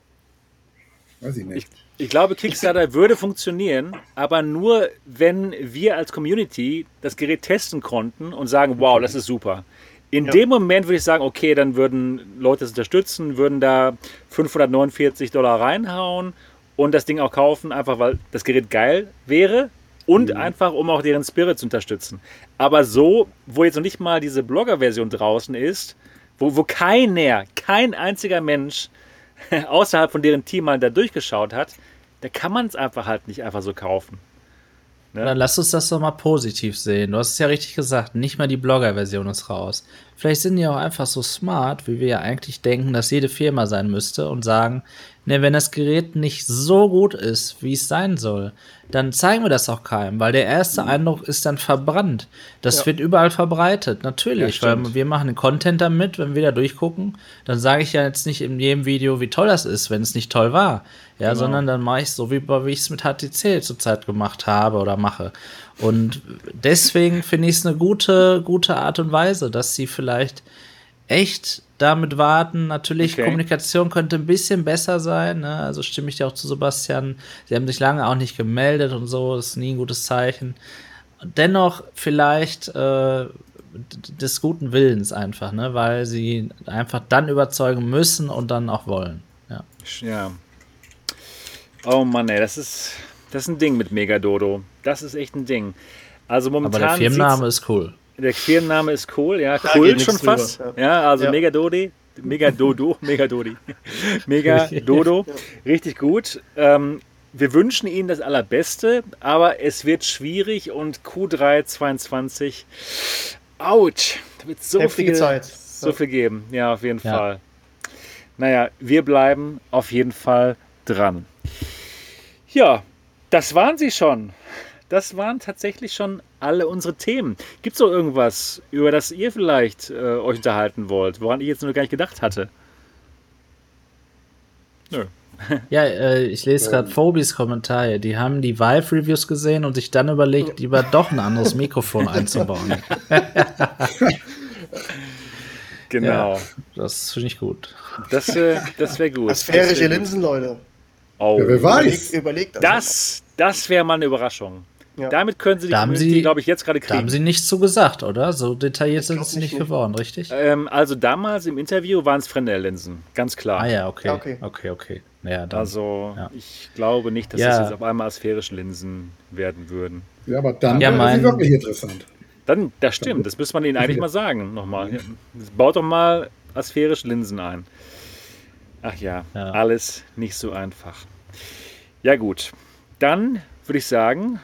weiß ich nicht. Ich, ich glaube, Kickstarter würde funktionieren, aber nur, wenn wir als Community das Gerät testen konnten und sagen, wow, das ist super. In ja. dem Moment würde ich sagen, okay, dann würden Leute es unterstützen, würden da 549 Dollar reinhauen und das Ding auch kaufen, einfach weil das Gerät geil wäre und mhm. einfach, um auch deren Spirit zu unterstützen. Aber so, wo jetzt noch nicht mal diese Blogger-Version draußen ist, wo, wo keiner, kein einziger Mensch außerhalb von deren Team mal da durchgeschaut hat, da kann man es einfach halt nicht einfach so kaufen. Ne? Dann lass uns das doch mal positiv sehen. Du hast es ja richtig gesagt, nicht mal die Blogger-Version ist raus. Vielleicht sind die auch einfach so smart, wie wir ja eigentlich denken, dass jede Firma sein müsste und sagen, ne, wenn das Gerät nicht so gut ist, wie es sein soll, dann zeigen wir das auch keinem, weil der erste Eindruck ist dann verbrannt. Das ja. wird überall verbreitet, natürlich, ja, weil wir machen den Content damit, wenn wir da durchgucken, dann sage ich ja jetzt nicht in jedem Video, wie toll das ist, wenn es nicht toll war, ja, genau. sondern dann mache ich es so, wie, wie ich es mit HTC zurzeit gemacht habe oder mache. Und deswegen finde ich es eine gute, gute Art und Weise, dass sie vielleicht echt damit warten. Natürlich, okay. Kommunikation könnte ein bisschen besser sein. Ne? Also stimme ich dir auch zu Sebastian. Sie haben sich lange auch nicht gemeldet und so. Das ist nie ein gutes Zeichen. Dennoch vielleicht äh, des guten Willens einfach, ne? weil sie einfach dann überzeugen müssen und dann auch wollen. Ja. ja. Oh Mann, ey, das ist, das ist ein Ding mit Megadodo. Das ist echt ein Ding. Also momentan. Aber der Firmenname ist cool. Der Firmenname ist cool, ja, cool schon fast. Drüber, ja. ja. also ja. Megadodi, Megadodo, Megadodi, Megadodo, richtig gut. Ähm, wir wünschen Ihnen das Allerbeste, aber es wird schwierig und Q3 22, ouch, da wird so Heftige viel, Zeit. so viel geben. Ja, auf jeden ja. Fall. Naja, wir bleiben auf jeden Fall dran. Ja, das waren sie schon das waren tatsächlich schon alle unsere Themen. Gibt es noch irgendwas, über das ihr vielleicht äh, euch unterhalten wollt, woran ich jetzt nur gar nicht gedacht hatte? Nö. Ja, äh, ich lese gerade ähm. Phobis Kommentare. Die haben die Vive-Reviews gesehen und sich dann überlegt, lieber doch ein anderes Mikrofon einzubauen. genau. Ja, das finde ich gut. Das, äh, das wäre gut. Asphärische Linsen, Leute. Oh. Ja, wer weiß. Überlegt, überlegt das. Das, das wäre mal eine Überraschung. Ja. Damit können Sie die da Community, glaube ich, jetzt gerade kriegen. Da haben Sie nichts zu gesagt, oder? So detailliert sind Sie nicht, nicht geworden, richtig? Ähm, also damals im Interview waren es Fresnel-Linsen, ganz klar. Ah ja, okay. Ja, okay, okay. okay. Ja, dann, also ja. ich glaube nicht, dass ja. das jetzt auf einmal asphärische Linsen werden würden. Ja, aber dann ja, wäre sie wirklich interessant. Dann, das stimmt, das müsste man Ihnen eigentlich mal sagen, nochmal. Baut doch mal asphärische Linsen ein. Ach ja, alles nicht so einfach. Ja gut, dann würde ich sagen,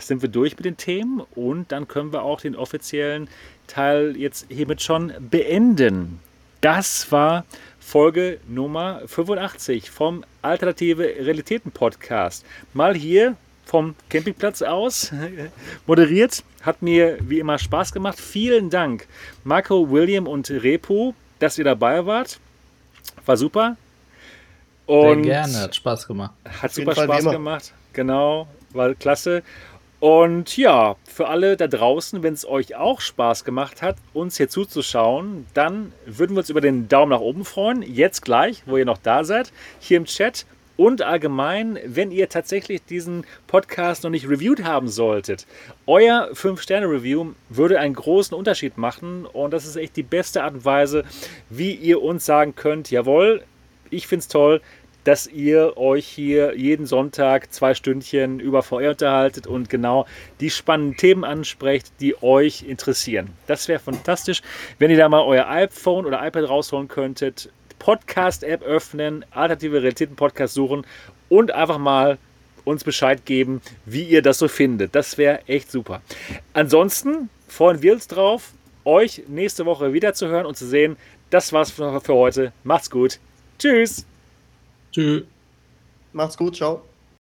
sind wir durch mit den Themen und dann können wir auch den offiziellen Teil jetzt hiermit schon beenden. Das war Folge Nummer 85 vom Alternative Realitäten Podcast. Mal hier vom Campingplatz aus moderiert. Hat mir wie immer Spaß gemacht. Vielen Dank, Marco, William und Repo, dass ihr dabei wart. War super. Und Sehr gerne, hat Spaß gemacht. Hat super Spaß gemacht. Genau war klasse. Und ja, für alle da draußen, wenn es euch auch Spaß gemacht hat, uns hier zuzuschauen, dann würden wir uns über den Daumen nach oben freuen. Jetzt gleich, wo ihr noch da seid, hier im Chat. Und allgemein, wenn ihr tatsächlich diesen Podcast noch nicht reviewed haben solltet, euer 5-Sterne-Review würde einen großen Unterschied machen. Und das ist echt die beste Art und Weise, wie ihr uns sagen könnt, jawohl, ich finde es toll, dass ihr euch hier jeden Sonntag zwei Stündchen über VR unterhaltet und genau die spannenden Themen ansprecht, die euch interessieren. Das wäre fantastisch, wenn ihr da mal euer iPhone oder iPad rausholen könntet, Podcast-App öffnen, alternative Realitäten-Podcast suchen und einfach mal uns Bescheid geben, wie ihr das so findet. Das wäre echt super. Ansonsten freuen wir uns drauf, euch nächste Woche wieder zu hören und zu sehen. Das war's für heute. Macht's gut. Tschüss. Tschüss. Macht's gut, ciao.